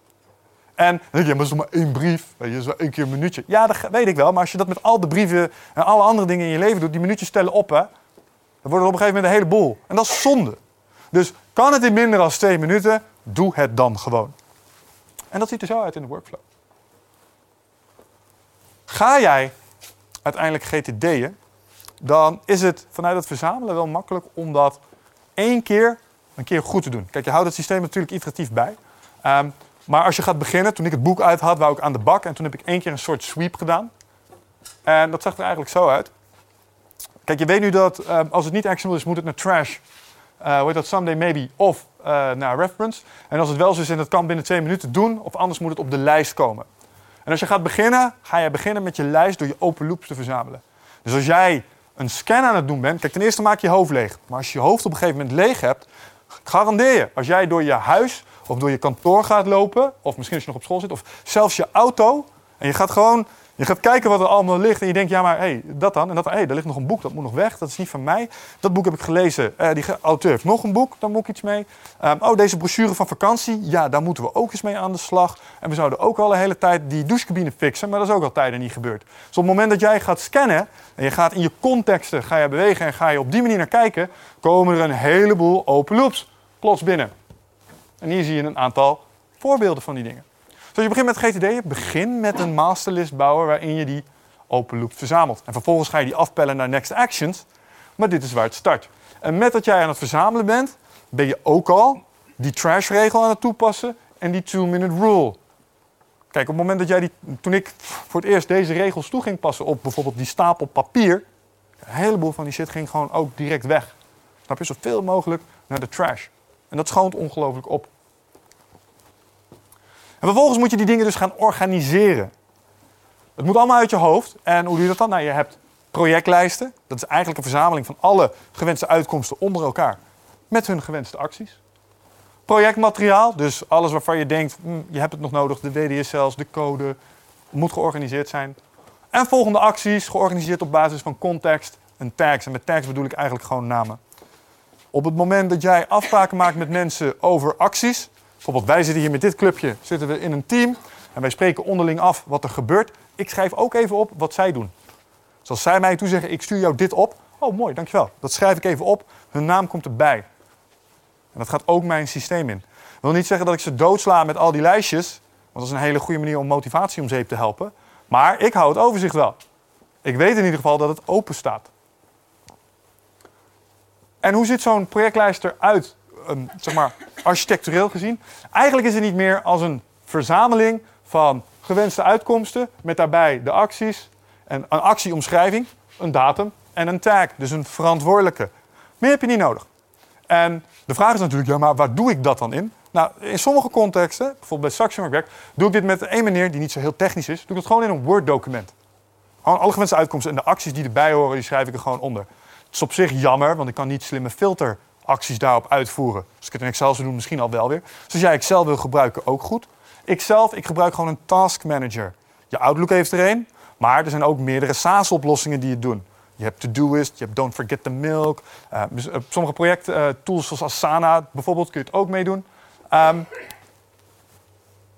En dan denk je, maar het is maar één brief. Je, dat is wel één keer een minuutje. Ja, dat weet ik wel. Maar als je dat met al de brieven en alle andere dingen in je leven doet, die minuutjes tellen op, hè, dan wordt het op een gegeven moment een heleboel. En dat is zonde. Dus kan het in minder dan twee minuten, doe het dan gewoon. En dat ziet er zo uit in de workflow. Ga jij uiteindelijk GTD'en, dan is het vanuit het verzamelen wel makkelijk om dat één keer een keer goed te doen. Kijk, je houdt het systeem natuurlijk iteratief bij. Ehm, maar als je gaat beginnen, toen ik het boek uit had, wou ik aan de bak. En toen heb ik één keer een soort sweep gedaan. En dat zag er eigenlijk zo uit. Kijk, je weet nu dat ehm, als het niet actionable is, moet het naar trash. Eh hoe heet dat? Someday maybe. Of eh, naar reference. En als het wel zo is en dat kan binnen twee minuten doen. Of anders moet het op de lijst komen. En als je gaat beginnen, ga je beginnen met je lijst door je open loops te verzamelen. Dus als jij een scan aan het doen bent, kijk, ten eerste maak je je hoofd leeg. Maar als je je hoofd op een gegeven moment leeg hebt, garandeer je, als jij door je huis of door je kantoor gaat lopen, of misschien als je nog op school zit, of zelfs je auto, en je gaat gewoon, je gaat kijken wat er allemaal ligt en je denkt, ja, maar hé, dat dan, en dat hé, daar ligt nog een boek, dat moet nog weg, dat is niet van mij. Dat boek heb ik gelezen, Eh, die auteur heeft nog een boek, daar moet ik iets mee. Ehm, oh, deze brochure van vakantie, ja, daar moeten we ook eens mee aan de slag. En we zouden ook al de hele tijd die douchecabine fixen, maar dat is ook al tijden niet gebeurd. Dus op het moment dat jij gaat scannen en je gaat in je contexten, ga je bewegen en ga je op die manier naar kijken, komen er een heleboel open loops plots binnen. En hier zie je een aantal voorbeelden van die dingen. Dus je begint met GTD, begin met een masterlist bouwen waarin je die open loop verzamelt. En vervolgens ga je die afpellen naar next actions. Maar dit is waar het start. En met dat jij aan het verzamelen bent, ben je ook al die trash-regel aan het toepassen en die two-minute rule. Kijk, op het moment dat jij die, toen ik voor het eerst deze regels toe ging passen op bijvoorbeeld die stapel papier, een heleboel van die shit ging gewoon ook direct weg. Snap je? Zoveel mogelijk naar de trash. En dat schoont ongelooflijk op. En vervolgens moet je die dingen dus gaan organiseren. Het moet allemaal uit je hoofd. En hoe doe je dat dan? Nou, je hebt projectlijsten. Dat is eigenlijk een verzameling van alle gewenste uitkomsten onder elkaar. Met hun gewenste acties. Projectmateriaal, dus alles waarvan je denkt, hm, je hebt het nog nodig. De WDSL's, de code, moet georganiseerd zijn. En volgende acties, georganiseerd op basis van context en tags. En met tags bedoel ik eigenlijk gewoon namen. Op het moment dat jij afspraken maakt met mensen over acties, bijvoorbeeld wij zitten hier met dit clubje, zitten we in een team en wij spreken onderling af wat er gebeurt. Ik schrijf ook even op wat zij doen. Zoals zij mij toezeggen, ik stuur jou dit op. Oh, mooi, dankjewel. Dat schrijf ik even op. Hun naam komt erbij. En dat gaat ook mijn systeem in. Dat wil niet zeggen dat ik ze doodsla met al die lijstjes. Want dat is een hele goede manier om motivatie om zeep te helpen. Maar ik hou het overzicht wel. Ik weet in ieder geval dat het open staat. En hoe ziet zo'n projectlijst eruit, zeg maar, architectureel gezien? Eigenlijk is het niet meer als een verzameling van gewenste uitkomsten met daarbij de acties en een actieomschrijving, een datum en een tag, dus een verantwoordelijke. Meer heb je niet nodig. En de vraag is natuurlijk, ja, maar waar doe ik dat dan in? Nou, in sommige contexten, bijvoorbeeld bij Saxion werk, doe ik dit met één manier die niet zo heel technisch is. Doe ik het gewoon in een Word-document. Alle gewenste uitkomsten en de acties die erbij horen, die schrijf ik er gewoon onder. Het is op zich jammer, want ik kan niet slimme filteracties daarop uitvoeren. Als ik het in Excel zou doen, misschien al wel weer. Dus als jij Excel wil gebruiken, ook goed. Ikzelf, ik gebruik gewoon een task manager. Je Outlook heeft er een, maar er zijn ook meerdere SaaS-oplossingen die het doen. Je hebt Todoist, je hebt Don't Forget the Milk. Uh, sommige projecttools uh, zoals Asana bijvoorbeeld kun je het ook meedoen. Um,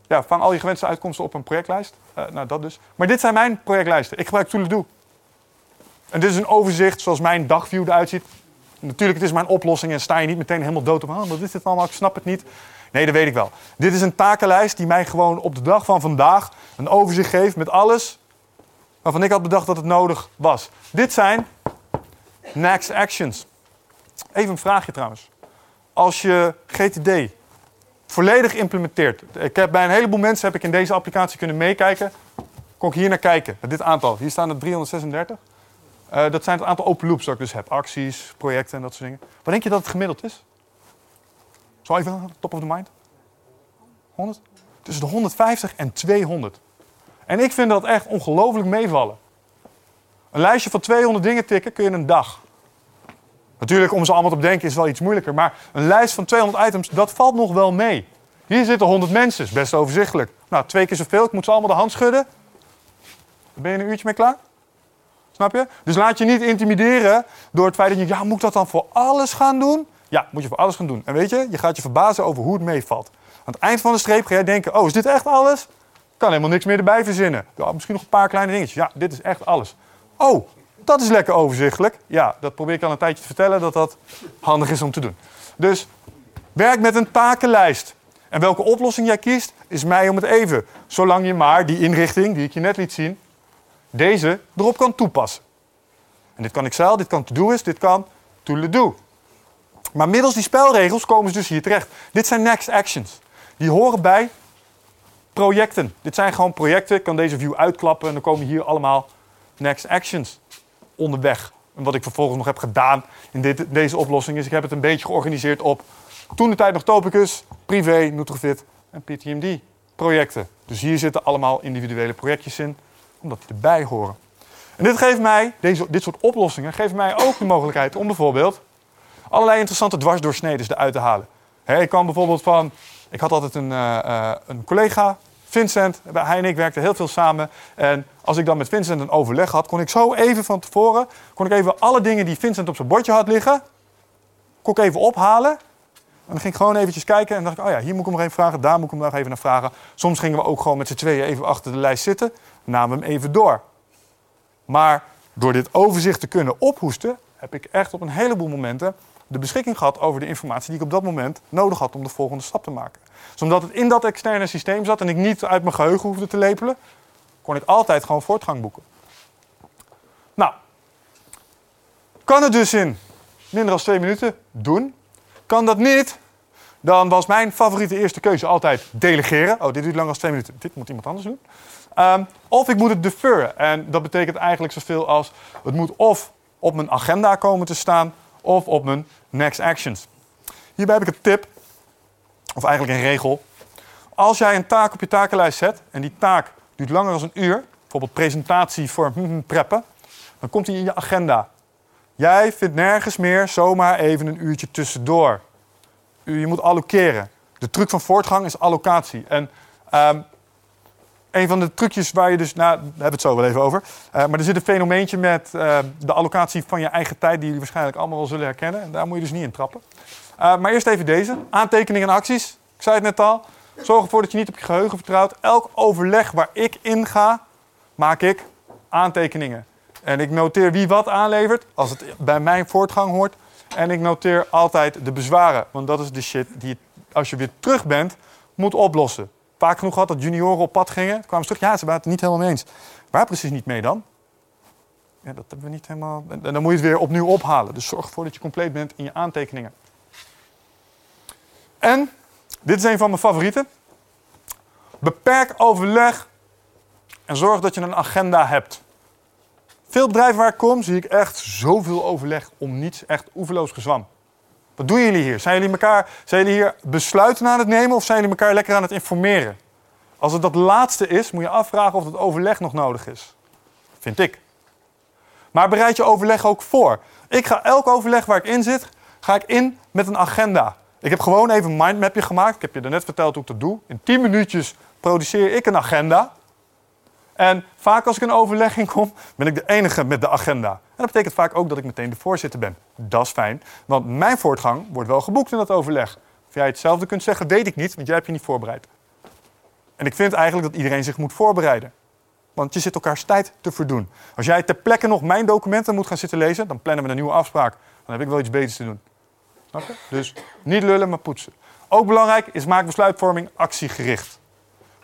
ja, vang al je gewenste uitkomsten op een projectlijst. Nou, dat dus. Maar dit zijn mijn projectlijsten. Ik gebruik Toledo. En dit is een overzicht zoals mijn dagview eruit ziet. Natuurlijk, het is mijn oplossing en sta je niet meteen helemaal dood op. Oh, wat is dit allemaal? Ik snap het niet. Nee, dat weet ik wel. Dit is een takenlijst die mij gewoon op de dag van vandaag een overzicht geeft met alles waarvan ik had bedacht dat het nodig was. Dit zijn next actions. Even een vraagje trouwens. Als je GTD volledig implementeert. Ik heb bij een heleboel mensen heb ik in deze applicatie kunnen meekijken. Kon ik hier naar kijken, dit aantal. Hier staan er 336. Uh, dat zijn het aantal open loops dat ik dus heb. Acties, projecten en dat soort dingen. Wat denk je dat het gemiddeld is? Zo even, top of the mind. 100? Tussen de 150 en 200. En ik vind dat echt ongelooflijk meevallen. Een lijstje van 200 dingen tikken kun je in een dag. Natuurlijk, om ze allemaal te bedenken is wel iets moeilijker. Maar een lijst van 200 items, dat valt nog wel mee. Hier zitten 100 mensen, best overzichtelijk. Nou, twee keer zoveel, ik moet ze allemaal de hand schudden. Ben je een uurtje mee klaar. Snap je? Dus laat je niet intimideren door het feit dat je, ja, moet ik dat dan voor alles gaan doen? Ja, moet je voor alles gaan doen. En weet je, je gaat je verbazen over hoe het meevalt. Aan het eind van de streep ga jij denken, oh, is dit echt alles? Kan helemaal niks meer erbij verzinnen. Ja, misschien nog een paar kleine dingetjes. Ja, dit is echt alles. Oh, dat is lekker overzichtelijk. Ja, dat probeer ik al een tijdje te vertellen dat dat handig is om te doen. Dus werk met een takenlijst. En welke oplossing jij kiest, is mij om het even. Zolang je maar die inrichting die ik je net liet zien, deze erop kan toepassen. En dit kan Excel, dit kan Todoist, dit kan Toledo. Maar middels die spelregels komen ze dus hier terecht. Dit zijn next actions. Die horen bij projecten. Dit zijn gewoon projecten. Ik kan deze view uitklappen en dan komen hier allemaal next actions onderweg. En wat ik vervolgens nog heb gedaan in dit, deze oplossing is, ik heb het een beetje georganiseerd op toen de tijd nog Topicus, Privé, Nutrofit en PTMD projecten. Dus hier zitten allemaal individuele projectjes in, omdat die erbij horen. En dit geeft mij, deze, dit soort oplossingen, geeft mij ook de mogelijkheid om bijvoorbeeld allerlei interessante dwarsdoorsneden eruit te halen. ik kan bijvoorbeeld van, ik had altijd een, uh, uh, een collega, Vincent, hij en ik werkten heel veel samen. En als ik dan met Vincent een overleg had, kon ik zo even van tevoren, kon ik even alle dingen die Vincent op zijn bordje had liggen, kon ik even ophalen. En dan ging ik gewoon eventjes kijken en dacht ik, oh ja, hier moet ik hem nog even vragen, daar moet ik hem nog even naar vragen. Soms gingen we ook gewoon met z'n tweeën even achter de lijst zitten, namen hem even door. Maar door dit overzicht te kunnen ophoesten, heb ik echt op een heleboel momenten de beschikking gehad over de informatie die ik op dat moment nodig had om de volgende stap te maken. Dus omdat het in dat externe systeem zat en ik niet uit mijn geheugen hoefde te lepelen, kon ik altijd gewoon voortgang boeken. Nou, kan het dus in minder dan twee minuten doen. Kan dat niet, dan was mijn favoriete eerste keuze altijd delegeren. Oh, dit duurt langer dan twee minuten. Dit moet iemand anders doen. Ehm, of ik moet het deferren. En dat betekent eigenlijk zoveel als... het moet of op mijn agenda komen te staan... of op mijn next actions. Hierbij heb ik een tip, of eigenlijk een regel. Als jij een taak op je takenlijst zet... en die taak duurt langer dan een uur... bijvoorbeeld presentatie voor hm, preppen... dan komt die in je agenda. Jij vindt nergens meer zomaar even een uurtje tussendoor. Je moet allokeren. De truc van voortgang is allocatie. En ehm, een van de trucjes waar je dus, nou, daar hebben we het zo wel even over. Eh, maar er zit een fenomeentje met eh, de allocatie van je eigen tijd, die jullie waarschijnlijk allemaal wel zullen herkennen. En daar moet je dus niet in trappen. Eh, maar eerst even deze: aantekeningen en acties. Ik zei het net al. Zorg ervoor dat je niet op je geheugen vertrouwt. Elk overleg waar ik in ga, maak ik aantekeningen. En ik noteer wie wat aanlevert, als het bij mijn voortgang hoort. En ik noteer altijd de bezwaren. Want dat is de shit die als je weer terug bent, moet oplossen. Vaak genoeg had dat junioren op pad gingen. kwamen ze terug, ja, ze waren het niet helemaal mee eens. Waar precies niet mee dan? Ja, dat hebben we niet helemaal... En dan moet je het weer opnieuw ophalen. Dus zorg ervoor dat je compleet bent in je aantekeningen. En, dit is een van mijn favorieten. Beperk overleg en zorg dat je een agenda hebt. Veel bedrijven waar ik kom, zie ik echt zoveel overleg om niets. Echt oeverloos gezwam. Wat doen jullie hier? Zijn jullie, elkaar, zijn jullie hier besluiten aan het nemen of zijn jullie elkaar lekker aan het informeren? Als het dat laatste is, moet je afvragen of het overleg nog nodig is. Vind ik. Maar bereid je overleg ook voor. Ik ga elk overleg waar ik in zit, ga ik in met een agenda. Ik heb gewoon even een mindmapje gemaakt. Ik heb je net verteld hoe ik dat doe. In 10 minuutjes produceer ik een agenda. En vaak als ik in overlegging kom, ben ik de enige met de agenda. En dat betekent vaak ook dat ik meteen de voorzitter ben. Dat is fijn, want mijn voortgang wordt wel geboekt in dat overleg. Of jij hetzelfde kunt zeggen, weet ik niet, want jij hebt je niet voorbereid. En ik vind eigenlijk dat iedereen zich moet voorbereiden. Want je zit elkaars tijd te verdoen. Als jij ter plekke nog mijn documenten moet gaan zitten lezen, dan plannen we een nieuwe afspraak. Dan heb ik wel iets beters te doen. Dus niet lullen, maar poetsen. Ook belangrijk is maak besluitvorming actiegericht.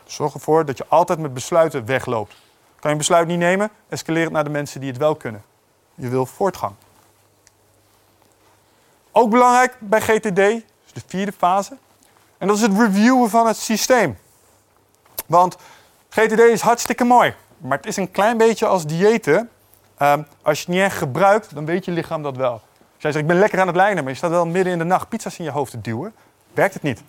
Zorg ervoor dat je altijd met besluiten wegloopt. Kan je een besluit niet nemen, escaleer het naar de mensen die het wel kunnen. Je wil voortgang. Ook belangrijk bij GTD, de vierde fase. En dat is het reviewen van het systeem. Want GTD is hartstikke mooi, maar het is een klein beetje als diëten. Ehm, als je het niet echt gebruikt, dan weet je lichaam dat wel. Als jij zegt, ik ben lekker aan het lijnen, maar je staat wel midden in de nacht pizza's in je hoofd te duwen, werkt het niet.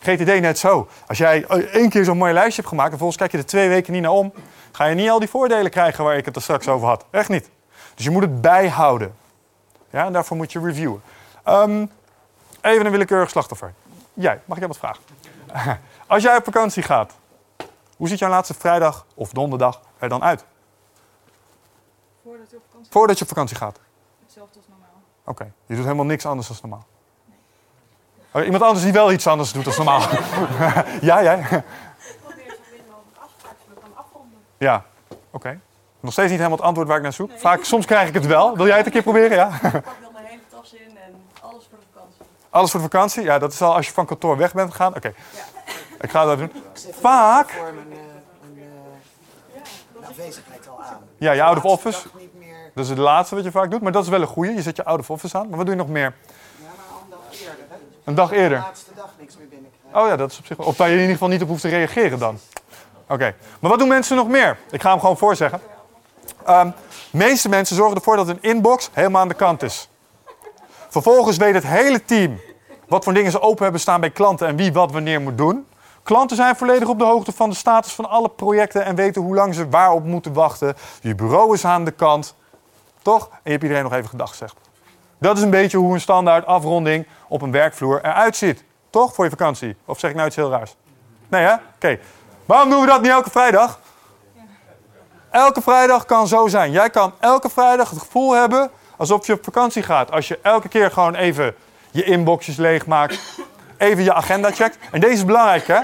GTD net zo. Als jij één keer zo'n mooi lijstje hebt gemaakt en vervolgens kijk je er twee weken niet naar om, ga je niet al die voordelen krijgen waar ik het er straks over had. Echt niet. Dus je moet het bijhouden. Ja, en daarvoor moet je reviewen. Ehm, even een willekeurig slachtoffer. Jij, mag ik jou wat vragen? [laughs] Als jij op vakantie gaat, hoe ziet jouw laatste vrijdag of donderdag er dan uit? Voordat je op vakantie Voordat je op vakantie gaat. hetzelfde als normaal. Oké, je doet helemaal niks anders dan normaal. Oh, iemand anders die wel iets anders doet dan normaal. [laughs] ja, jij? Probeer zo min mogelijk afspraken afronden. Ja, oké. Nog steeds niet helemaal het antwoord waar ik naar zoek. Vaak, soms krijg ik het wel. Wil jij het een keer proberen? Ja. Ik pak wel mijn hele tas in en alles voor de vakantie. Alles voor de vakantie? Ja, dat is al als je van kantoor weg bent gegaan. Oké, Ja. ik ga dat doen. Vaak. voor mijn, eh, mijn eh, afwezigheid al aan. Ja, je out of office. Dat is het laatste wat je vaak doet, maar dat is wel een goeie. Je zet je out of office aan. Maar wat doe je nog meer? Ja, maar al een dag eerder. Hè? Een dag eerder. De laatste dag niks meer binnenkrijgen. Oh ja, dat is op zich. Of dat je in ieder geval niet op hoeft te reageren dan. Oké. Maar wat doen mensen nog meer? Ik ga hem gewoon voorzeggen. Ehm de meeste mensen zorgen ervoor dat hun inbox helemaal aan de kant is. Vervolgens weet het hele team wat voor dingen ze open hebben staan bij klanten en wie wat wanneer moet doen. Klanten zijn volledig op de hoogte van de status van alle projecten en weten hoe lang ze waarop moeten wachten. Je bureau is aan de kant. Toch? En je hebt iedereen nog even gedag gezegd. Dat is een beetje hoe een standaard afronding op een werkvloer eruit ziet. Toch? Voor je vakantie. Of zeg ik nou iets heel raars? Nee hè? Oké. Waarom doen we dat niet elke vrijdag? Elke vrijdag kan zo zijn. Jij kan elke vrijdag het gevoel hebben alsof je op vakantie gaat. Als je elke keer gewoon even je inboxjes leegmaakt. Even je agenda checkt. En deze is belangrijk hè.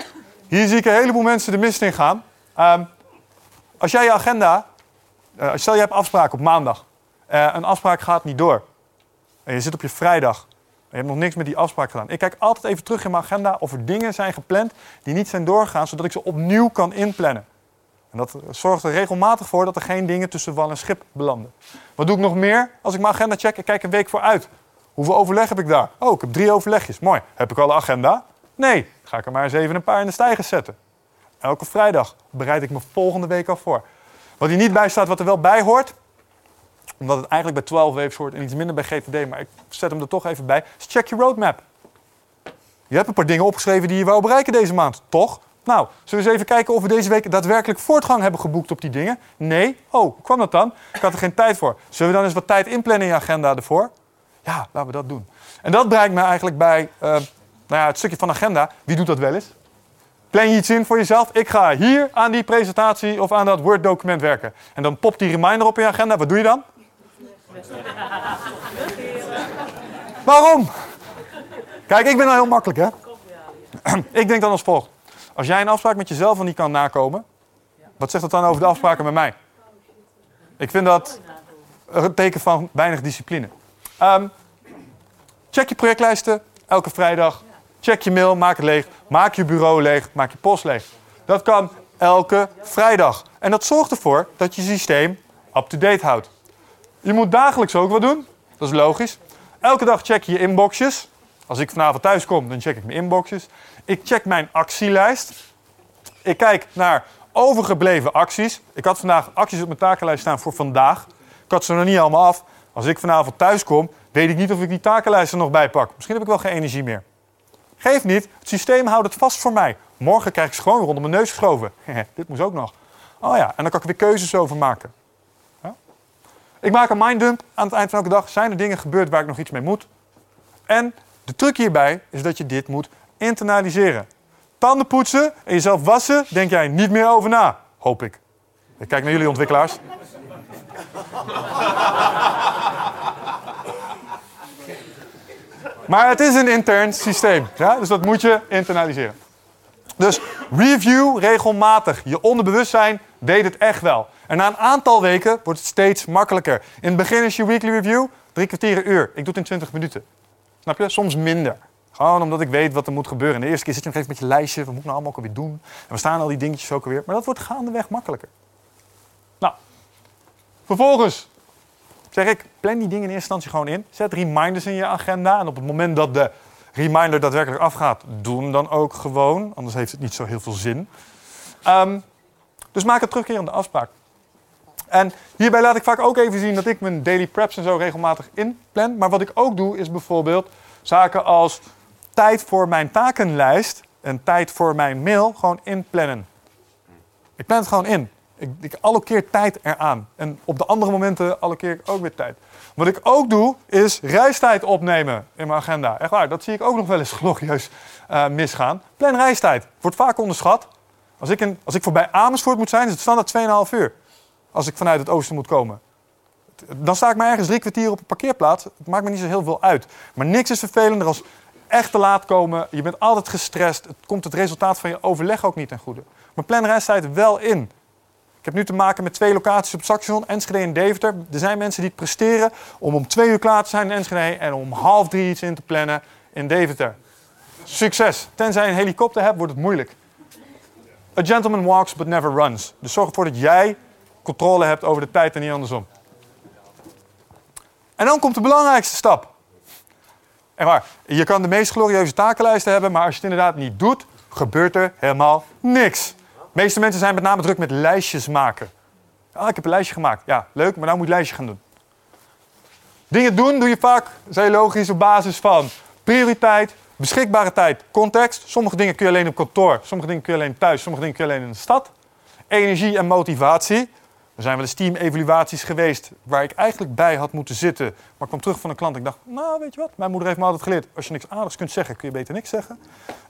Hier zie ik een heleboel mensen de mist in gaan. Ehm, als jij je agenda... eh, stel je hebt afspraak op maandag. Eh, een afspraak gaat niet door. En je zit op je vrijdag. Je hebt nog niks met die afspraak gedaan. Ik kijk altijd even terug in mijn agenda of er dingen zijn gepland die niet zijn doorgegaan, zodat ik ze opnieuw kan inplannen. En dat zorgt er regelmatig voor dat er geen dingen tussen wal en schip belanden. Wat doe ik nog meer als ik mijn agenda check? Ik kijk een week vooruit. Hoeveel overleg heb ik daar? Oh, ik heb drie overlegjes. Mooi. Heb ik al een agenda? Nee. Ga ik er maar eens even een paar in de stijgers zetten. Elke vrijdag bereid ik me volgende week al voor. Wat hier niet bij staat, wat er wel bij hoort, omdat het eigenlijk bij 12 waves hoort en iets minder bij GTD, maar ik zet hem er toch even bij, is check je roadmap. Je hebt een paar dingen opgeschreven die je wou bereiken deze maand, toch? Nou, zullen we eens even kijken of we deze week daadwerkelijk voortgang hebben geboekt op die dingen? Nee? Oh, hoe kwam dat dan? Ik had er geen tijd voor. Zullen we dan eens wat tijd inplannen in je agenda ervoor? Ja, laten we dat doen. En dat brengt me eigenlijk bij eh, nou ja, het stukje van agenda. Wie doet dat wel eens? Plan je iets in voor jezelf? Ik ga hier aan die presentatie of aan dat Word-document werken. En dan popt die reminder op in je agenda. Wat doe je dan? Waarom? Kijk, ik ben nou heel makkelijk, hè? [clears throat] ik denk dan als volgt. Als jij een afspraak met jezelf al niet kan nakomen, wat zegt dat dan over de afspraken met mij? Ik vind dat een teken van weinig discipline. Ehm, check je projectlijsten elke vrijdag. Check je mail, maak het leeg. Maak je bureau leeg, maak je post leeg. Dat kan elke vrijdag. En dat zorgt ervoor dat je systeem up-to-date houdt. Je moet dagelijks ook wat doen. Dat is logisch. Elke dag check je je inboxjes. Als ik vanavond thuis kom, dan check ik mijn inboxjes. Ik check mijn actielijst. Ik kijk naar overgebleven acties. Ik had vandaag acties op mijn takenlijst staan voor vandaag. Ik had ze nog niet allemaal af. Als ik vanavond thuis kom, weet ik niet of ik die takenlijst er nog bij pak. Misschien heb ik wel geen energie meer. Geef niet, het systeem houdt het vast voor mij. Morgen krijg ik ze gewoon rondom mijn neus geschoven. [laughs] Dit moest ook nog. Oh ja, en dan kan ik weer keuzes over maken. Ik maak een minddump aan het eind van elke dag. Zijn er dingen gebeurd waar ik nog iets mee moet? En de truc hierbij is dat je dit moet internaliseren. Tanden poetsen en jezelf wassen, denk jij niet meer over na. Hoop ik. Ik kijk naar jullie ontwikkelaars. [laughs] Maar het is een intern systeem. Ja? Dus dat moet je internaliseren. Dus review regelmatig. Je onderbewustzijn weet het echt wel. En na een aantal weken wordt het steeds makkelijker. In het begin is je weekly review drie kwartier een uur. Ik doe het in 20 minuten. Snap je? Soms minder. Gewoon omdat ik weet wat er moet gebeuren. En de eerste keer zit je nog even met je lijstje. Wat moet ik nou allemaal ook alweer doen? En we staan al die dingetjes ook alweer. Maar dat wordt gaandeweg makkelijker. Nou, vervolgens zeg ik, plan die dingen in eerste instantie gewoon in. Zet reminders in je agenda. En op het moment dat de reminder daadwerkelijk afgaat, doe hem dan ook gewoon. Anders heeft het niet zo heel veel zin. Ehm, dus maak een terugkerende afspraak. En hierbij laat ik vaak ook even zien dat ik mijn daily preps en zo regelmatig inplan. Maar wat ik ook doe is bijvoorbeeld zaken als tijd voor mijn takenlijst en tijd voor mijn mail gewoon inplannen. Ik plan het gewoon in. Ik, ik allokeer tijd eraan. En op de andere momenten allokeer ik ook weer tijd. Wat ik ook doe, is reistijd opnemen in mijn agenda. Echt waar, dat zie ik ook nog wel eens [laughs] glorieus uh, misgaan. Plan reistijd. Wordt vaak onderschat. Als ik, als ik voorbij Amersfoort moet zijn, is het standaard 2,5 uur. Als ik vanuit het oosten moet komen. Dan sta ik maar ergens drie kwartier op een parkeerplaats. Het maakt me niet zo heel veel uit. Maar niks is vervelender als echt te laat komen. Je bent altijd gestrest. Het komt het resultaat van je overleg ook niet ten goede. Maar plan reistijd wel in. Ik heb nu te maken met twee locaties op het station, Enschede en Deventer. Er zijn mensen die het presteren om om twee uur klaar te zijn in Enschede en om half drie iets in te plannen in Deventer. Succes. Tenzij je een helikopter hebt, wordt het moeilijk. A gentleman walks but never runs. Dus zorg ervoor dat jij controle hebt over de tijd en niet andersom. En dan komt de belangrijkste stap. En waar, je kan de meest glorieuze takenlijsten hebben, maar als je het inderdaad niet doet, gebeurt er helemaal niks. De meeste mensen zijn met name druk met lijstjes maken. Ah, ik heb een lijstje gemaakt. Ja, leuk, maar nou moet je lijstje gaan doen. Dingen doen doe je vaak, zei logisch, op basis van prioriteit, beschikbare tijd, context. Sommige dingen kun je alleen op kantoor, sommige dingen kun je alleen thuis, sommige dingen kun je alleen in de stad. Energie en motivatie. Er zijn wel eens team-evaluaties geweest waar ik eigenlijk bij had moeten zitten. Maar ik kwam terug van een klant. Ik dacht, nou weet je wat, mijn moeder heeft me altijd geleerd. Als je niks aardigs kunt zeggen, kun je beter niks zeggen.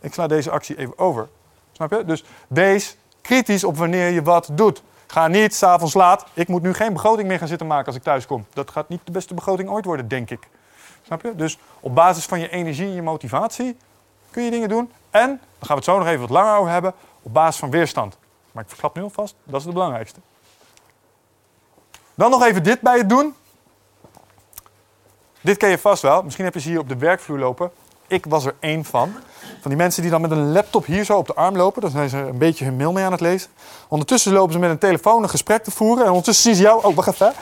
Ik sla deze actie even over. Snap je? Dus wees kritisch op wanneer je wat doet. Ga niet s'avonds laat. Ik moet nu geen begroting meer gaan zitten maken als ik thuis kom. Dat gaat niet de beste begroting ooit worden, denk ik. Snap je? Dus op basis van je energie en je motivatie kun je dingen doen. En, daar gaan we het zo nog even wat langer over hebben, op basis van weerstand. Maar ik verklap nu alvast, dat is het belangrijkste. Dan nog even dit bij het doen. Dit ken je vast wel. Misschien heb je ze hier op de werkvloer lopen. Ik was er één van. Van die mensen die dan met een laptop hier zo op de arm lopen. Dan zijn ze een beetje hun mail mee aan het lezen. Ondertussen lopen ze met een telefoon een gesprek te voeren. En ondertussen zien ze jou. Oh, wacht even.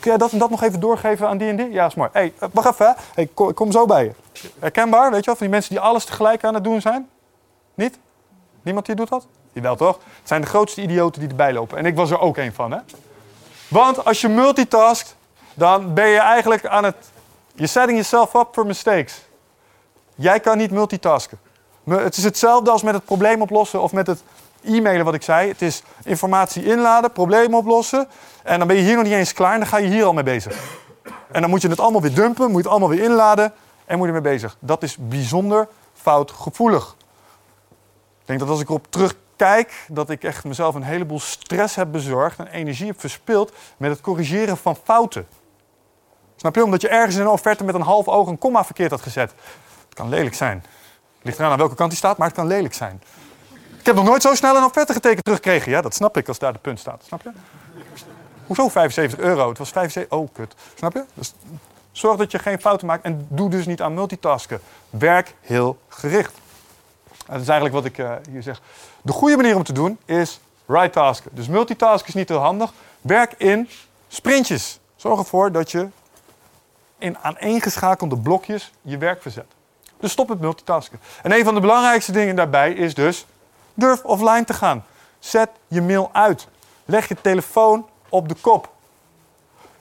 Kun jij dat en dat nog even doorgeven aan die en die? Ja, is mooi. Hey, wacht even. Hey, kom zo bij je. Herkenbaar, weet je wel? Van die mensen die alles tegelijk aan het doen zijn. Niet? Niemand die doet dat? Jawel toch? Het zijn de grootste idioten die erbij lopen. En ik was er ook één van, hè? Want als je multitaskt, dan ben je eigenlijk aan het... You're setting yourself up for mistakes. Jij kan niet multitasken. Het is hetzelfde als met het probleem oplossen of met het e-mailen wat ik zei. Het is informatie inladen, probleem oplossen. En dan ben je hier nog niet eens klaar en dan ga je hier al mee bezig. En dan moet je het allemaal weer dumpen, moet je het allemaal weer inladen en moet je ermee bezig. Dat is bijzonder foutgevoelig. Ik denk dat als ik erop terugkijk, dat ik echt mezelf een heleboel stress heb bezorgd en energie heb verspild met het corrigeren van fouten. Snap je? Omdat je ergens in een offerte met een half oog een komma verkeerd had gezet. Het kan lelijk zijn. Het ligt eraan aan welke kant die staat, maar het kan lelijk zijn. Ik heb nog nooit zo snel een offerte getekend teruggekregen. Ja, dat snap ik als daar de punt staat. Snap je? Hoezo 75 euro? Het was 75... Oh, kut. Snap je? Dus zorg dat je geen fouten maakt en doe dus niet aan multitasken. Werk heel gericht. Dat is eigenlijk wat ik eh, hier zeg. De goede manier om te doen is right tasken. Dus multitasken is niet heel handig. Werk in sprintjes. Zorg ervoor dat je in aaneengeschakelde blokjes je werk verzet. Dus stop met multitasken. En een van de belangrijkste dingen daarbij is dus durf offline te gaan. Zet je mail uit. Leg je telefoon op de kop.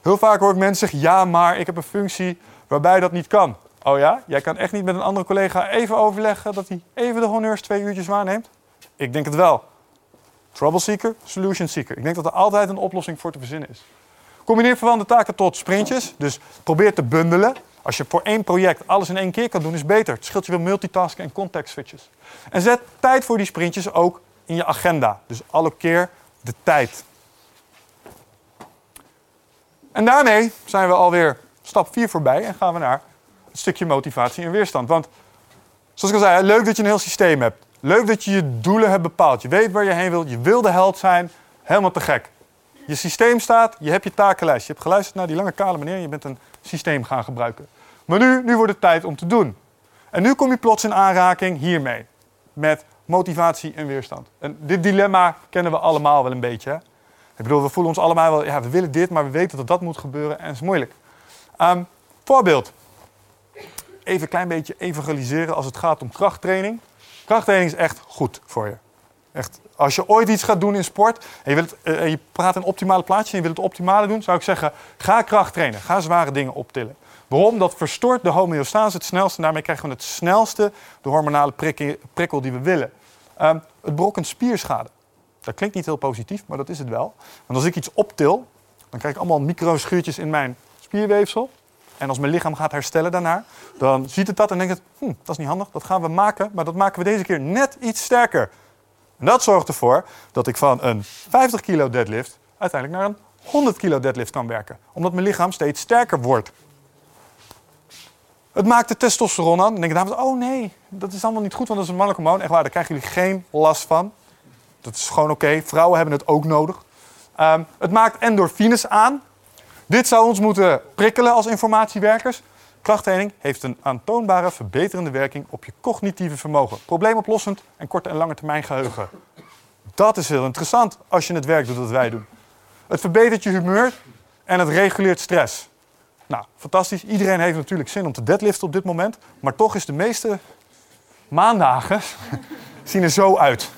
Heel vaak hoor ik mensen zeggen: ja, maar ik heb een functie waarbij dat niet kan. Oh ja, jij kan echt niet met een andere collega even overleggen dat hij even de honneurs twee uurtjes waarneemt? Ik denk het wel. Trouble seeker, solution seeker. Ik denk dat er altijd een oplossing voor te verzinnen is. Combineer verwante taken tot sprintjes. Dus probeer te bundelen. Als je voor één project alles in één keer kan doen, is beter. Het scheelt je veel multitasken en context switches. En zet tijd voor die sprintjes ook in je agenda. Dus allokeer de tijd. En daarmee zijn we alweer stap 4 voorbij en gaan we naar stukje motivatie en weerstand. Want zoals ik al zei, leuk dat je een heel systeem hebt. Leuk dat je je doelen hebt bepaald. Je weet waar je heen wilt. Je wil de held zijn. Helemaal te gek. Je systeem staat, je hebt je takenlijst. Je hebt geluisterd naar die lange kale meneer en je bent een systeem gaan gebruiken. Maar nu, nu wordt het tijd om te doen. En nu kom je plots in aanraking hiermee. Met motivatie en weerstand. En dit dilemma kennen we allemaal wel een beetje. Hè? Ik bedoel, we voelen ons allemaal wel, ja, we willen dit, maar we weten dat dat moet gebeuren en het is moeilijk. Ehm, voorbeeld. Even een klein beetje evangeliseren als het gaat om krachttraining. Krachttraining is echt goed voor je. Echt, als je ooit iets gaat doen in sport en je, wilt, eh, je praat in optimale plaatjes en je wilt het optimale doen, zou ik zeggen, ga kracht trainen. Ga zware dingen optillen. Waarom? Dat verstoort de homeostase het snelste en daarmee krijgen we het snelste de hormonale prikkel, prikkel die we willen. Ehm, het brokkent spierschade. Dat klinkt niet heel positief, maar dat is het wel. Want als ik iets optil, dan krijg ik allemaal microschuurtjes in mijn spierweefsel. En als mijn lichaam gaat herstellen daarna, dan ziet het dat en denkt het, hm, dat is niet handig, dat gaan we maken, maar dat maken we deze keer net iets sterker. En dat zorgt ervoor dat ik van een 50 kilo deadlift uiteindelijk naar een 100 kilo deadlift kan werken. Omdat mijn lichaam steeds sterker wordt. Het maakt de testosteron aan. Dan denken dames, oh nee, dat is allemaal niet goed, want dat is een mannelijk hormoon. Echt waar, daar krijgen jullie geen last van. Dat is gewoon oké. Vrouwen hebben het ook nodig. Ehm, het maakt endorfines aan. Dit zou ons moeten prikkelen als informatiewerkers. Krachttraining heeft een aantoonbare verbeterende werking op je cognitieve vermogen. Probleemoplossend en korte en lange termijn geheugen. Dat is heel interessant als je het werk doet dat wij doen. Het verbetert je humeur en het reguleert stress. Nou, fantastisch. Iedereen heeft natuurlijk zin om te deadliften op dit moment. Maar toch is de meeste maandagen [laughs] zien er zo uit.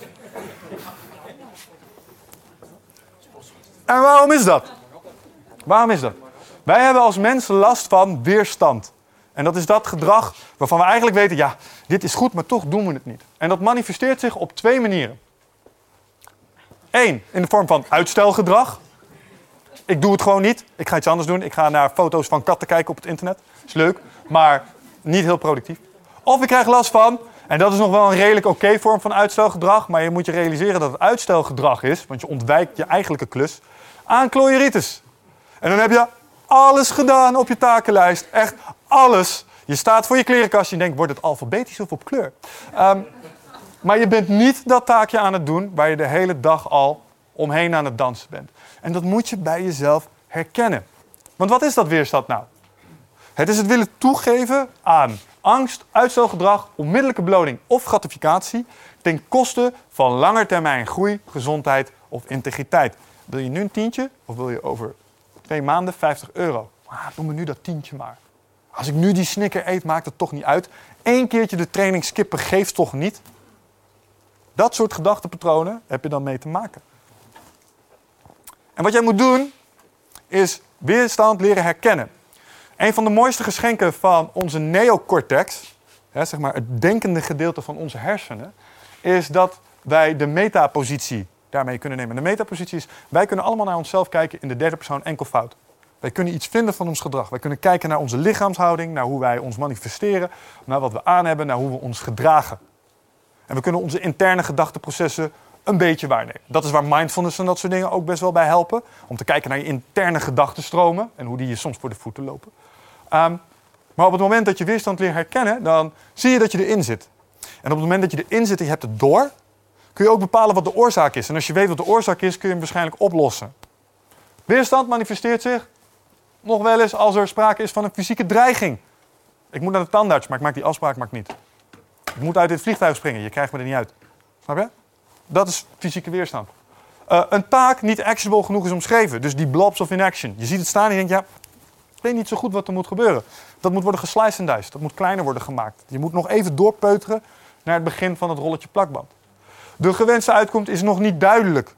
En waarom is dat? Waarom is dat? Wij hebben als mensen last van weerstand. En dat is dat gedrag waarvan we eigenlijk weten, ja, dit is goed, maar toch doen we het niet. En dat manifesteert zich op twee manieren. Eén, in de vorm van uitstelgedrag. Ik doe het gewoon niet. Ik ga iets anders doen. Ik ga naar foto's van katten kijken op het internet. Is leuk, maar niet heel productief. Of ik krijg last van, en dat is nog wel een redelijk oké vorm van uitstelgedrag, maar je moet je realiseren dat het uitstelgedrag is, want je ontwijkt je eigenlijke klus, aan chloritis. En dan heb je alles gedaan op je takenlijst. Echt alles. Je staat voor je klerenkast en denkt, wordt het alfabetisch of op kleur? Ehm, maar je bent niet dat taakje aan het doen waar je de hele dag al omheen aan het dansen bent. En dat moet je bij jezelf herkennen. Want wat is dat weerstand nou? Het is het willen toegeven aan angst, uitstelgedrag, onmiddellijke beloning of gratificatie ten koste van langetermijn groei, gezondheid of integriteit. Wil je nu een tientje of wil je over twee maanden 50 euro? Ah, doe me nu dat tientje maar. Als ik nu die snicker eet, maakt het toch niet uit. Eén keertje de training skippen geeft toch niet? Dat soort gedachtepatronen heb je dan mee te maken. En wat jij moet doen, is weerstand leren herkennen. Een van de mooiste geschenken van onze neocortex, hè, zeg maar het denkende gedeelte van onze hersenen, is dat wij de metapositie daarmee kunnen nemen. De metapositie is, wij kunnen allemaal naar onszelf kijken in de derde persoon enkelvoud. Wij kunnen iets vinden van ons gedrag. Wij kunnen kijken naar onze lichaamshouding, naar hoe wij ons manifesteren, naar wat we aan hebben, naar hoe we ons gedragen. En we kunnen onze interne gedachteprocessen een beetje waarnemen. Dat is waar mindfulness en dat soort dingen ook best wel bij helpen. Om te kijken naar je interne gedachtenstromen en hoe die je soms voor de voeten lopen. Ehm, maar op het moment dat je weerstand leert herkennen, dan zie je dat je erin zit. En op het moment dat je erin zit en je hebt het door, kun je ook bepalen wat de oorzaak is. En als je weet wat de oorzaak is, kun je hem waarschijnlijk oplossen. Weerstand manifesteert zich nog wel eens als er sprake is van een fysieke dreiging. Ik moet naar de tandarts, maar ik maak die afspraak maar ik niet. Ik moet uit dit vliegtuig springen, je krijgt me er niet uit. Snap je? Dat is fysieke weerstand. Uh, een taak niet actionable genoeg is omschreven. Dus die blobs of inaction. Je ziet het staan en je denkt, ja, ik weet niet zo goed wat er moet gebeuren. Dat moet worden gesliced en diced. Dat moet kleiner worden gemaakt. Je moet nog even doorpeuteren naar het begin van het rolletje plakband. De gewenste uitkomst is nog niet duidelijk.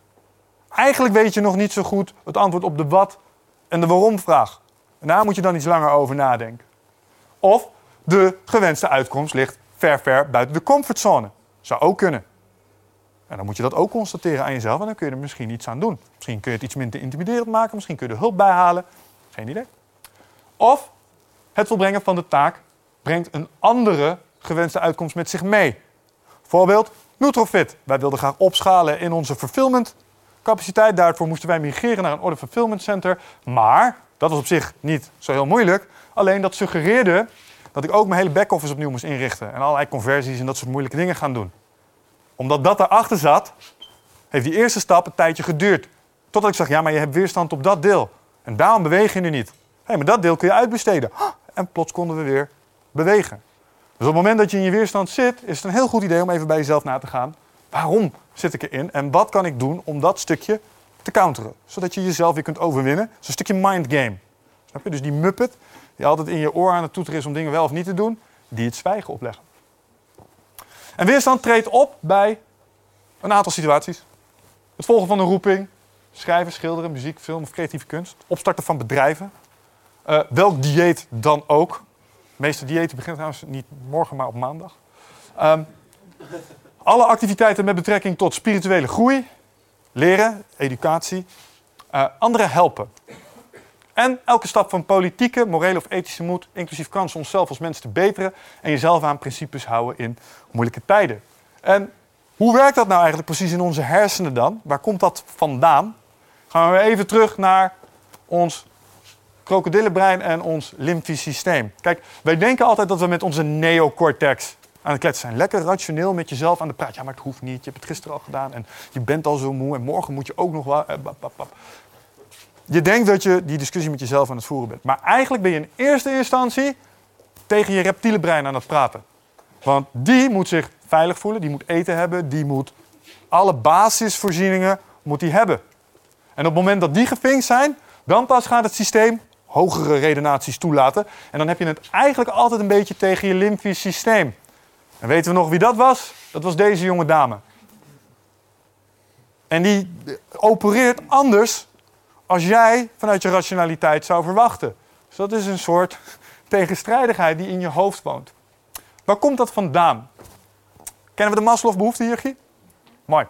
Eigenlijk weet je nog niet zo goed het antwoord op de wat en de waarom vraag. En daar moet je dan iets langer over nadenken. Of de gewenste uitkomst ligt ver, ver buiten de comfortzone. Zou ook kunnen. En dan moet je dat ook constateren aan jezelf en dan kun je er misschien iets aan doen. Misschien kun je het iets minder intimiderend maken, misschien kun je er hulp bij halen. Geen idee. Of het volbrengen van de taak brengt een andere gewenste uitkomst met zich mee. Voorbeeld, Nutrofit. Wij wilden graag opschalen in onze fulfillment capaciteit. Daarvoor moesten wij migreren naar een order fulfillment center. Maar dat was op zich niet zo heel moeilijk. Alleen dat suggereerde dat ik ook mijn hele back-office opnieuw moest inrichten. En allerlei conversies en dat soort moeilijke dingen gaan doen. Omdat dat erachter zat, heeft die eerste stap een tijdje geduurd. Totdat ik zag, ja, maar je hebt weerstand op dat deel. En daarom beweeg je nu niet. Hé, hey, maar dat deel kun je uitbesteden. En plots konden we weer bewegen. Dus op het moment dat je in je weerstand zit, is het een heel goed idee om even bij jezelf na te gaan. Waarom zit ik erin en wat kan ik doen om dat stukje te counteren? Zodat je jezelf weer kunt overwinnen. Het is een stukje mind game. Snap je? Dus die muppet die altijd in je oor aan het toeteren is om dingen wel of niet te doen, die het zwijgen opleggen. En weerstand treedt op bij een aantal situaties. Het volgen van een roeping, schrijven, schilderen, muziek, film of creatieve kunst. Opstarten van bedrijven. Uh, welk dieet dan ook. Meeste diëten beginnen trouwens niet morgen, maar op maandag. Um, alle activiteiten met betrekking tot spirituele groei, leren, educatie, uh, anderen helpen. En elke stap van politieke, morele of ethische moed, inclusief kans onszelf als mensen te beteren en jezelf aan principes houden in moeilijke tijden. En hoe werkt dat nou eigenlijk precies in onze hersenen dan? Waar komt dat vandaan? Gaan we even terug naar ons krokodillenbrein en ons limfisch systeem. Kijk, wij denken altijd dat we met onze neocortex aan het kletsen zijn. Lekker rationeel met jezelf aan de praat. Ja, maar het hoeft niet. Je hebt het gisteren al gedaan en je bent al zo moe en morgen moet je ook nog wel. Eh, je denkt dat je die discussie met jezelf aan het voeren bent. Maar eigenlijk ben je in eerste instantie tegen je reptiele brein aan het praten. Want die moet zich veilig voelen, die moet eten hebben, die moet alle basisvoorzieningen moet die hebben. En op het moment dat die gevinkt zijn, dan pas gaat het systeem hogere redenaties toelaten. En dan heb je het eigenlijk altijd een beetje tegen je limfisch systeem. En weten we nog wie dat was? Dat was deze jonge dame. En die opereert anders als jij vanuit je rationaliteit zou verwachten. Dus dat is een soort [laughs] tegenstrijdigheid die in je hoofd woont. Waar komt dat vandaan? Kennen we de Maslow behoeftehiërarchie? Mooi.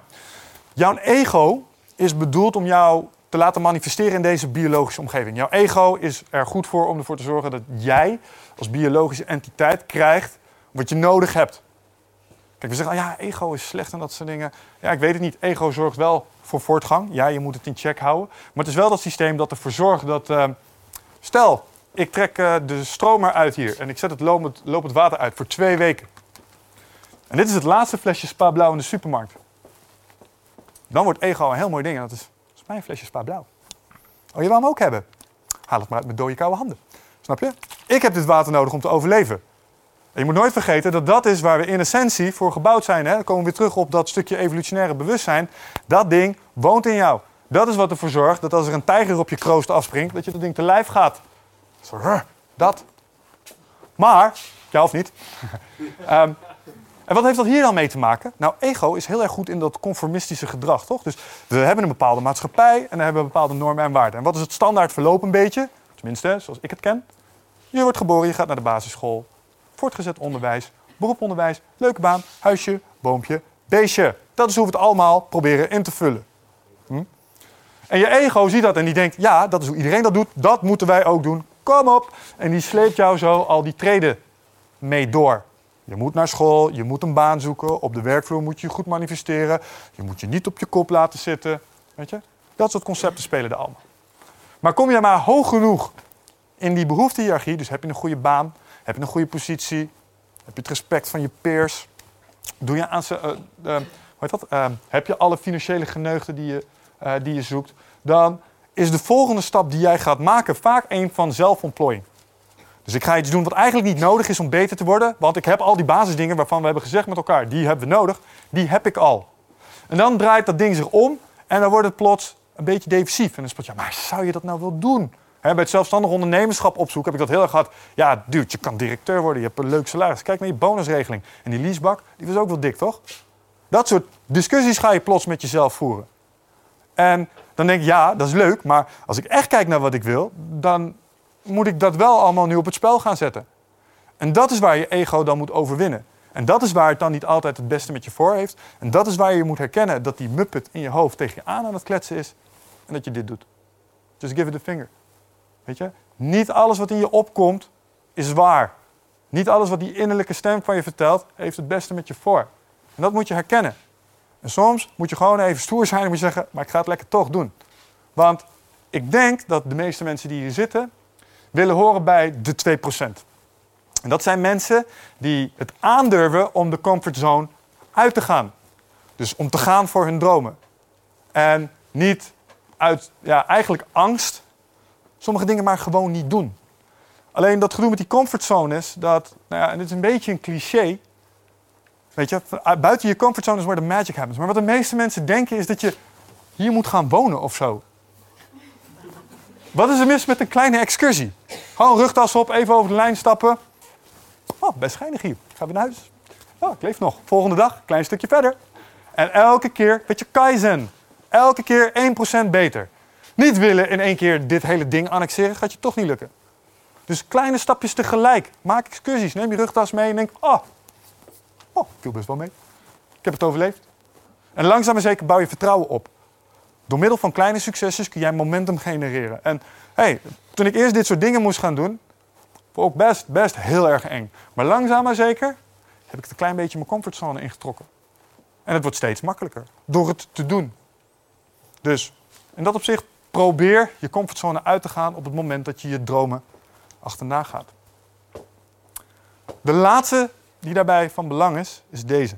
Jouw ego is bedoeld om jou te laten manifesteren in deze biologische omgeving. Jouw ego is er goed voor om ervoor te zorgen dat jij als biologische entiteit krijgt wat je nodig hebt. Kijk, we zeggen, oh ja, ego is slecht en dat soort dingen. Ja, ik weet het niet. Ego zorgt wel voor voortgang. Ja, je moet het in check houden. Maar het is wel dat systeem dat ervoor zorgt dat... Uh, stel, ik trek uh, de stromer uit hier en ik zet het lopend, lopend water uit voor twee weken. En dit is het laatste flesje Spa Blauw in de supermarkt. Dan wordt ego een heel mooi ding en dat is mijn flesje Spa Blauw. Oh, je wil hem ook hebben? Haal het maar uit met dode koude handen. Snap je? Ik heb dit water nodig om te overleven. En je moet nooit vergeten dat dat is waar we in essentie voor gebouwd zijn. Hè? Dan komen we weer terug op dat stukje evolutionaire bewustzijn. Dat ding woont in jou. Dat is wat ervoor zorgt dat als er een tijger op je kroost afspringt, dat je dat ding te lijf gaat. Zo, "Huh, dat. Maar, ja of niet? [laughs] Ehm, en wat heeft dat hier dan mee te maken? Nou, ego is heel erg goed in dat conformistische gedrag, toch? Dus we hebben een bepaalde maatschappij en dan hebben we bepaalde normen en waarden. En wat is het standaard verloop een beetje? Tenminste, zoals ik het ken. Je wordt geboren, je gaat naar de basisschool. Voortgezet onderwijs, beroeponderwijs, leuke baan, huisje, boompje, beestje. Dat is hoe we het allemaal proberen in te vullen. Hm? En je ego ziet dat en die denkt, ja, dat is hoe iedereen dat doet. Dat moeten wij ook doen. Kom op. En die sleept jou zo al die treden mee door. Je moet naar school, je moet een baan zoeken. Op de werkvloer moet je je goed manifesteren. Je moet je niet op je kop laten zitten. Weet je? Dat soort concepten spelen er allemaal. Maar kom je maar hoog genoeg in die behoeftehiërarchie, dus heb je een goede baan, heb je een goede positie, heb je het respect van je peers, doe je aan eh, eh, hoe heet dat? Eh, heb je alle financiële geneugden die je, die je zoekt, dan is de volgende stap die jij gaat maken vaak een van zelfontplooiing. Dus ik ga iets doen wat eigenlijk niet nodig is om beter te worden, want ik heb al die basisdingen waarvan we hebben gezegd met elkaar, die hebben we nodig, die heb ik al. En dan draait dat ding zich om en dan wordt het plots een beetje defensief. En dan het plots, ja, maar zou je dat nou wel doen? Bij het zelfstandig ondernemerschap opzoeken heb ik dat heel erg gehad. Ja, dude, je kan directeur worden, je hebt een leuk salaris. Kijk naar je bonusregeling. En die leasebak, die was ook wel dik, toch? Dat soort discussies ga je plots met jezelf voeren. En dan denk ik, ja, dat is leuk, maar als ik echt kijk naar wat ik wil, dan moet ik dat wel allemaal nu op het spel gaan zetten. En dat is waar je ego dan moet overwinnen. En dat is waar het dan niet altijd het beste met je voor heeft. En dat is waar je moet herkennen dat die muppet in je hoofd tegen je aan aan het kletsen is. En dat je dit doet. Just give it a finger. Weet je? Niet alles wat in je opkomt is waar. Niet alles wat die innerlijke stem van je vertelt heeft het beste met je voor. En dat moet je herkennen. En soms moet je gewoon even stoer zijn en moet je zeggen, maar ik ga het lekker toch doen. Want ik denk dat de meeste mensen die hier zitten, willen horen bij de 2%. En dat zijn mensen die het aandurven om de comfortzone uit te gaan. Dus om te gaan voor hun dromen. En niet uit ja, eigenlijk angst sommige dingen maar gewoon niet doen. Alleen dat gedoe met die comfortzone is dat, nou ja, en dit is een beetje een cliché. Weet je, buiten je comfortzone is waar de magic happens. Maar wat de meeste mensen denken is dat je hier moet gaan wonen of zo. Wat is er mis met een kleine excursie? Gewoon rugtas op, even over de lijn stappen. Oh, best schijnig hier. Ik ga weer naar huis. Oh, ik leef nog. Volgende dag, klein stukje verder. En elke keer, weet je, kaizen. Elke keer 1% beter. Niet willen in één keer dit hele ding annexeren, gaat je toch niet lukken. Dus kleine stapjes tegelijk. Maak excursies. Neem je rugtas mee en denk, oh, oh, viel best wel mee. Ik heb het overleefd. En langzaam en zeker bouw je vertrouwen op. Door middel van kleine succesjes kun jij momentum genereren. En hey, toen ik eerst dit soort dingen moest gaan doen, vond ik best, best heel erg eng. Maar langzaam maar zeker heb ik een klein beetje mijn comfortzone ingetrokken. En het wordt steeds makkelijker door het te doen. Dus in dat opzicht probeer je comfortzone uit te gaan op het moment dat je je dromen achterna gaat. De laatste die daarbij van belang is, is deze.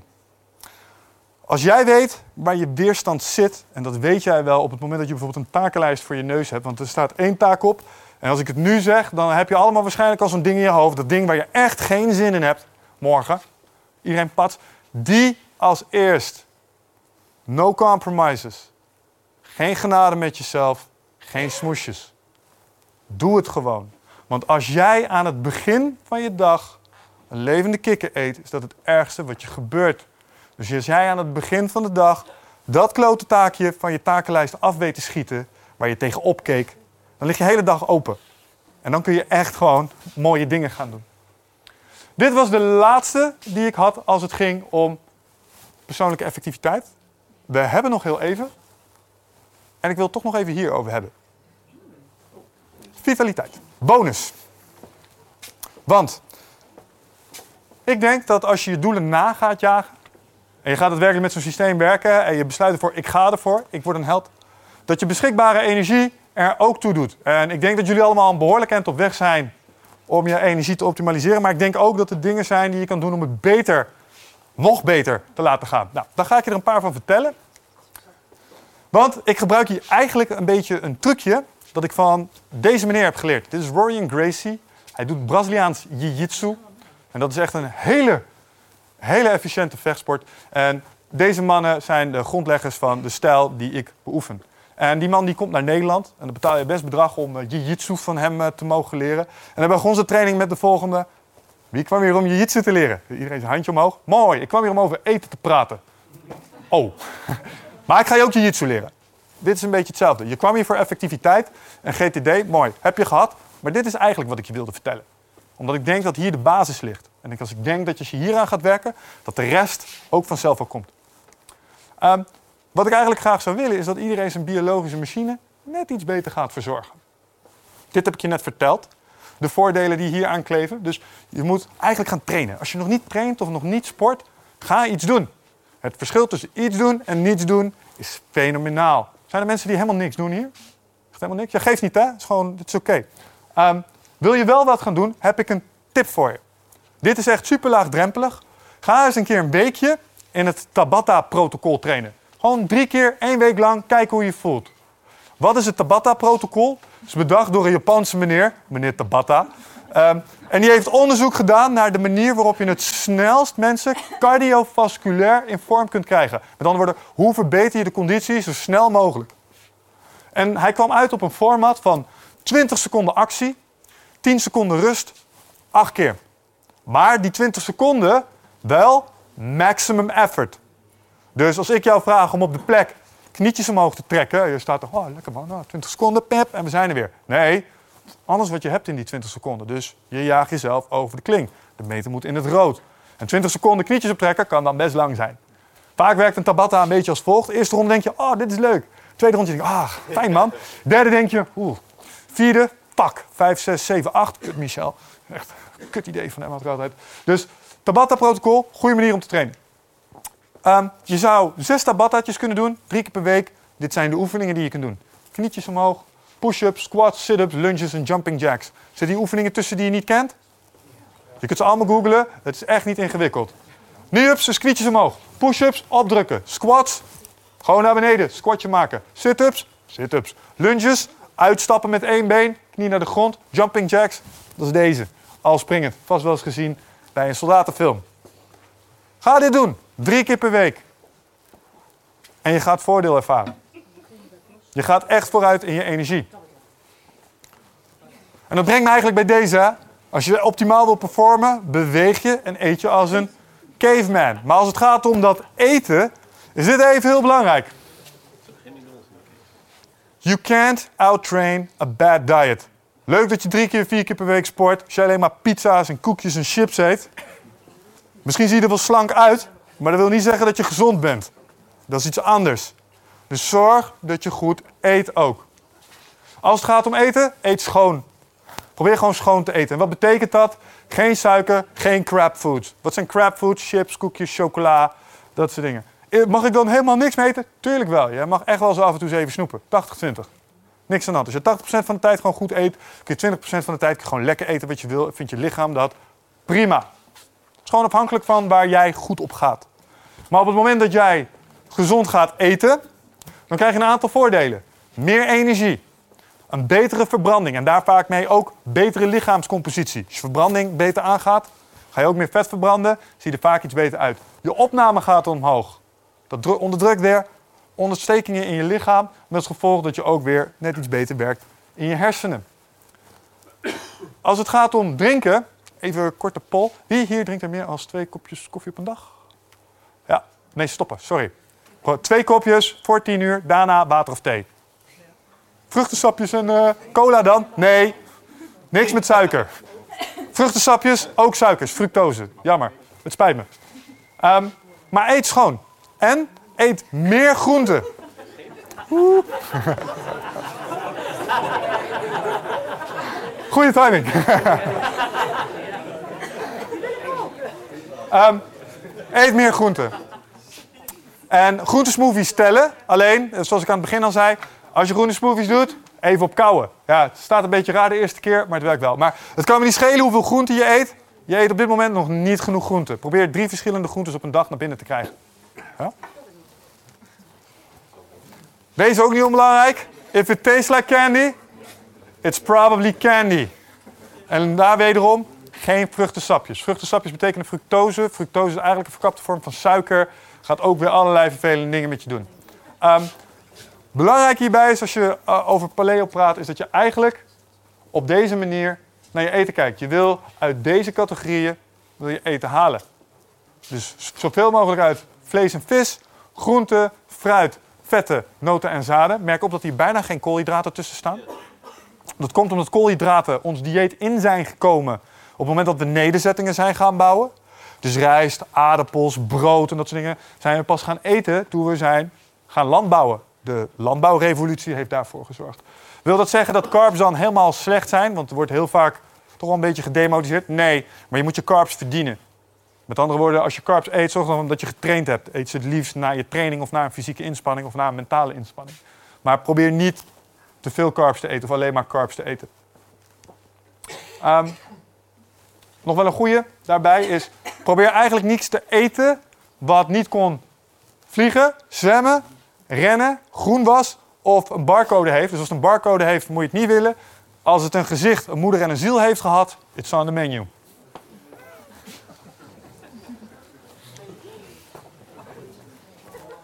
Als jij weet waar je weerstand zit, en dat weet jij wel op het moment dat je bijvoorbeeld een takenlijst voor je neus hebt, want er staat één taak op. En als ik het nu zeg, dan heb je allemaal waarschijnlijk al zo'n ding in je hoofd, dat ding waar je echt geen zin in hebt, morgen, iedereen pad, die als eerst. No compromises. Geen genade met jezelf, geen smoesjes. Doe het gewoon. Want als jij aan het begin van je dag een levende kikker eet, is dat het ergste wat je gebeurt. Dus als jij aan het begin van de dag dat klote taakje van je takenlijst af weet te schieten, waar je tegenop keek, dan lig je de hele dag open. En dan kun je echt gewoon mooie dingen gaan doen. Dit was de laatste die ik had als het ging om persoonlijke effectiviteit. We hebben nog heel even. En ik wil het toch nog even hierover hebben. Vitaliteit. Bonus. Want ik denk dat als je je doelen na gaat jagen. En je gaat het werkelijk met zo'n systeem werken. En je besluit ervoor, ik ga ervoor, ik word een held. Dat je beschikbare energie er ook toe doet. En ik denk dat jullie allemaal een behoorlijk eind op weg zijn om je energie te optimaliseren. Maar ik denk ook dat er dingen zijn die je kan doen om het beter, nog beter te laten gaan. Nou, daar ga ik je er een paar van vertellen. Want ik gebruik hier eigenlijk een beetje een trucje dat ik van deze meneer heb geleerd. Dit is Rorian Gracie. Hij doet Braziliaans jiu-jitsu. En dat is echt een hele, hele efficiënte vechtsport. En deze mannen zijn de grondleggers van de stijl die ik beoefen. En die man die komt naar Nederland. En dan betaal je best bedrag om uh, jiu-jitsu van hem eh, te mogen leren. En dan begon onze training met de volgende. Wie kwam hier om jiu-jitsu te leren? Iedereen zijn handje omhoog. Mooi, ik kwam hier om over eten te praten. Oh, [laughs] maar ik ga je ook jiu-jitsu leren. Dit is een beetje hetzelfde. Je kwam hier voor effectiviteit en GTD, mooi, heb je gehad. Maar dit is eigenlijk wat ik je wilde vertellen. Omdat ik denk dat hier de basis ligt. En als ik denk dat je hieraan gaat werken, dat de rest ook vanzelf wel komt. Um, wat ik eigenlijk graag zou willen, is dat iedereen zijn biologische machine net iets beter gaat verzorgen. Dit heb ik je net verteld. De voordelen die hier aan kleven. Dus je moet eigenlijk gaan trainen. Als je nog niet traint of nog niet sport, ga iets doen. Het verschil tussen iets doen en niets doen is fenomenaal. Zijn er mensen die helemaal niks doen hier? Echt helemaal niks? Ja, geeft niet hè? Het is gewoon, het is oké. Ehm, wil je wel wat gaan doen, heb ik een tip voor je. Dit is echt super laagdrempelig. Ga eens een keer een weekje in het Tabata-protocol trainen. Gewoon drie keer, één week lang, kijken hoe je voelt. Wat is het Tabata-protocol? Het is bedacht door een Japanse meneer, meneer Tabata. Ehm, en die heeft onderzoek gedaan naar de manier waarop je het snelst mensen cardiovasculair in vorm kunt krijgen. Met andere woorden, hoe verbeter je de conditie zo snel mogelijk? En hij kwam uit op een format van 20 seconden actie, 10 seconden rust, 8 keer. Maar die 20 seconden wel maximum effort. Dus als ik jou vraag om op de plek knietjes omhoog te trekken. Je staat er, oh lekker man, nou, 20 seconden, pep, en we zijn er weer. Nee, anders wat je hebt in die 20 seconden. Dus je jaagt jezelf over de kling. De meter moet in het rood. En 20 seconden knietjes optrekken kan dan best lang zijn. Vaak werkt een tabata een beetje als volgt. Eerste ronde denk je, oh, dit is leuk. Tweede ronde denk je, ah, fijn man. Derde denk je, oeh. Vierde, pak. Vijf, zes, zeven, acht. Kut, Michel. Echt kut idee van hem had ik. Dus Tabata-protocol, goede manier om te trainen. Um, je zou zes tabata's kunnen doen, drie keer per week. Dit zijn de oefeningen die je kunt doen. Knietjes omhoog, push-ups, squats, sit-ups, lunges en jumping jacks. Zitten die oefeningen tussen die je niet kent? Je kunt ze allemaal googlen. Het is echt niet ingewikkeld. Knee-ups, dus knietjes omhoog. Push-ups, opdrukken. Squats, gewoon naar beneden, squatje maken. Sit-ups, sit-ups. Lunges, uitstappen met één been, knie naar de grond. Jumping jacks, dat is deze. Al springend, vast wel eens gezien bij een soldatenfilm. Ga dit doen. Drie keer per week. En je gaat voordeel ervaren. Je gaat echt vooruit in je energie. En dat brengt me eigenlijk bij deze. Als je optimaal wil performen, beweeg je en eet je als een caveman. Maar als het gaat om dat eten, is dit even heel belangrijk. You can't outtrain a bad diet. Leuk dat je drie keer, vier keer per week sport. Als je alleen maar pizza's en koekjes en chips eet. Misschien zie je er wel slank uit, maar dat wil niet zeggen dat je gezond bent. Dat is iets anders. Dus zorg dat je goed eet ook. Als het gaat om eten, eet schoon. Probeer gewoon schoon te eten. En wat betekent dat? Geen suiker, geen crap foods. Wat zijn crap foods? Chips, koekjes, chocola, dat soort dingen. Eh, mag ik dan helemaal niks mee eten? Tuurlijk wel. Je mag echt wel zo af en toe eens even snoepen. 80-20. Niks aan de hand. Als je 80% van de tijd gewoon goed eet, kun je 20% van de tijd gewoon lekker eten wat je wil. Vindt je lichaam dat prima. Het is gewoon afhankelijk van waar jij goed op gaat. Maar op het moment dat jij gezond gaat eten, dan krijg je een aantal voordelen. Meer energie, een betere verbranding en daar vaak mee ook betere lichaamscompositie. Als je verbranding beter aangaat, ga je ook meer vet verbranden, zie je er vaak iets beter uit. Je opname gaat omhoog. Dat onderdrukt weer onderstekingen in je lichaam, met als gevolg dat je ook weer net iets beter werkt in je hersenen. Als het gaat om drinken, even een korte poll. Wie hier drinkt er meer dan twee kopjes koffie op een dag? Ja, nee, stoppen, sorry. Twee kopjes voor tien uur, daarna water of thee. Vruchtensapjes en uh, cola dan? Nee, niks met suiker. Vruchtensapjes, ook suikers, fructose. Jammer, het spijt me. Um, maar eet schoon. En eet meer groenten. Goeie timing. um, [laughs] eet meer groenten. En groentesmoothies tellen. Alleen, zoals ik aan het begin al zei, als je groentesmoothies doet, even op kouwen. Ja, het staat een beetje raar de eerste keer, maar het werkt wel. Maar het kan me niet schelen hoeveel groenten je eet. Je eet op dit moment nog niet genoeg groenten. Probeer drie verschillende groentes op een dag naar binnen te krijgen. Ja? Deze ook niet onbelangrijk. If it tastes like candy, it's probably candy. En daar wederom, geen vruchtensapjes. Vruchtensapjes betekenen fructose. Fructose is eigenlijk een verkapte vorm van suiker. Gaat ook weer allerlei vervelende dingen met je doen. Ehm, belangrijk hierbij is als je eh, over paleo praat, is dat je eigenlijk op deze manier naar je eten kijkt. Je wil uit deze categorieën wil je eten halen. Dus zoveel mogelijk uit vlees en vis, groenten, fruit, vetten, noten en zaden. Merk op dat hier bijna geen koolhydraten tussen staan. Dat komt omdat koolhydraten ons dieet in zijn gekomen op het moment dat we nederzettingen zijn gaan bouwen. Dus rijst, aardappels, brood en dat soort dingen zijn we pas gaan eten toen we zijn gaan landbouwen. De landbouwrevolutie heeft daarvoor gezorgd. Wil dat zeggen dat carbs dan helemaal slecht zijn? Want er wordt heel vaak toch wel een beetje gedemodiseerd. Nee, maar je moet je carbs verdienen. Met andere woorden, als je carbs eet, zorg dan dat je getraind hebt. Eet ze het liefst na je training of na een fysieke inspanning of na een mentale inspanning. Maar probeer niet te veel carbs te eten of alleen maar carbs te eten. Ehm, nog wel een goede daarbij is, probeer eigenlijk niets te eten wat niet kon vliegen, zwemmen, rennen, groen was of een barcode heeft. Dus als het een barcode heeft, moet je het niet willen. Als het een gezicht, een moeder en een ziel heeft gehad, it's on the menu.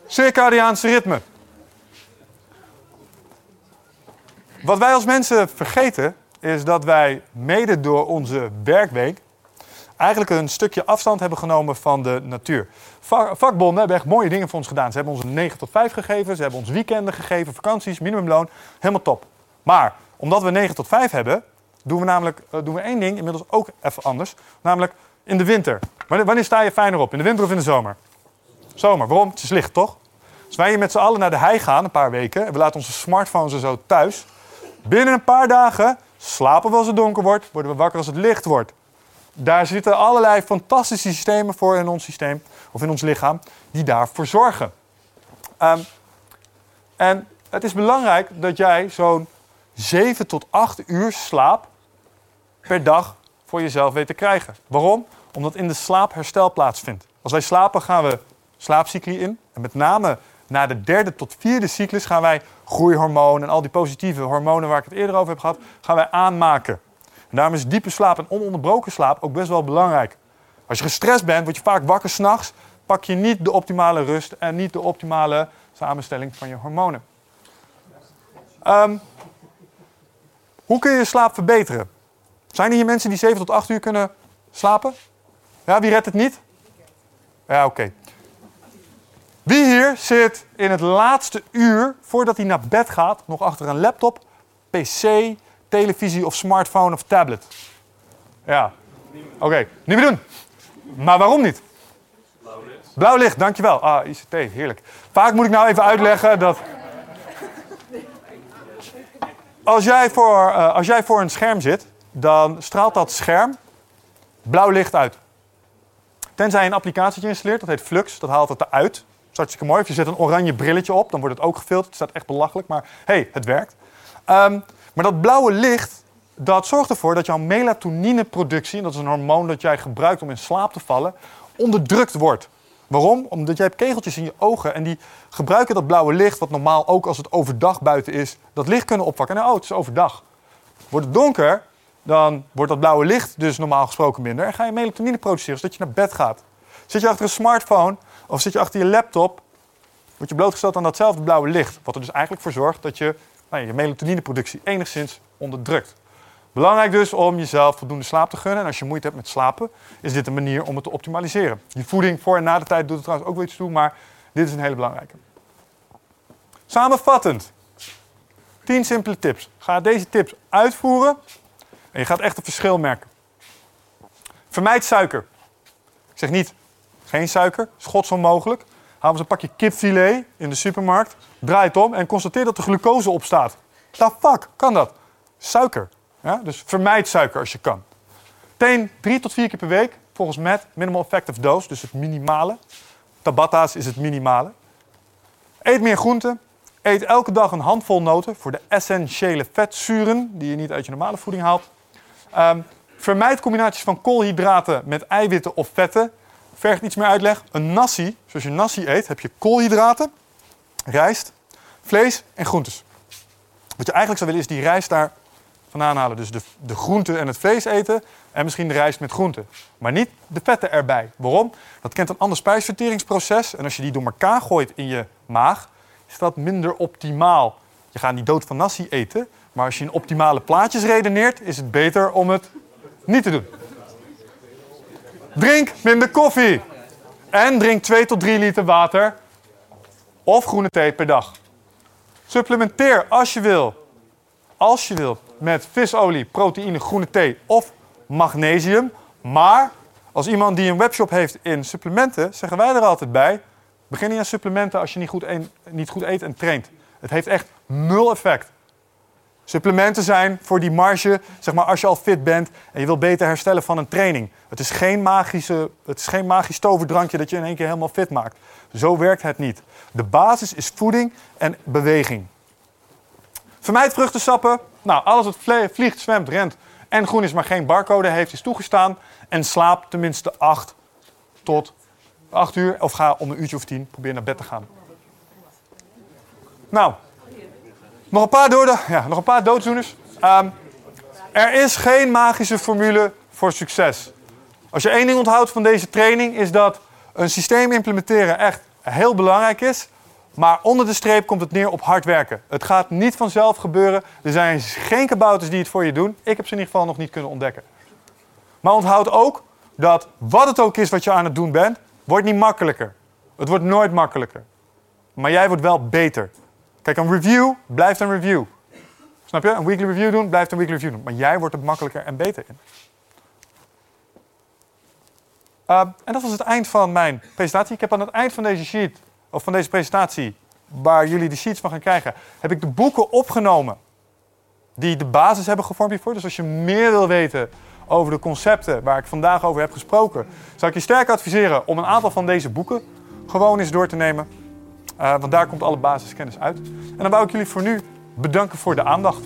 Circadiaanse ritme. Wat wij als mensen vergeten, is dat wij mede door onze werkweek eigenlijk een stukje afstand hebben genomen van de natuur. Va- Vakbonden hebben echt mooie dingen voor ons gedaan. Ze hebben ons een 9 tot 5 gegeven, ze hebben ons weekenden gegeven, vakanties, minimumloon. Helemaal top. Maar omdat we 9 tot 5 hebben, doen we namelijk eh, doen we één ding inmiddels ook even anders. Namelijk in de winter. Wanneer sta je fijner op? In de winter of in de zomer? Zomer. Waarom? Het is licht, toch? Als wij hier met z'n allen naar de hei gaan, een paar weken, en we laten onze smartphones en zo thuis. Binnen een paar dagen slapen we als het donker wordt, worden we wakker als het licht wordt. Daar zitten allerlei fantastische systemen voor in ons systeem, of in ons lichaam, die daarvoor zorgen. Ehm, en het is belangrijk dat jij zo'n 7 tot 8 uur slaap per dag voor jezelf weet te krijgen. Waarom? Omdat in de slaap herstel plaatsvindt. Als wij slapen gaan we slaapcycli in. En met name na de derde tot vierde cyclus gaan wij groeihormonen en al die positieve hormonen waar ik het eerder over heb gehad, gaan wij aanmaken. En daarom is diepe slaap en ononderbroken slaap ook best wel belangrijk. Als je gestrest bent, word je vaak wakker s'nachts, pak je niet de optimale rust en niet de optimale samenstelling van je hormonen. Ehm, hoe kun je je slaap verbeteren? Zijn er hier mensen die 7 tot 8 uur kunnen slapen? Ja, wie redt het niet? Ja, oké. Wie hier zit in het laatste uur voordat hij naar bed gaat nog achter een laptop, pc, televisie of smartphone of tablet? Ja. Oké, niet meer doen. Maar waarom niet? Blauw licht. Blauw licht, dankjewel. Ah, ICT, heerlijk. Vaak moet ik nou even uitleggen dat... Als jij voor, eh, als jij voor een scherm zit, dan straalt dat scherm blauw licht uit. Tenzij je een applicatietje installeert, dat heet Flux, dat haalt het eruit. Is hartstikke mooi. Of je zet een oranje brilletje op, dan wordt het ook gefilterd. Het staat echt belachelijk, maar hey, het werkt. Ehm, maar dat blauwe licht, dat zorgt ervoor dat jouw melatonineproductie, en dat is een hormoon dat jij gebruikt om in slaap te vallen, onderdrukt wordt. Waarom? Omdat jij hebt kegeltjes in je ogen en die gebruiken dat blauwe licht, wat normaal ook als het overdag buiten is, dat licht kunnen opvakken. En oh, het is overdag. Wordt het donker, dan wordt dat blauwe licht dus normaal gesproken minder. En ga je melatonine produceren, zodat je naar bed gaat. Zit je achter een smartphone of zit je achter je laptop, word je blootgesteld aan datzelfde blauwe licht. Wat er dus eigenlijk voor zorgt dat je nou, je melatonineproductie enigszins onderdrukt. Belangrijk dus om jezelf voldoende slaap te gunnen. En als je moeite hebt met slapen, is dit een manier om het te optimaliseren. Je voeding voor en na de tijd doet er trouwens ook wel iets toe, maar dit is een hele belangrijke. Samenvattend. 10 simpele tips. Ga deze tips uitvoeren en je gaat echt een verschil merken. Vermijd suiker. Ik zeg niet geen suiker, schots onmogelijk. Haal eens een pakje kipfilet in de supermarkt, draai het om en constateer dat de glucose op staat. The fuck, kan dat? Suiker. Ja? Dus vermijd suiker als je kan. Teen drie tot vier keer per week, volgens MET, minimal effective dose, dus het minimale. Tabatta's is het minimale. Eet meer groenten. Eet elke dag een handvol noten voor de essentiële vetzuren die je niet uit je normale voeding haalt. Ehm, vermijd combinaties van koolhydraten met eiwitten of vetten. Vergt iets meer uitleg. Een nasi, zoals je nasi eet, heb je koolhydraten, rijst, vlees en groentes. Wat je eigenlijk zou willen is die rijst daar vandaan halen. Dus de, de groente en het vlees eten en misschien de rijst met groenten. Maar niet de vetten erbij. Waarom? Dat kent een ander spijsverteringsproces. En als je die door elkaar gooit in je maag, is dat minder optimaal. Je gaat niet dood van nasi eten, maar als je in optimale plaatjes redeneert, is het beter om het niet te doen. Drink minder koffie. En drink 2 tot 3 liter water of groene thee per dag. Supplementeer als je wil, als je wil, met visolie, proteïne, groene thee of magnesium. Maar als iemand die een webshop heeft in supplementen, zeggen wij er altijd bij: begin niet aan supplementen als je niet goed, niet goed eet en traint. Het heeft echt nul effect. Supplementen zijn voor die marge, zeg maar als je al fit bent en je wil beter herstellen van een training. Het is geen, magische, het is geen magisch toverdrankje dat je in één keer helemaal fit maakt. Zo werkt het niet. De basis is voeding en beweging. Vermijd vruchtensappen. Nou, alles wat vliegt, zwemt, rent en groen is, maar geen barcode heeft, is toegestaan. En slaap tenminste 8 tot 8 uur. Of ga om een uurtje of 10 probeer naar bed te gaan. Nou, nog een paar, doden, ja, nog een paar doodzoeners. Ehm, er is geen magische formule voor succes. Als je één ding onthoudt van deze training, is dat een systeem implementeren echt heel belangrijk is. Maar onder de streep komt het neer op hard werken. Het gaat niet vanzelf gebeuren. Er zijn geen kabouters die het voor je doen. Ik heb ze in ieder geval nog niet kunnen ontdekken. Maar onthoud ook dat wat het ook is wat je aan het doen bent, wordt niet makkelijker. Het wordt nooit makkelijker. Maar jij wordt wel beter. Kijk, een review blijft een review. Snap je? Een weekly review doen blijft een weekly review doen. Maar jij wordt er makkelijker en beter in. Uh, en dat was het eind van mijn presentatie. Ik heb aan het eind van deze sheet, of van deze presentatie, waar jullie de sheets van gaan krijgen, heb ik de boeken opgenomen die de basis hebben gevormd hiervoor. Dus als je meer wil weten over de concepten waar ik vandaag over heb gesproken, zou ik je sterk adviseren om een aantal van deze boeken gewoon eens door te nemen. Uh, want daar komt alle basiskennis uit. En dan wou ik jullie voor nu bedanken voor de aandacht.